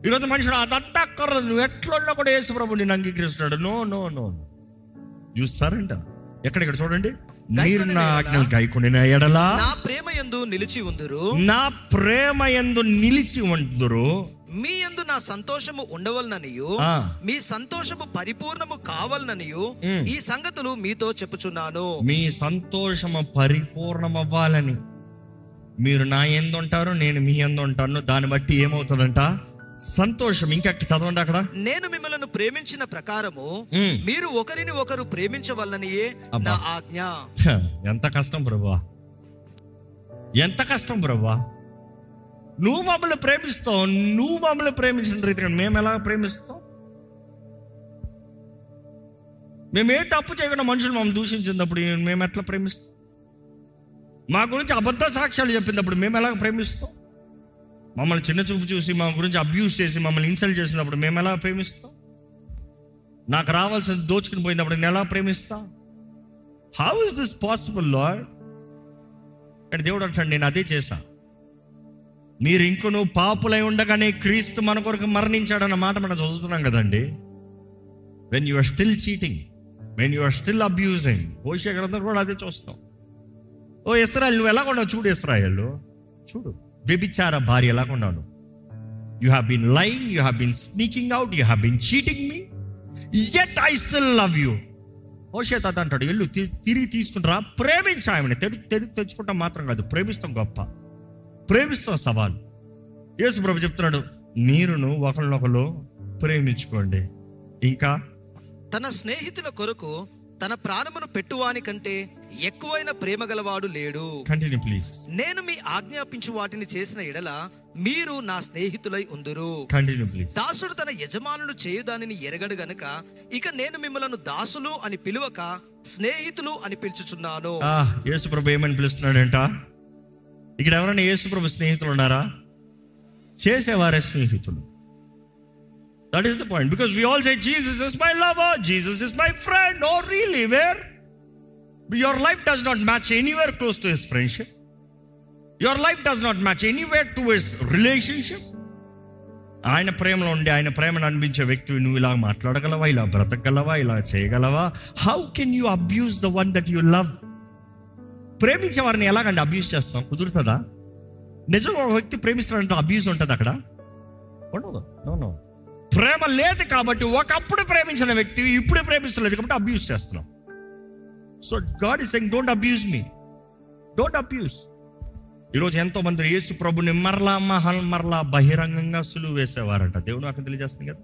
Speaker 1: ఈరోజు మనుషుడు అదంతా అక్కర్లేదు. నువ్వు ఎట్లున్నా కూడా యేసుప్రభు నేను అంగీకరిస్తున్నాడు. నో నో నో సరెండర్ ఎక్కడెక్కడ చూడండి? మీరు నా ఆజ్ఞలు గైకొని ఎడలా?
Speaker 2: నా ప్రేమ యందు నిలిచి ఉందురు.
Speaker 1: నా ప్రేమ యందు నిలిచి ఉంటురు
Speaker 2: మీ యందు నా సంతోషము ఉండవలననియు. మీ సంతోషము పరిపూర్ణము కావాలననియు. ఈ సంగతులు మీతో చెప్పుచున్నాను.
Speaker 1: మీ సంతోషము పరిపూర్ణమవ్వాలని. మీరు నా ఎందు ఉంటారు నేను మీ ఎందు ఉంటాను దాన్ని బట్టి ఏమవుతుందంట? సంతోషం. ఇంకా చదవండి అక్కడ?
Speaker 2: నేను మిమ్మలను ప్రేమించిన ప్రకారము. మీరు ఒకరిని ఒకరు ప్రేమించవలనయే
Speaker 1: అబ్బా.
Speaker 2: నా ఆజ్ఞ.
Speaker 1: ఎంత కష్టం ప్రభా. ఎంత కష్టం ప్రభా. నువ్వు మమ్మల్ని ప్రేమిస్తావు నువ్వు మమ్మల్ని ప్రేమించిన రీతిగా మేము ఎలా ప్రేమిస్తాం? మేము ఏ తప్పు చేయకుండా మనుషులు మమ్మల్ని దూషించినప్పుడు మేము ఎట్లా ప్రేమిస్తాం? మా గురించి అబద్ధ సాక్ష్యాలు చెప్పినప్పుడు మేము ఎలా ప్రేమిస్తాం? మమ్మల్ని చిన్న చూపు చూసి మా గురించి అబ్యూస్ చేసి మమ్మల్ని ఇన్సల్ట్ చేసినప్పుడు మేము ఎలా ప్రేమిస్తాం? నాకు రావాల్సింది దోచుకుని పోయినప్పుడు నేను ఎలా ప్రేమిస్తాం? How is this possible lord ఇక్కడ దేవుడు అంటాడు నేను అదే చేశా. మీరు ఇంకొను పాపులై ఉండగానే క్రీస్తు మన కొరకు మరణించాడన్న మాట మనం చదువుతున్నాం కదండి. When you are still cheating when you are still abusing భవిష్య గ్రంథం కూడా అదే చూస్తాం. ఓ ఇస్రాయల్ నువ్వు ఎలా కొన్నావు చూడు ఇస్రాయల్. చూడు. వ్యభిచార భార్య ఎలా ఉన్నాను. You have been lying you have been sneaking out you have been cheating me yet I still love you ఓషేత అంటాడు వెళ్ళు తిరిగి తీసుకుంటారా ప్రేమించా ఆమెను. తెరి తెరి- తెచ్చుకుంటాం మాత్రం కాదు ప్రేమిస్తాం గొప్ప. ప్రేమిస్తాం సవాలు. యేసు ప్రభు చెప్తున్నాడు మీరును ఒకరినొకరు ప్రేమించుకోండి. ఇంకా
Speaker 2: తన స్నేహితుల కొరకు తన ప్రాణమును పెట్టువాని కంటే ఎక్కువైన ప్రేమ గలవాడు లేడు.
Speaker 1: కంటిన్యూ ప్లీజ్
Speaker 2: నేను మీ ఆజ్ఞాపించు వాటిని చేసిన ఎడల మీరు నా స్నేహితులై ఉందురు.
Speaker 1: కంటిన్యూ ప్లీజ్
Speaker 2: దాసుడు తన యజమానుడు చేయు దానిని ఎరగడు గనుక ఇక నేను మిమ్మలను దాసులు అని పిలువక స్నేహితులు అని పిలుచుచున్నాను.
Speaker 1: ఆ యేసు ప్రభు ఏమని పిలుస్తున్నాడంట? ఇక్కడ ఎవరైనా యేసు ప్రభు స్నేహితులు ఉన్నారా? చేసేవారే స్నేహితులు. That is the point because we all say Jesus is my lover Jesus is my friend oh really where your life does not match anywhere close to his friendship your life does not match anywhere to his relationship ఆయన ప్రేమలో ఉండి ఆయన ప్రేమను అనిపించే వ్యక్తివి నువ్వు ఇలా మాట్లాడగలవా? ఇలా బ్రతకగలవా? ఇలా చేయగలవా? How can you abuse the one that you love ప్రేమించే వారిని ఎలాగండి అబ్యూస్ చేస్తాం? కుదురుతుందా? నిజంగా ఒక వ్యక్తి ప్రేమిస్తాడంటే అబ్యూస్ ఉంటుంది అక్కడ? ఉండదు. నో నో ప్రేమ లేదు కాబట్టి ఒకప్పుడు ప్రేమించిన వ్యక్తి ఇప్పుడు ప్రేమిస్తలేదు కాబట్టి అబ్యూస్ చేస్తున్నాం. So God is saying don't abuse me don't abuse ఈరోజు ఎంతో మంది యేసు ప్రభుని మరలా మహల్ మరలా బహిరంగంగా సులువు వేసేవారంట. దేవుడు నాకు తెలియజేస్తుంది కదా?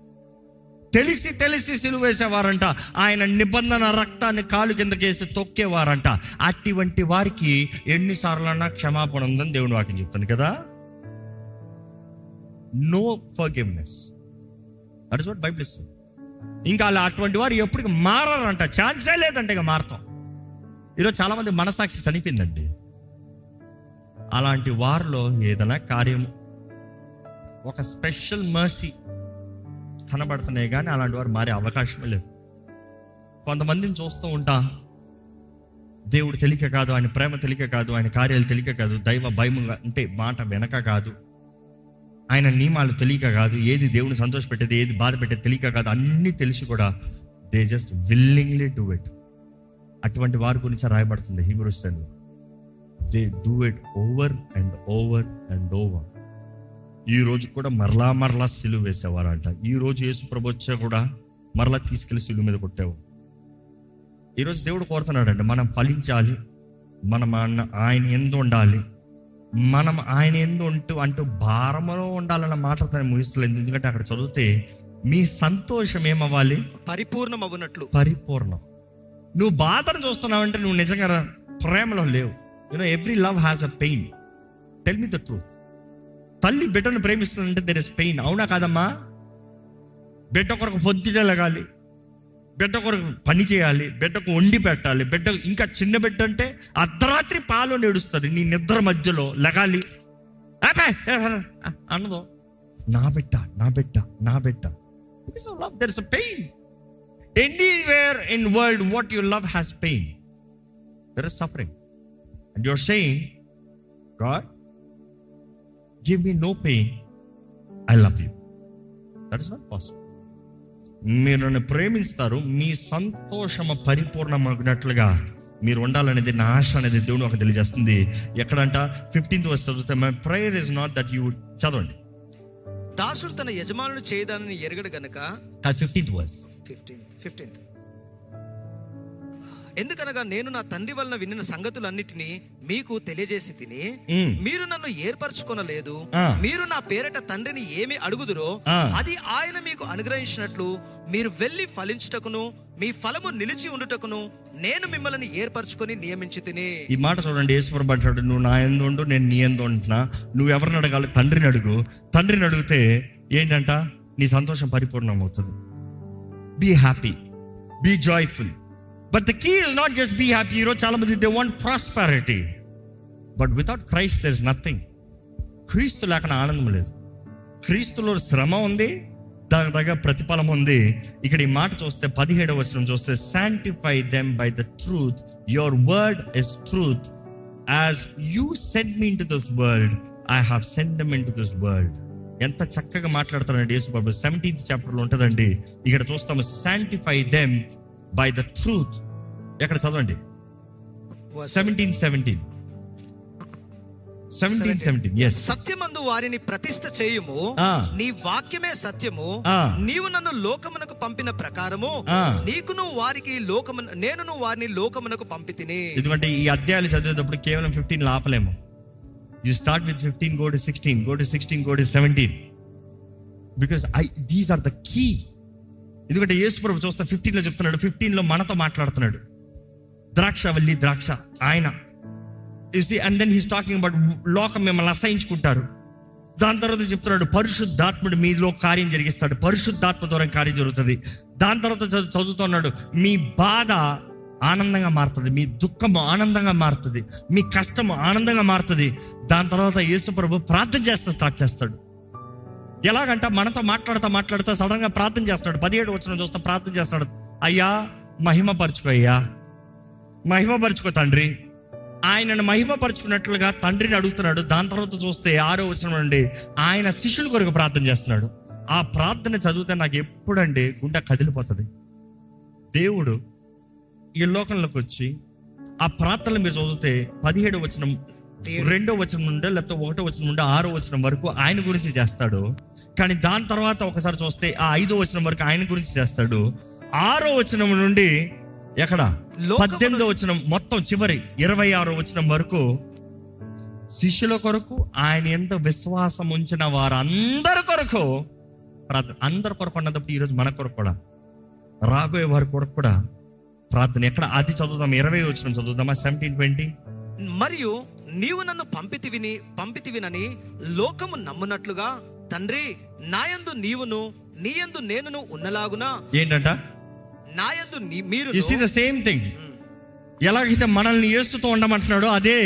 Speaker 1: తెలిసి తెలిసి సిలువ వేసేవారంట. ఆయన నిబంధన రక్తాన్ని కాలు కిందకేసి తొక్కేవారంట. అటువంటి వారికి ఎన్నిసార్లన్నా క్షమాపణ ఉందని దేవుని వాకి చెప్తాను కదా? No forgiveness that is what Bible ఇస్తుంది ఇంకా అలా అటువంటి వారు ఎప్పటికి మారారంట. ఛాన్సే లేదంటే ఇక మారతాం ఈరోజు చాలా మంది మనసాక్షి చనిపోయిందండి. అలాంటి వారిలో ఏదైనా కార్యము ఒక స్పెషల్ మర్సీ కనబడుతున్నాయి కానీ అలాంటి వారు మారే అవకాశమే లేదు. కొంతమందిని చూస్తూ ఉంటా. దేవుడు తెలియక కాదు ఆయన ప్రేమ తెలియక కాదు ఆయన కార్యాలు తెలియక కాదు దైవ భయం అంటే మాట వెనక కాదు. ఆయన నియమాలు తెలియక కాదు ఏది దేవుని సంతోషపెట్టేది ఏది బాధ పెట్టేది తెలియక కాదు అన్నీ తెలిసి కూడా they just willingly do it అటువంటి వారి గురించి రాయబడుతుంది హీబ్రూస్ టెన్లో they do it over and over and over ఈ రోజు కూడా మరలా మరలా సిలువ వేసేవారంట. ఈ రోజు యేసు ప్రభు వచ్చా కూడా మరలా తీసుకెళ్ళి సిలువ మీద కొట్టావు ఈరోజు దేవుడు కోరుతున్నాడండి మనం ఫలించాలి మనం ఆయన ఎందు ఉండాలి మనం ఆయన ఎందు ఉంటూ అంటూ భారములో ఉండాలన్న మాట తను ముగిస్తలేదు ఎందుకంటే అక్కడ చదివితే మీ సంతోషం ఏమవ్వాలి?
Speaker 2: పరిపూర్ణమవునట్లు
Speaker 1: పరిపూర్ణం. నువ్వు బాధను చూస్తున్నావంటే నువ్వు నిజంగా ప్రేమలో లేవు. You know every love has a pain tell me the truth తల్లి బిడ్డను ప్రేమిస్తుందంటే దెర్ ఇస్ పెయిన్ అవునా కాదమ్మా? బిడ్డ కొరకు పొద్దుటే లగాలి. బిడ్డ కొరకు పని చేయాలి బిడ్డకు వండి పెట్టాలి బిడ్డ ఇంకా చిన్న బిడ్డ అంటే అర్ధరాత్రి పాలు నేడుస్తుంది నీ నిద్ర మధ్యలో లగాలి. అన్నదో. నా బిడ్డ నా బిడ్డ నా బిడ్డ. There is pain anywhere in world what you love has pain there is suffering and your saying God give me no pain I love you that is not possible మీరు నన్ను ప్రేమిస్తారు మీ సంతోషము పరిపూర్ణమగినట్లుగా మీరు ఉండాలనేది నా ఆశ అనేది దేవుడు ఒక తెలియజేస్తుంది. ఎక్కడంట? ఫిఫ్టీన్త్ వర్స్ చదివితే my prayer is not that you చదవండి.
Speaker 2: దాసుడు తన యజమానుడు చేయదానని ఎరగడు గనక
Speaker 1: ఫిఫ్టీన్త్ వర్స్
Speaker 2: ఫిఫ్టీన్త్ ఫిఫ్టీన్త్ ఎందుకనగా నేను నా తండ్రి వలన వినిన సంగతులన్నిటినీ మీకు తెలియజేసి తిని. మీరు నన్ను ఏర్పరచుకొనలేదు. మీరు నా పేరట తండ్రిని ఏమి అడుగుదురో. అది ఆయన మీకు అనుగ్రహించినట్లు మీరు వెళ్ళి ఫలించుటకును మీ ఫలము నిలిచి ఉండుటకును నేను మిమ్మల్ని ఏర్పరచుకొని నియమించి తిని.
Speaker 1: ఈ మాట చూడండి ఈశ్వర అంటాడు నువ్వు నా ఎందు ఉండు నేను నీ ఎందు ఉంటున్నా. నువ్వు ఎవరిని అడగాలి? తండ్రిని అడుగు. తండ్రిని అడిగితే ఏంటంట? నీ సంతోషం పరిపూర్ణం అవుతుంది be happy be joyful but the key is not just be happy ఈరోజు చాలామంది they want prosperity but without Christ there is nothing క్రీస్తు లేకుండా ఆనందం లేదు. క్రీస్తులో శ్రమ ఉంది దాని దగ్గర ప్రతిఫలం ఉంది. ఇక్కడ ఈ మాట చూస్తే పదిహేడవ వచనం చూస్తే sanctify them by the truth your word is truth as you send me into this world I have send them into this world ఎంత చక్కగా మాట్లాడతారండి యేసు బాబు సెవెంటీన్త్ చాప్టర్లో ఉంటుందండి. ఇక్కడ చూస్తాము sanctify them by the truth ఎక్కడ చదవండి? సెవెంటీన్ సెవెంటీన్
Speaker 2: సత్యమందు వారిని ప్రతిష్ఠ చేయుము. నీ వాక్యమే సత్యము. నీవు నన్ను లోకమునకు పంపిన ప్రకారము. నీకును వారికి లోకము నేనును వారిని లోకమునకు పంపి తిని
Speaker 1: ఎందుకంటే ఈ అధ్యాయాలు చదివేటప్పుడు కేవలం fifteen ఆపలేము. You start with fifteen go to sixteen go to sixteen go to seventeen because I these are the key ఎందుకంటే యేసు ప్రభు చూస్తే ఫిఫ్టీన్లో చెప్తున్నాడు ఫిఫ్టీన్లో మనతో మాట్లాడుతున్నాడు. ద్రాక్ష వల్లి ద్రాక్ష ఆయన and then he's talking about లోకం మిమ్మల్ని అసహించుకుంటారు. దాని తర్వాత చెప్తున్నాడు పరిశుద్ధాత్ముడు మీలో కార్యం జరిగిస్తాడు. పరిశుద్ధాత్మ ద్వారా కార్యం జరుగుతుంది. దాని తర్వాత చదువు- చదువుతున్నాడు మీ బాధ ఆనందంగా మారుతుంది మీ దుఃఖము ఆనందంగా మారుతుంది మీ కష్టము ఆనందంగా మారుతుంది. దాని తర్వాత యేసు ప్రభు ప్రార్థన చేస్తా స్టార్ట్ చేస్తాడు. ఎలాగంట మనతో మాట్లాడతా మాట్లాడతా సడన్గా ప్రార్థన చేస్తాడు. పదిహేడు వచ్చిన చూస్తా ప్రార్థన చేస్తాడు. అయ్యా మహిమపరచుకో అయ్యా మహిమపరచుకో తండ్రి. ఆయనను మహిమపరచుకున్నట్లుగా తండ్రిని అడుగుతున్నాడు. దాని తర్వాత చూస్తే ఆరో వచ్చిన నుండి ఆయన శిష్యుల కొరకు ప్రార్థన చేస్తున్నాడు. ఆ ప్రార్థన చదివితే నాకు ఎప్పుడండి గుండె కదిలిపోతుంది. దేవుడు ఈ లోకంలోకి వచ్చి ఆ ప్రార్థనలు మీరు చదివితే పదిహేడు వచనం రెండో వచనం నుండి లేకపోతే ఒకటో వచనం నుండి ఆరో వచనం వరకు ఆయన గురించి చేస్తాడు. కానీ దాని తర్వాత ఒకసారి చూస్తే ఆ ఐదో వచనం వరకు ఆయన గురించి చేస్తాడు. ఆరో వచనం నుండి ఎక్కడ? పద్దెనిమిదో వచనం మొత్తం చివరి ఇరవై ఆరో వచనం వరకు శిష్యుల కొరకు ఆయన ఎంత విశ్వాసం ఉంచిన వారందరి కొరకు ప్రార్థన అందరి కొరకు అన్నప్పుడు ఈరోజు మన కొరకు కూడా రాబోయే వారి కొరకు కూడా ప్రార్థన. ఎక్కడ? అది చదువుదాం. ఇరవై వచ్చిన చదువుదామా? సెవెంటీన్ ట్వంటీ
Speaker 2: మరియు నీవు నన్ను పంపితివిని పంపితివినని లోకము నమ్మునట్లుగా తండ్రి నాయందు నీవును నీయందు నేనును ఉన్నలాగున
Speaker 1: ఏంటంట?
Speaker 2: నాయందు మీరు
Speaker 1: you see the same thing ఎలాగైతే మనల్ని ఏసుతో ఉండమంటున్నాడో అదే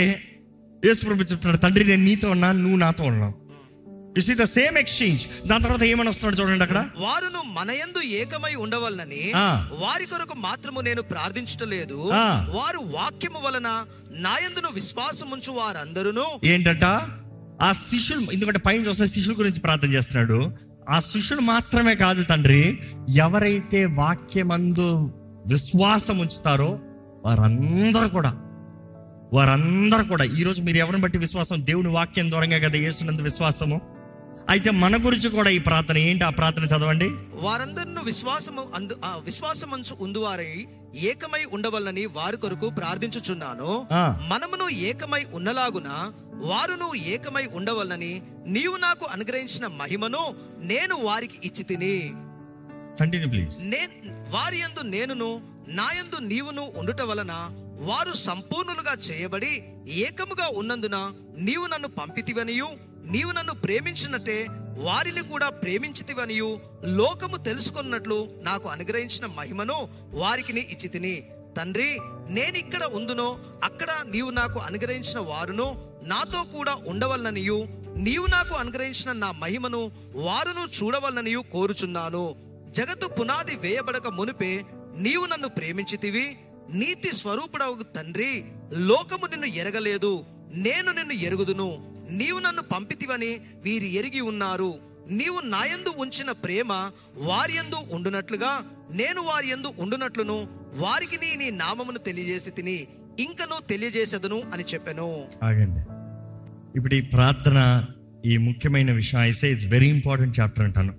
Speaker 1: యేసు ప్రభు చెప్తున్నాడు తండ్రి నేను నీతో ఉన్నా నువ్వు నాతో ఉన్నావు you see the same exchange దాని తర్వాత ఏమని వస్తున్నాడు చూడండి అక్కడ.
Speaker 2: వారును మనయందు ఏకమై ఉండవలనని. వారి కొరకు మాత్రము నేను ప్రార్థించటలేదు. వారు వాక్యము వలన నాయందును విశ్వాసముంచు వారందరూ
Speaker 1: ఏంటంట? ఆ శిష్యులు ఎందుకంటే పైన చూస్తే శిష్యుల గురించి ప్రార్థన చేస్తున్నాడు. ఆ శిష్యుడు మాత్రమే కాదు తండ్రి ఎవరైతే వాక్యమందు విశ్వాసం ఉంచుతారో వారందరూ కూడా వారందరూ కూడా ఈరోజు మీరు ఎవరిని బట్టి విశ్వాసం? దేవుని వాక్యం దూరంగా కదా వేస్తున్నందు విశ్వాసము. అయితే మన గురించి కూడా ఈ ప్రార్థన ఏంటి ఆ ప్రార్థన చదవండి?
Speaker 2: వారందరిను విశ్వాసము అందు ఆ విశ్వాసమంచు ఉందువారై ఏకమై ఉండవలనని వారి కొరకు ప్రార్థించుచున్నాను. మనమును ఏకమై ఉన్నలాగున వారును ఏకమై ఉండవలనని నీవు నాకు అనుగ్రహించిన మహిమను నేను వారికి ఇచ్చి తిని వారి యందు నేనును నాయందు నీవును ఉండుట వలన వారు సంపూర్ణులుగా చేయబడి ఏకముగా ఉన్నందున నీవు నన్ను పంపితివనియు నీవు నన్ను ప్రేమించినట్టే వారిని కూడా ప్రేమించితివనియు. లోకము తెలుసుకున్నట్లు నాకు అనుగ్రహించిన మహిమను వారికి ఇచ్చి తిని తండ్రి నేనిక్కడ ఉందునో అక్కడ నీవు నాకు అనుగ్రహించిన వారును నాతో కూడా ఉండవలననియు. నీవు నాకు అనుగ్రహించిన నా మహిమను వారును చూడవలననియు కోరుచున్నాను. జగత్తు పునాది వేయబడక మునిపే నీవు నన్ను ప్రేమించితివి. నీతి స్వరూపుడవు తండ్రి లోకము నిన్ను ఎరగలేదు. నేను నిన్ను ఎరుగుదును. నీవు నన్ను పంపితివని వీరు ఎరిగి ఉన్నారు. నీవు నాయందు ఉంచిన ప్రేమ వారియందు ఉండునట్లుగా నేను వారియందు ఉండునట్లును. వారికి నీ నీ నామమును తెలియజేసి తిని ఇంకను తెలియజేసేదను అని చెప్పాను.
Speaker 1: ఆగండి. ఇప్పుడు ఈ ప్రార్థన ఈ ముఖ్యమైన విషయం అయితే ఇట్స్ వెరీ ఇంపార్టెంట్ చాప్టర్ అంటాను.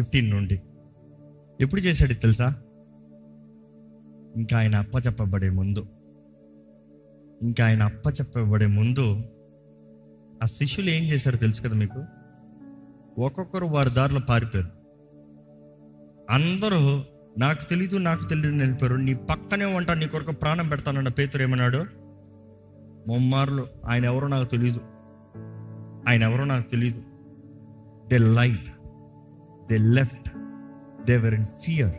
Speaker 1: ఫిఫ్టీన్ నుండి. ఎప్పుడు చేశాడు తెలుసా? ఇంకా ఆయన అప్పచెప్పబడే ముందు. ఇంకా ఆయన అప్పచెప్పబడే ముందు ఆ శిష్యులు ఏం చేశారు తెలుసు కదా మీకు? ఒక్కొక్కరు వారి దారిలో పారిపోయారు. అందరూ నాకు తెలీదు నాకు తెలియదు నిలిపారు నీ పక్కనే ఉంటా నీ కొరకు ప్రాణం పెడతానన్న పేతురు ఏమన్నాడు? మొమ్మార్లు ఆయన ఎవరో నాకు తెలియదు ఆయన ఎవరో నాకు తెలియదు they light they left they were in fear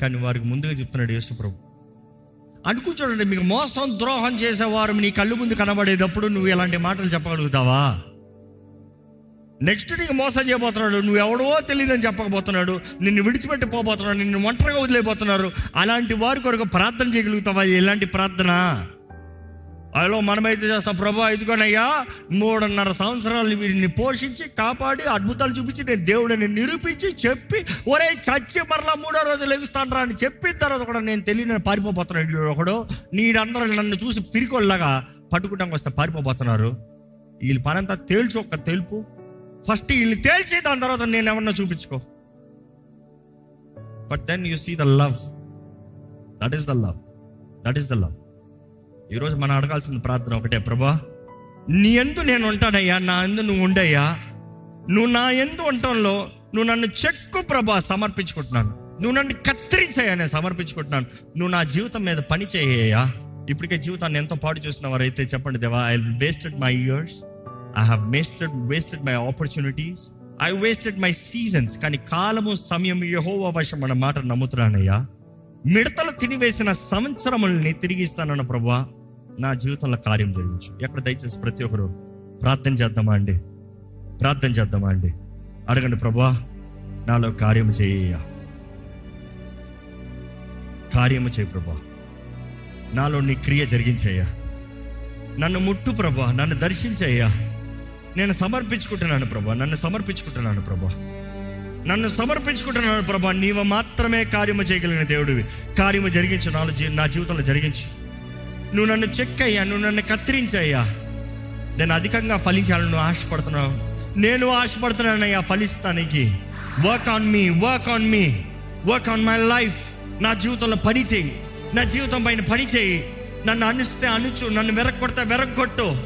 Speaker 1: కానీ వారికి ముందుగా చెప్తున్నాడు యేసు ప్రభు అనుకూ చూడండి మీకు మోసం ద్రోహం చేసేవారు నీ కళ్ళు ముందు కనబడేటప్పుడు నువ్వు ఇలాంటి మాటలు చెప్పగలుగుతావా? నెక్స్ట్ నీకు మోసం చేయబోతున్నాడు నువ్వు ఎవడో తెలియదని చెప్పకపోతున్నాడు నిన్ను విడిచిపెట్టి పోబోతున్నాడు నిన్ను ఒంటరిగా వదిలేపోతున్నారు అలాంటి వారి కొరకు ప్రార్థన చేయగలుగుతావా? ఎలాంటి ప్రార్థన? అలో మనమైతే చేస్తాం. ప్రభు ఇదిగోనయ్యా మూడున్నర సంవత్సరాలు వీరిని పోషించి కాపాడి అద్భుతాలు చూపించి నేను దేవుడిని నిరూపించి చెప్పి ఒరే చచ్చి మరలా మూడో రోజు లెగుస్తాను అని చెప్పిన తర్వాత కూడా నేను తెలియని పారిపోతున్నాడు ఒకడు. నీడందరూ నన్ను చూసి పిరికొల్లాగా పట్టుకుంటాం వస్తే పారిపోతున్నారు వీళ్ళ పనంతా తేల్చు ఒక్క తెలుపు. ఫస్ట్ వీళ్ళు తేల్చి దాని తర్వాత నేను ఎవరన్నా చూపించుకో. But then you see the love that is the love that is the love ఈరోజు మనం అడగాల్సిన ప్రార్థన ఒకటే ప్రభా నీ ఎందు నేను ఉంటానయ్యా నా ఎందు నువ్వు ఉండయ్యా. నువ్వు నా ఎందు ఉండటంలో నువ్వు నన్ను చెక్కు ప్రభా సమర్పించుకుంటున్నాను. నువ్వు నన్ను కత్తిరించయ్యా నేను సమర్పించుకుంటున్నాను. నువ్వు నా జీవితం మీద పని చేయ్యా ఇప్పటికే జీవితాన్ని ఎంతో పాడు చూసిన వారైతే చెప్పండి దేవా I wasted my years I have wasted wasted my opportunities I wasted my seasons కానీ కాలము సమయం యహో అవశ్యం అన్న మాట నమ్ముతున్నానయ్యా. మిడతలు తినివేసిన సంవత్సరముల్ని తిరిగిస్తానన్న ప్రభా నా జీవితంలో కార్యం జరిగించు. ఎక్కడ దయచేసి ప్రతి ఒక్కరు ప్రార్థన చేద్దామా అండి? ప్రార్థన చేద్దామా అండి? అడగండి ప్రభా నాలో కార్యము చేయ. కార్యము చేయి ప్రభా. నాలో నీ క్రియ జరిగించయ్యా నన్ను ముట్టు ప్రభా నన్ను దర్శించేయ్యా నేను సమర్పించుకుంటున్నాను ప్రభా నన్ను సమర్పించుకుంటున్నాను ప్రభా. నన్ను సమర్పించుకుంటున్నాను ప్రభా నీవు మాత్రమే కార్యము చేయగలిగిన దేవుడివి. కార్యము జరిగించు నాలో జీ- నా జీవితంలో జరిగించు. నువ్వు నన్ను చెక్కయ్యా నువ్వు నన్ను కత్తిరించయ్యా. నేను అధికంగా ఫలించాలని నువ్వు ఆశపడుతున్నావు. నేను ఆశపడుతున్నానయ్యా ఫలిస్తానికి. Work on me work on me work on my life నా జీవితంలో పని చేయి. నా జీవితం పైన పని చేయి. నన్ను అనుస్తే అనుచు నన్ను వెరగొడితే వెరగొట్టు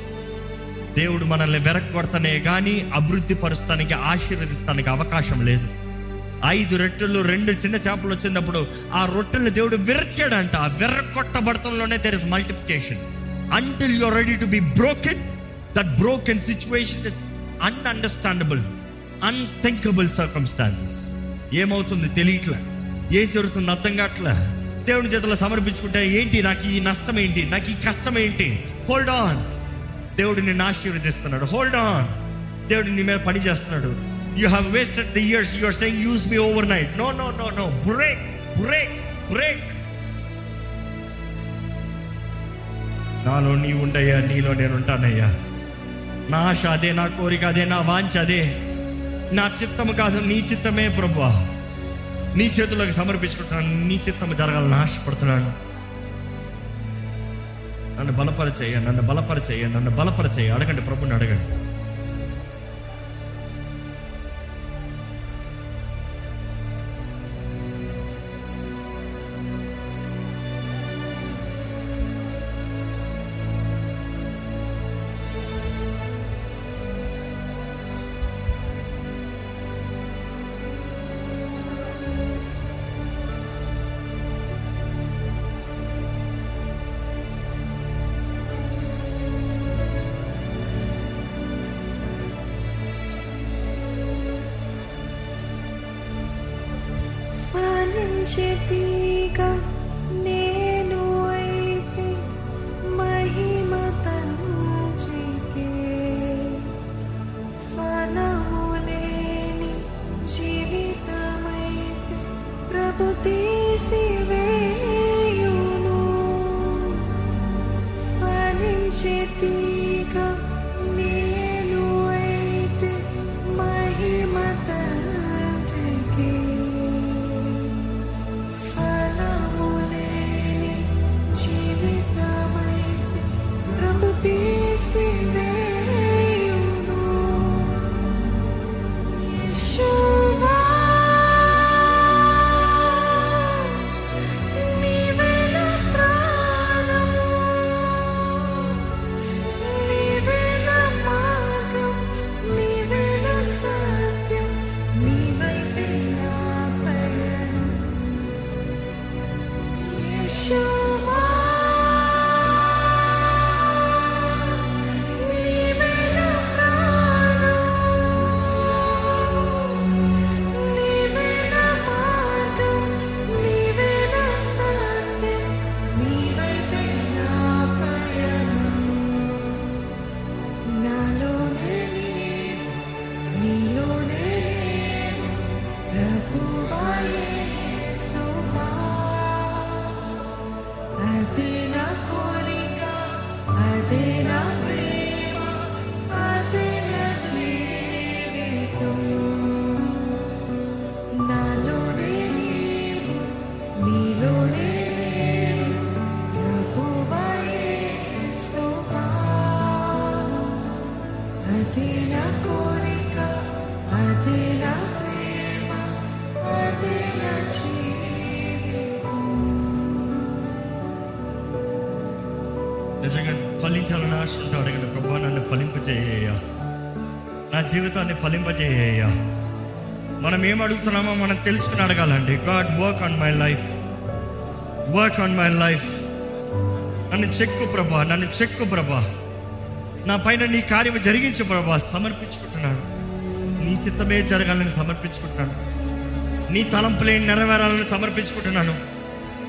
Speaker 1: దేవుడు మనల్ని వెరగొడతానే కానీ అభివృద్ధి పరుస్తానికి ఆశీర్వదిస్తానికి అవకాశం లేదు. ఐదు రొట్టెలు రెండు చిన్న చేపలు వచ్చినప్పుడు ఆ రొట్టెలు దేవుడు విరచాడంట ఆ విర్రకొట్టబడతంలోనే there is multiplication until you're ready to be broken that broken situation is ununderstandable unthinkable circumstances ఏమవుతుంది తెలియట్లే? ఏం జరుగుతుంది అర్థం కావట్లే? దేవుని చేతిలో సమర్పించుకుంటే ఏంటి? నాకు ఈ నష్టం ఏంటి? నాకు ఈ కష్టం ఏంటి? హోల్డ్ ఆన్ దేవుడు నిన్ను ఆశీర్వదిస్తున్నాడు. హోల్డ్ ఆన్ దేవుడు నీ మీద పని చేస్తున్నాడు. You have wasted the years you're saying use me overnight no no no no break break break నాలో నీ ఉండయ్యా నీలో నేను ఉంటానయ్యా. నా ఆశ అదే నా కోరిక అదే నా వాంఛ అదే. నా చిత్తము కాదు నీ చిత్తమే ప్రభా నీ చేతుల్లోకి సమర్పించుకుంటున్నాను నీ చిత్తము జరగాలని ఆశపడుతున్నాను. నన్ను బలపరచేయ నన్ను బలపరచేయ నన్ను బలపరచేయ అడగండి ప్రభుని అడగండి.
Speaker 3: జీవితాన్ని ఫలింపజేయ్యా మనం ఏం అడుగుతున్నామో మనం తెలుసుకుని అడగాలండి. God work on my life work on my life నన్ను చెక్కు ప్రభా నన్ను చెక్కు ప్రభా. నా పైన నీ కార్యము జరిగించు ప్రభా సమర్పించుకుంటున్నాను నీ చిత్తమే జరగాలని సమర్పించుకుంటున్నాను నీ తలంపులే నెరవేరాలని సమర్పించుకుంటున్నాను.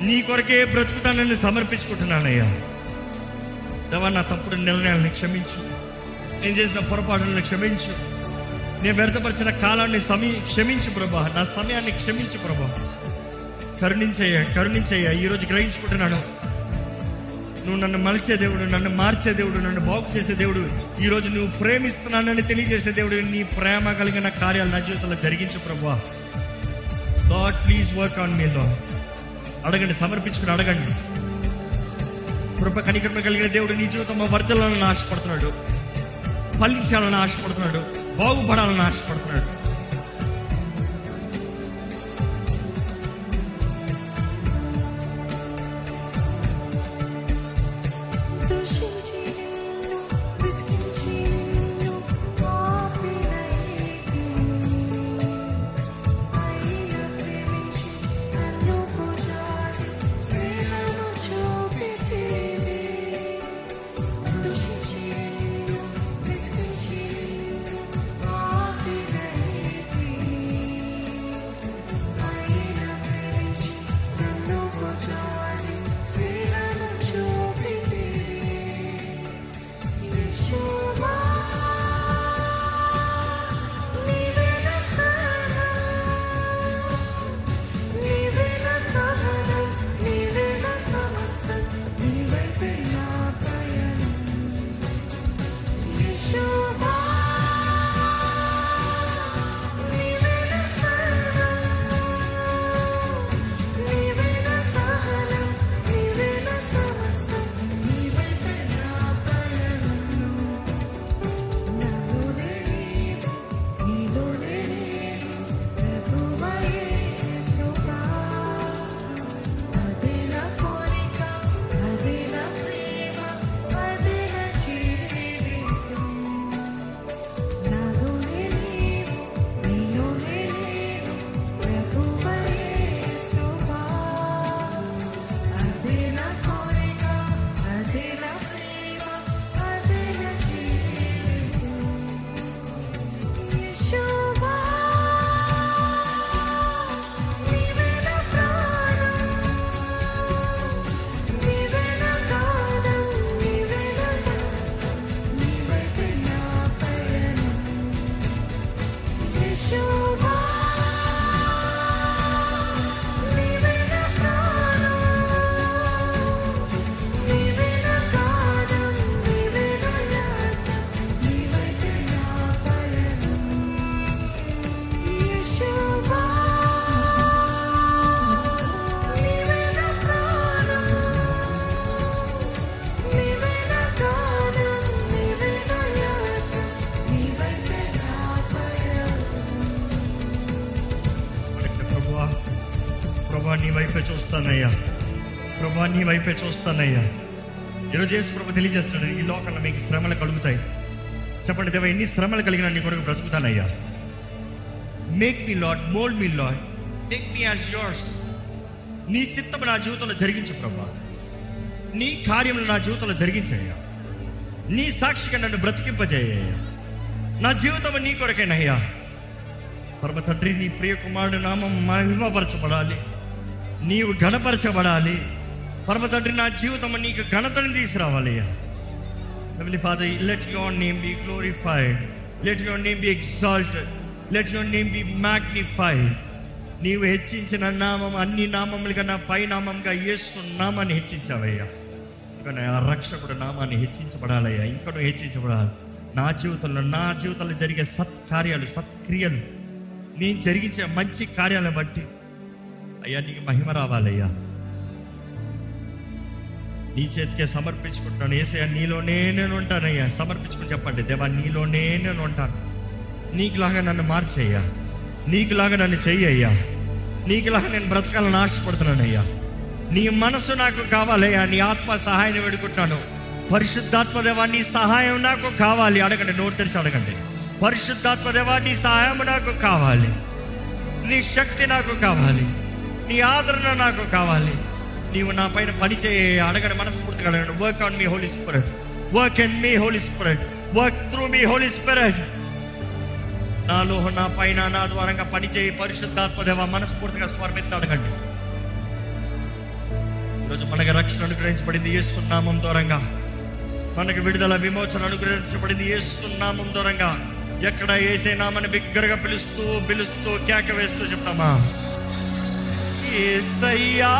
Speaker 3: నీ కొరకే బ్రతుకుతానని సమర్పించుకుంటున్నానయ్యా. దేవా నా తప్పుడు నిర్ణయాలను క్షమించు. నేను చేసిన పొరపాటులను క్షమించు. నేను వ్యర్థపరిచిన కాలాన్ని సమీ క్షమించు ప్రభా. నా సమయాన్ని క్షమించు ప్రభా. కరుణించయ్యా కరుణించయ్యా ఈరోజు గ్రహించుకుంటున్నాను. నువ్వు నన్ను మలిచే దేవుడు నన్ను మార్చే దేవుడు నన్ను బాగు చేసే దేవుడు. ఈరోజు నువ్వు ప్రేమిస్తున్నానని తెలియజేసే దేవుడు. నీ ప్రేమ కలిగిన కార్యాలు నా జీవితంలో జరిగించు ప్రభా. Lord please work on me లో అడగండి సమర్పించుకుని అడగండి. కృప కనికృప కలిగిన దేవుడు నీ జీవితంలో వర్ధలను ఆశపడుతున్నాడు ఫలించాలని ఆశపడుతున్నాడు. బాగుపడాలని ఆశపడుతున్నాడు.
Speaker 1: నీ
Speaker 3: వైపే చూస్తానయ్యా. ఈరోజు యేసు ప్రభు తెలియజేస్తాడు ఈ లోకంలో మీకు శ్రమలు కలుగుతాయి. చెప్పండి దేవ ఎన్ని శ్రమలు కలిగిన నీ కొరకు బ్రతుకుతానయ్యా. Make me lord mould me lord make me as yours నీ చిత్తము నా జీవితంలో జరిగించు ప్రభా. నీ కార్యములు నా జీవితంలో జరిగించయ్యా. నీ సాక్షిగా నన్ను బ్రతికింపజేయ్యా నా జీవితం నీ కొరకేనయ్యా. పరమ తండ్రి నీ ప్రియ కుమారుడు నామం మహిమపరచబడాలి. నీవు ఘనపరచబడాలి. పరమ తండ్రి నా జీవితం నీకు ఘనతను తీసుకురావాలయ్యా. Heavenly father let your name be glorified let your name be exalted let your name be magnified నీవు హెచ్చించిన నామం అన్ని నామములు కన్నా పై నామంగా యేసు నామాన్ని హెచ్చించావయ్యా. ఇంకా నా రక్షకుడు నామాన్ని హెచ్చించబడాలయ్యా. ఇంకా నువ్వు హెచ్చించబడాలి. నా జీవితంలో నా జీవితంలో జరిగే సత్కార్యాలు సత్క్రియలు నేను జరిగించే మంచి కార్యాలను బట్టి అయ్యా నీకు మహిమ రావాలయ్యా.
Speaker 1: నీ చేతికే సమర్పించుకుంటున్నాను. ఏసయ్య నీలోనే నేను ఉంటానయ్యా. సమర్పించుకుని చెప్పండి. దేవా నీలోనే నేను ఉంటాను. నీకులాగా నన్ను మార్చేయ్యా. నీకులాగా నన్ను చెయ్యయ్యా. నీకులాగా నేను బ్రతకాలని ఆశపడుతున్నానయ్యా. నీ మనసు నాకు కావాలయ్యా. నీ ఆత్మ సహాయాన్ని వేడుకుంటున్నాను. పరిశుద్ధాత్మ దేవా నీ సహాయం నాకు కావాలి. అడగండి నోరు తెరిచి అడగండి. పరిశుద్ధాత్మ దేవా నీ సహాయం నాకు కావాలి. నీ శక్తి నాకు కావాలి. నీ ఆదరణ నాకు కావాలి. నీవు నా పైన పని చేయి అడగడం మనస్ఫూర్తిగా అడగండి. Work on me Holy Spirit work in me Holy Spirit work through me Holy Spirit నాలో నా పైన నా ద్వారంగా పనిచేయి పరిశుద్ధాత్మదేవ మనస్ఫూర్తిగా స్వర్మిత్త అడగండి. ఈరోజు మనకి రక్షణ అనుగ్రహించబడింది ఏసునామం దూరంగా మనకి విడుదల విమోచన అనుగ్రహించబడింది ఏసునామం దూరంగా ఎక్కడ ఏసే నామని బిగ్గరగా పిలుస్తూ పిలుస్తూ కేక వేస్తూ చెప్తామా? ఏసయ్యా!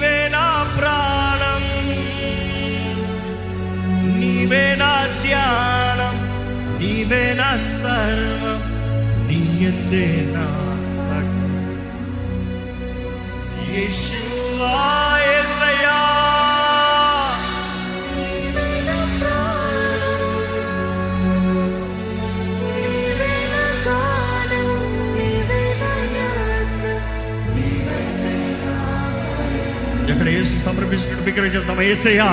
Speaker 1: నీవే నా ప్రాణం నీవే నా ధ్యానం నీవే నా సర్వం నీ ఎందే నా సకలం. యేషువా సమర్పించినట్టు
Speaker 3: నా చెప్తాం
Speaker 1: ఏసయ్యా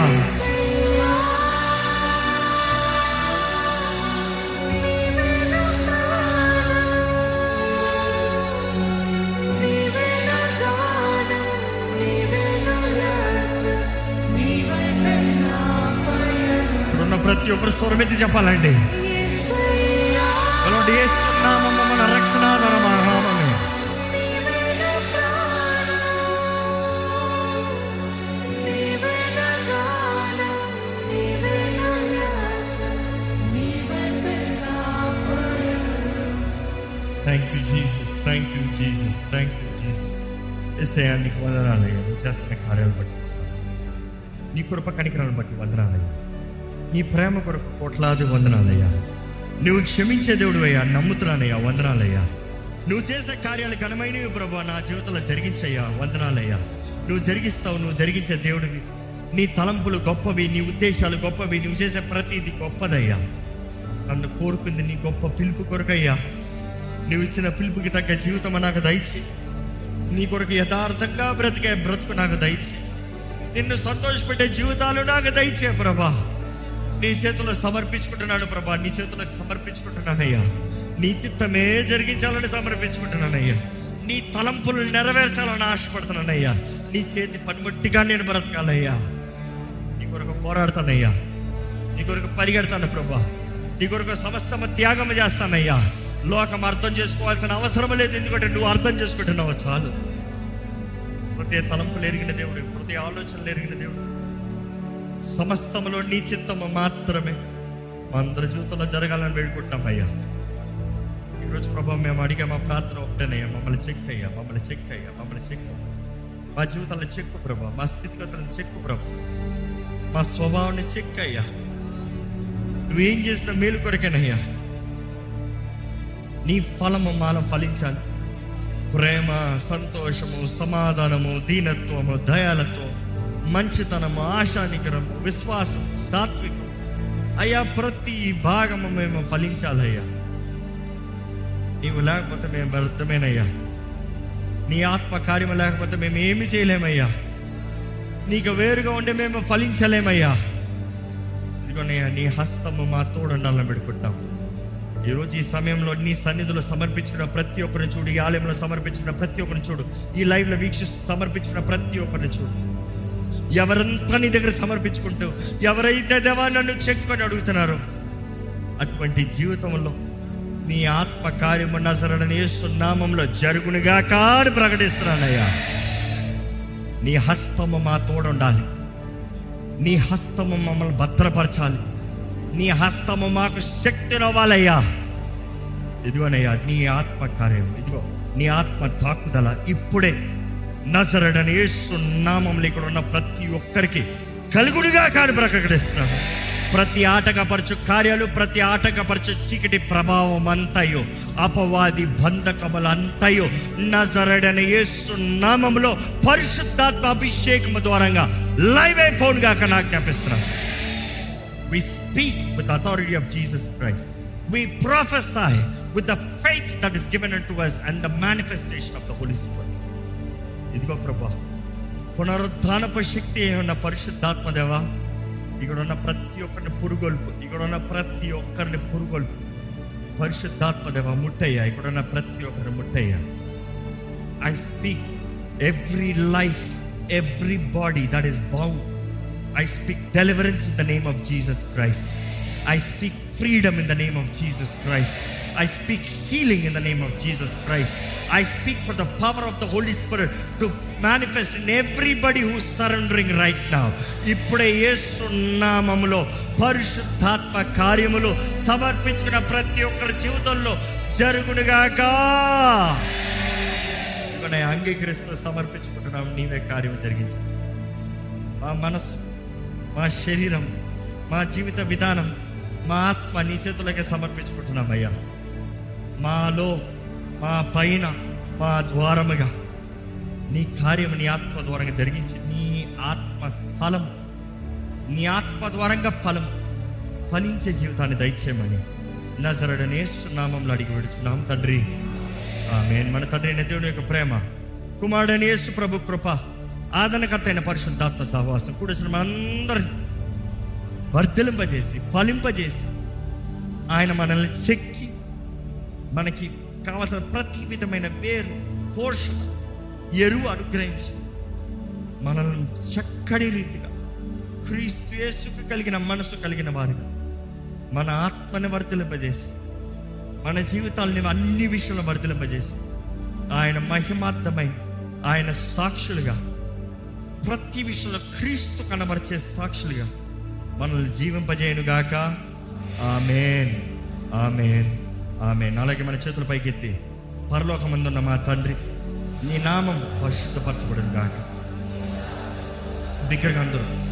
Speaker 1: ప్రతి ఒక్కరు స్వరమెత్తి చెప్పాలండి
Speaker 3: యేసయ్యా
Speaker 1: thank you Jesus thank you Jesus thank you Jesus ఎస్ఐయా నీకు వందనాలయ్యా. నువ్వు చేస్తున్న కార్యాలను బట్టి. నీ కృప కనికరాలను బట్టి వందనాలయ్యా. నీ ప్రేమ కొరకు కోట్లాది వందనాలయ్యా. నువ్వు క్షమించే దేవుడు అయ్యా నమ్ముతున్నానయ్యా. వందనాలయ్యా. నువ్వు చేసే కార్యాలు ఘనమైనవి ప్రభు. నా జీవితంలో జరిగించయ్యా. వందనాలయ్యా. నువ్వు జరిగిస్తావు. నువ్వు జరిగించే దేవుడివి. నీ తలంపులు గొప్పవి. నీ ఉద్దేశాలు గొప్పవి. నువ్వు చేసే ప్రతిది గొప్పదయ్యా. నన్ను కోరుకుంది నీ గొప్ప పిలుపు కొరకయ్యా. నువ్వు ఇచ్చిన పిలుపుకి తగ్గ జీవితం నాకు దయచి నీ కొరకు యథార్థంగా బ్రతికే బ్రతుకు నాకు దయచి నిన్ను సంతోషపెట్టే జీవితాలు నాకు దయచే ప్రభా. నీ చేతుల్లో సమర్పించుకుంటున్నాను ప్రభా. నీ చేతులకు సమర్పించుకుంటున్నానయ్యా. నీ చిత్తమే జరిగించాలని సమర్పించుకుంటున్నానయ్యా. నీ తలంపులు నెరవేర్చాలని ఆశపడుతున్నానయ్యా. నీ చేతి పనిముట్టిగా నేను బ్రతకాలయ్యా. నీ కొరకు పోరాడతానయ్యా. నీ కొరకు పరిగెడతాను ప్రభా. నీ కొరకు సమస్తమ త్యాగం చేస్తానయ్యా. లోకం అర్థం చేసుకోవాల్సిన అవసరం లేదు. ఎందుకంటే నువ్వు అర్థం చేసుకుంటున్నావు చాలు. హృదయ తలంపులు ఎరిగిన దేవుడు హృదయ ఆలోచనలు ఎరిగిన దేవుడు. సమస్తములో నీ చిత్తము మాత్రమే. మా అందరి జీవితంలో జరగాలని వేడుకుంటున్నామయ్యా ఈరోజు ప్రభావం మేము అడిగే మా ప్రార్థన ఒకటేనయ్యా. మమ్మల్ని చెక్ అయ్యా మమ్మల్ని చెక్ అయ్యా మమ్మల్ని చెక్ మా జీవితాలను చెక్కు ప్రభా మా స్థితిగతులను చెక్కు ప్రభా. మా స్వభావాన్ని చెక్ అయ్యా. నువ్వేం చేసిన మేలు కొరకేనయ్యా. నీ ఫలము మనం ఫలించాలి. ప్రేమ సంతోషము సమాధానము దీనత్వము దయాలత్వం మంచితనము ఆశానికరము విశ్వాసం సాత్వికం అయ్యా ప్రతి భాగము మేము ఫలించాలయ్యా. నీవు లేకపోతే మేము వ్యర్థమేనయ్యా. నీ ఆత్మ కార్యము లేకపోతే మేము ఏమి చేయలేమయ్యా. నీకు వేరుగా ఉండే మేము ఫలించలేమయ్యా. ఇదిగోనయ్యా నీ హస్తము మా తోడుండాలని పెడుకుంటాం ఈరోజు ఈ సమయంలో నీ సన్నిధిలో సమర్పించిన ప్రతి ఒక్కరిని చూడు ఈ ఆలయంలో సమర్పించిన ప్రతి ఒక్కరిని చూడు ఈ లైవ్లో వీక్షిస్తూ సమర్పించిన ప్రతి ఒక్కరిని చూడు. ఎవరంతా నీ దగ్గర సమర్పించుకుంటూ ఎవరైతే దేవా నన్ను చెక్కొని అడుగుతున్నారో అటువంటి జీవితంలో నీ ఆత్మ కార్యము నజరడని సున్నామంలో జరుగునుగా కాని ప్రకటిస్తున్నానయ్యా. నీ హస్తము మా తోడుండాలి. నీ హస్తము మమ్మల్ని భద్రపరచాలి. నీ హస్తము మాకు శక్తినివ్వాలయ్యా ఇదిగోనయ్యా నీ ఆత్మ కార్యం ఇదిగో నీ ఆత్మ తాకుదల ఇప్పుడే నజరడని యేసు నామంలో ఇక్కడ ఉన్న ప్రతి ఒక్కరికి కలుగుడుగా కాని ప్రకటిస్తున్నాను ప్రతి ఆటకపరచు కార్యాలు ప్రతి ఆటకపరచు చీకటి ప్రభావం అంతయో అపవాది బంధకములు అంతయో నజరడని యేసు నామములో పరిశుద్ధాత్మ అభిషేకము ద్వారంగా లైవ్ అయిపోనుగా నాకు జ్ఞాపిస్తున్నాను speak with the authority of Jesus Christ. We prophesy with the faith that is given unto us and the manifestation of the Holy Spirit. ఇదిగో ప్రభా పునరుద్ధానపు శక్తి ఉన్న పరిశుద్ధాత్మ దేవా ఇక్కడ ఉన్న ప్రతి ఒక్కరిని పురుగొల్పు ఇక్కడ ఉన్న ప్రతి ఒక్కరిని పురుగొల్పు పరిశుద్ధాత్మ దేవ ముట్టయ్యా ఇక్కడ ఉన్న ప్రతి ఒక్కరిని ముట్టయ్యా I speak every life, every body that is bound. I speak deliverance in the name of Jesus Christ I speak freedom in the name of Jesus Christ I speak healing in the name of Jesus Christ. I speak for the power of the Holy Spirit to manifest in everybody who's surrendering right now. ఇప్పుడే యేసునామములో పరిశుద్ధాత్మ కార్యములు సమర్పించుకున్న ప్రతి ఒక్కరి జీవితంలో జరుగునుగాక అంగీకరిస్తూ సమర్పించుకుంటున్నాం నీవే కార్యం జరిగించి మా మనసు మా శరీరం మా జీవిత విధానం మా ఆత్మ నీ చేతులకే సమర్పించుకుంటున్నామయ్యా. మాలో మా పైన మా ద్వారముగా నీ కార్యం నీ ఆత్మ ద్వారంగా జరిగించి నీ ఆత్మ ఫలం నీ ఆత్మ ద్వారంగా ఫలం ఫలించే జీవితాన్ని దయచేయమని నజరడనే నామంలో అడిగి విడుచున్నాం తండ్రి. ఆమె మన తండ్రి అయిన దేవుని యొక్క ప్రేమ కుమారుడని యేసు ప్రభు కృప ఆదరణకర్త అయిన పరిశుద్ధాత్మ సహవాసం. కూడిసిన మనందరి వర్ధలింపజేసి ఫలింపజేసి ఆయన మనల్ని చెక్కి మనకి కావలసిన ప్రతి విధమైన వేరు పోషణ ఎరువు అనుగ్రహించి మనల్ని చక్కటి రీతిగా క్రీస్తుయేసుకు కలిగిన మనసు కలిగిన వారిగా మన ఆత్మని వర్ధలింపజేసి మన జీవితాలని అన్ని విషయంలో వర్ధలింపజేసి ఆయన మహిమార్థమై ఆయన సాక్షులుగా ప్రతి విషయంలో క్రీస్తు కనబరిచే సాక్షులుగా మనల్ని జీవింపజేయనుగాక. ఆమెన్. ఆమెన్. ఆమెన్. అలాగే మన చేతుల పైకెత్తి పరలోకమందున్న మా తండ్రి నీ నామం పరిశుద్ధపరచబడిన గాక బిగ్గరగా అందరూ.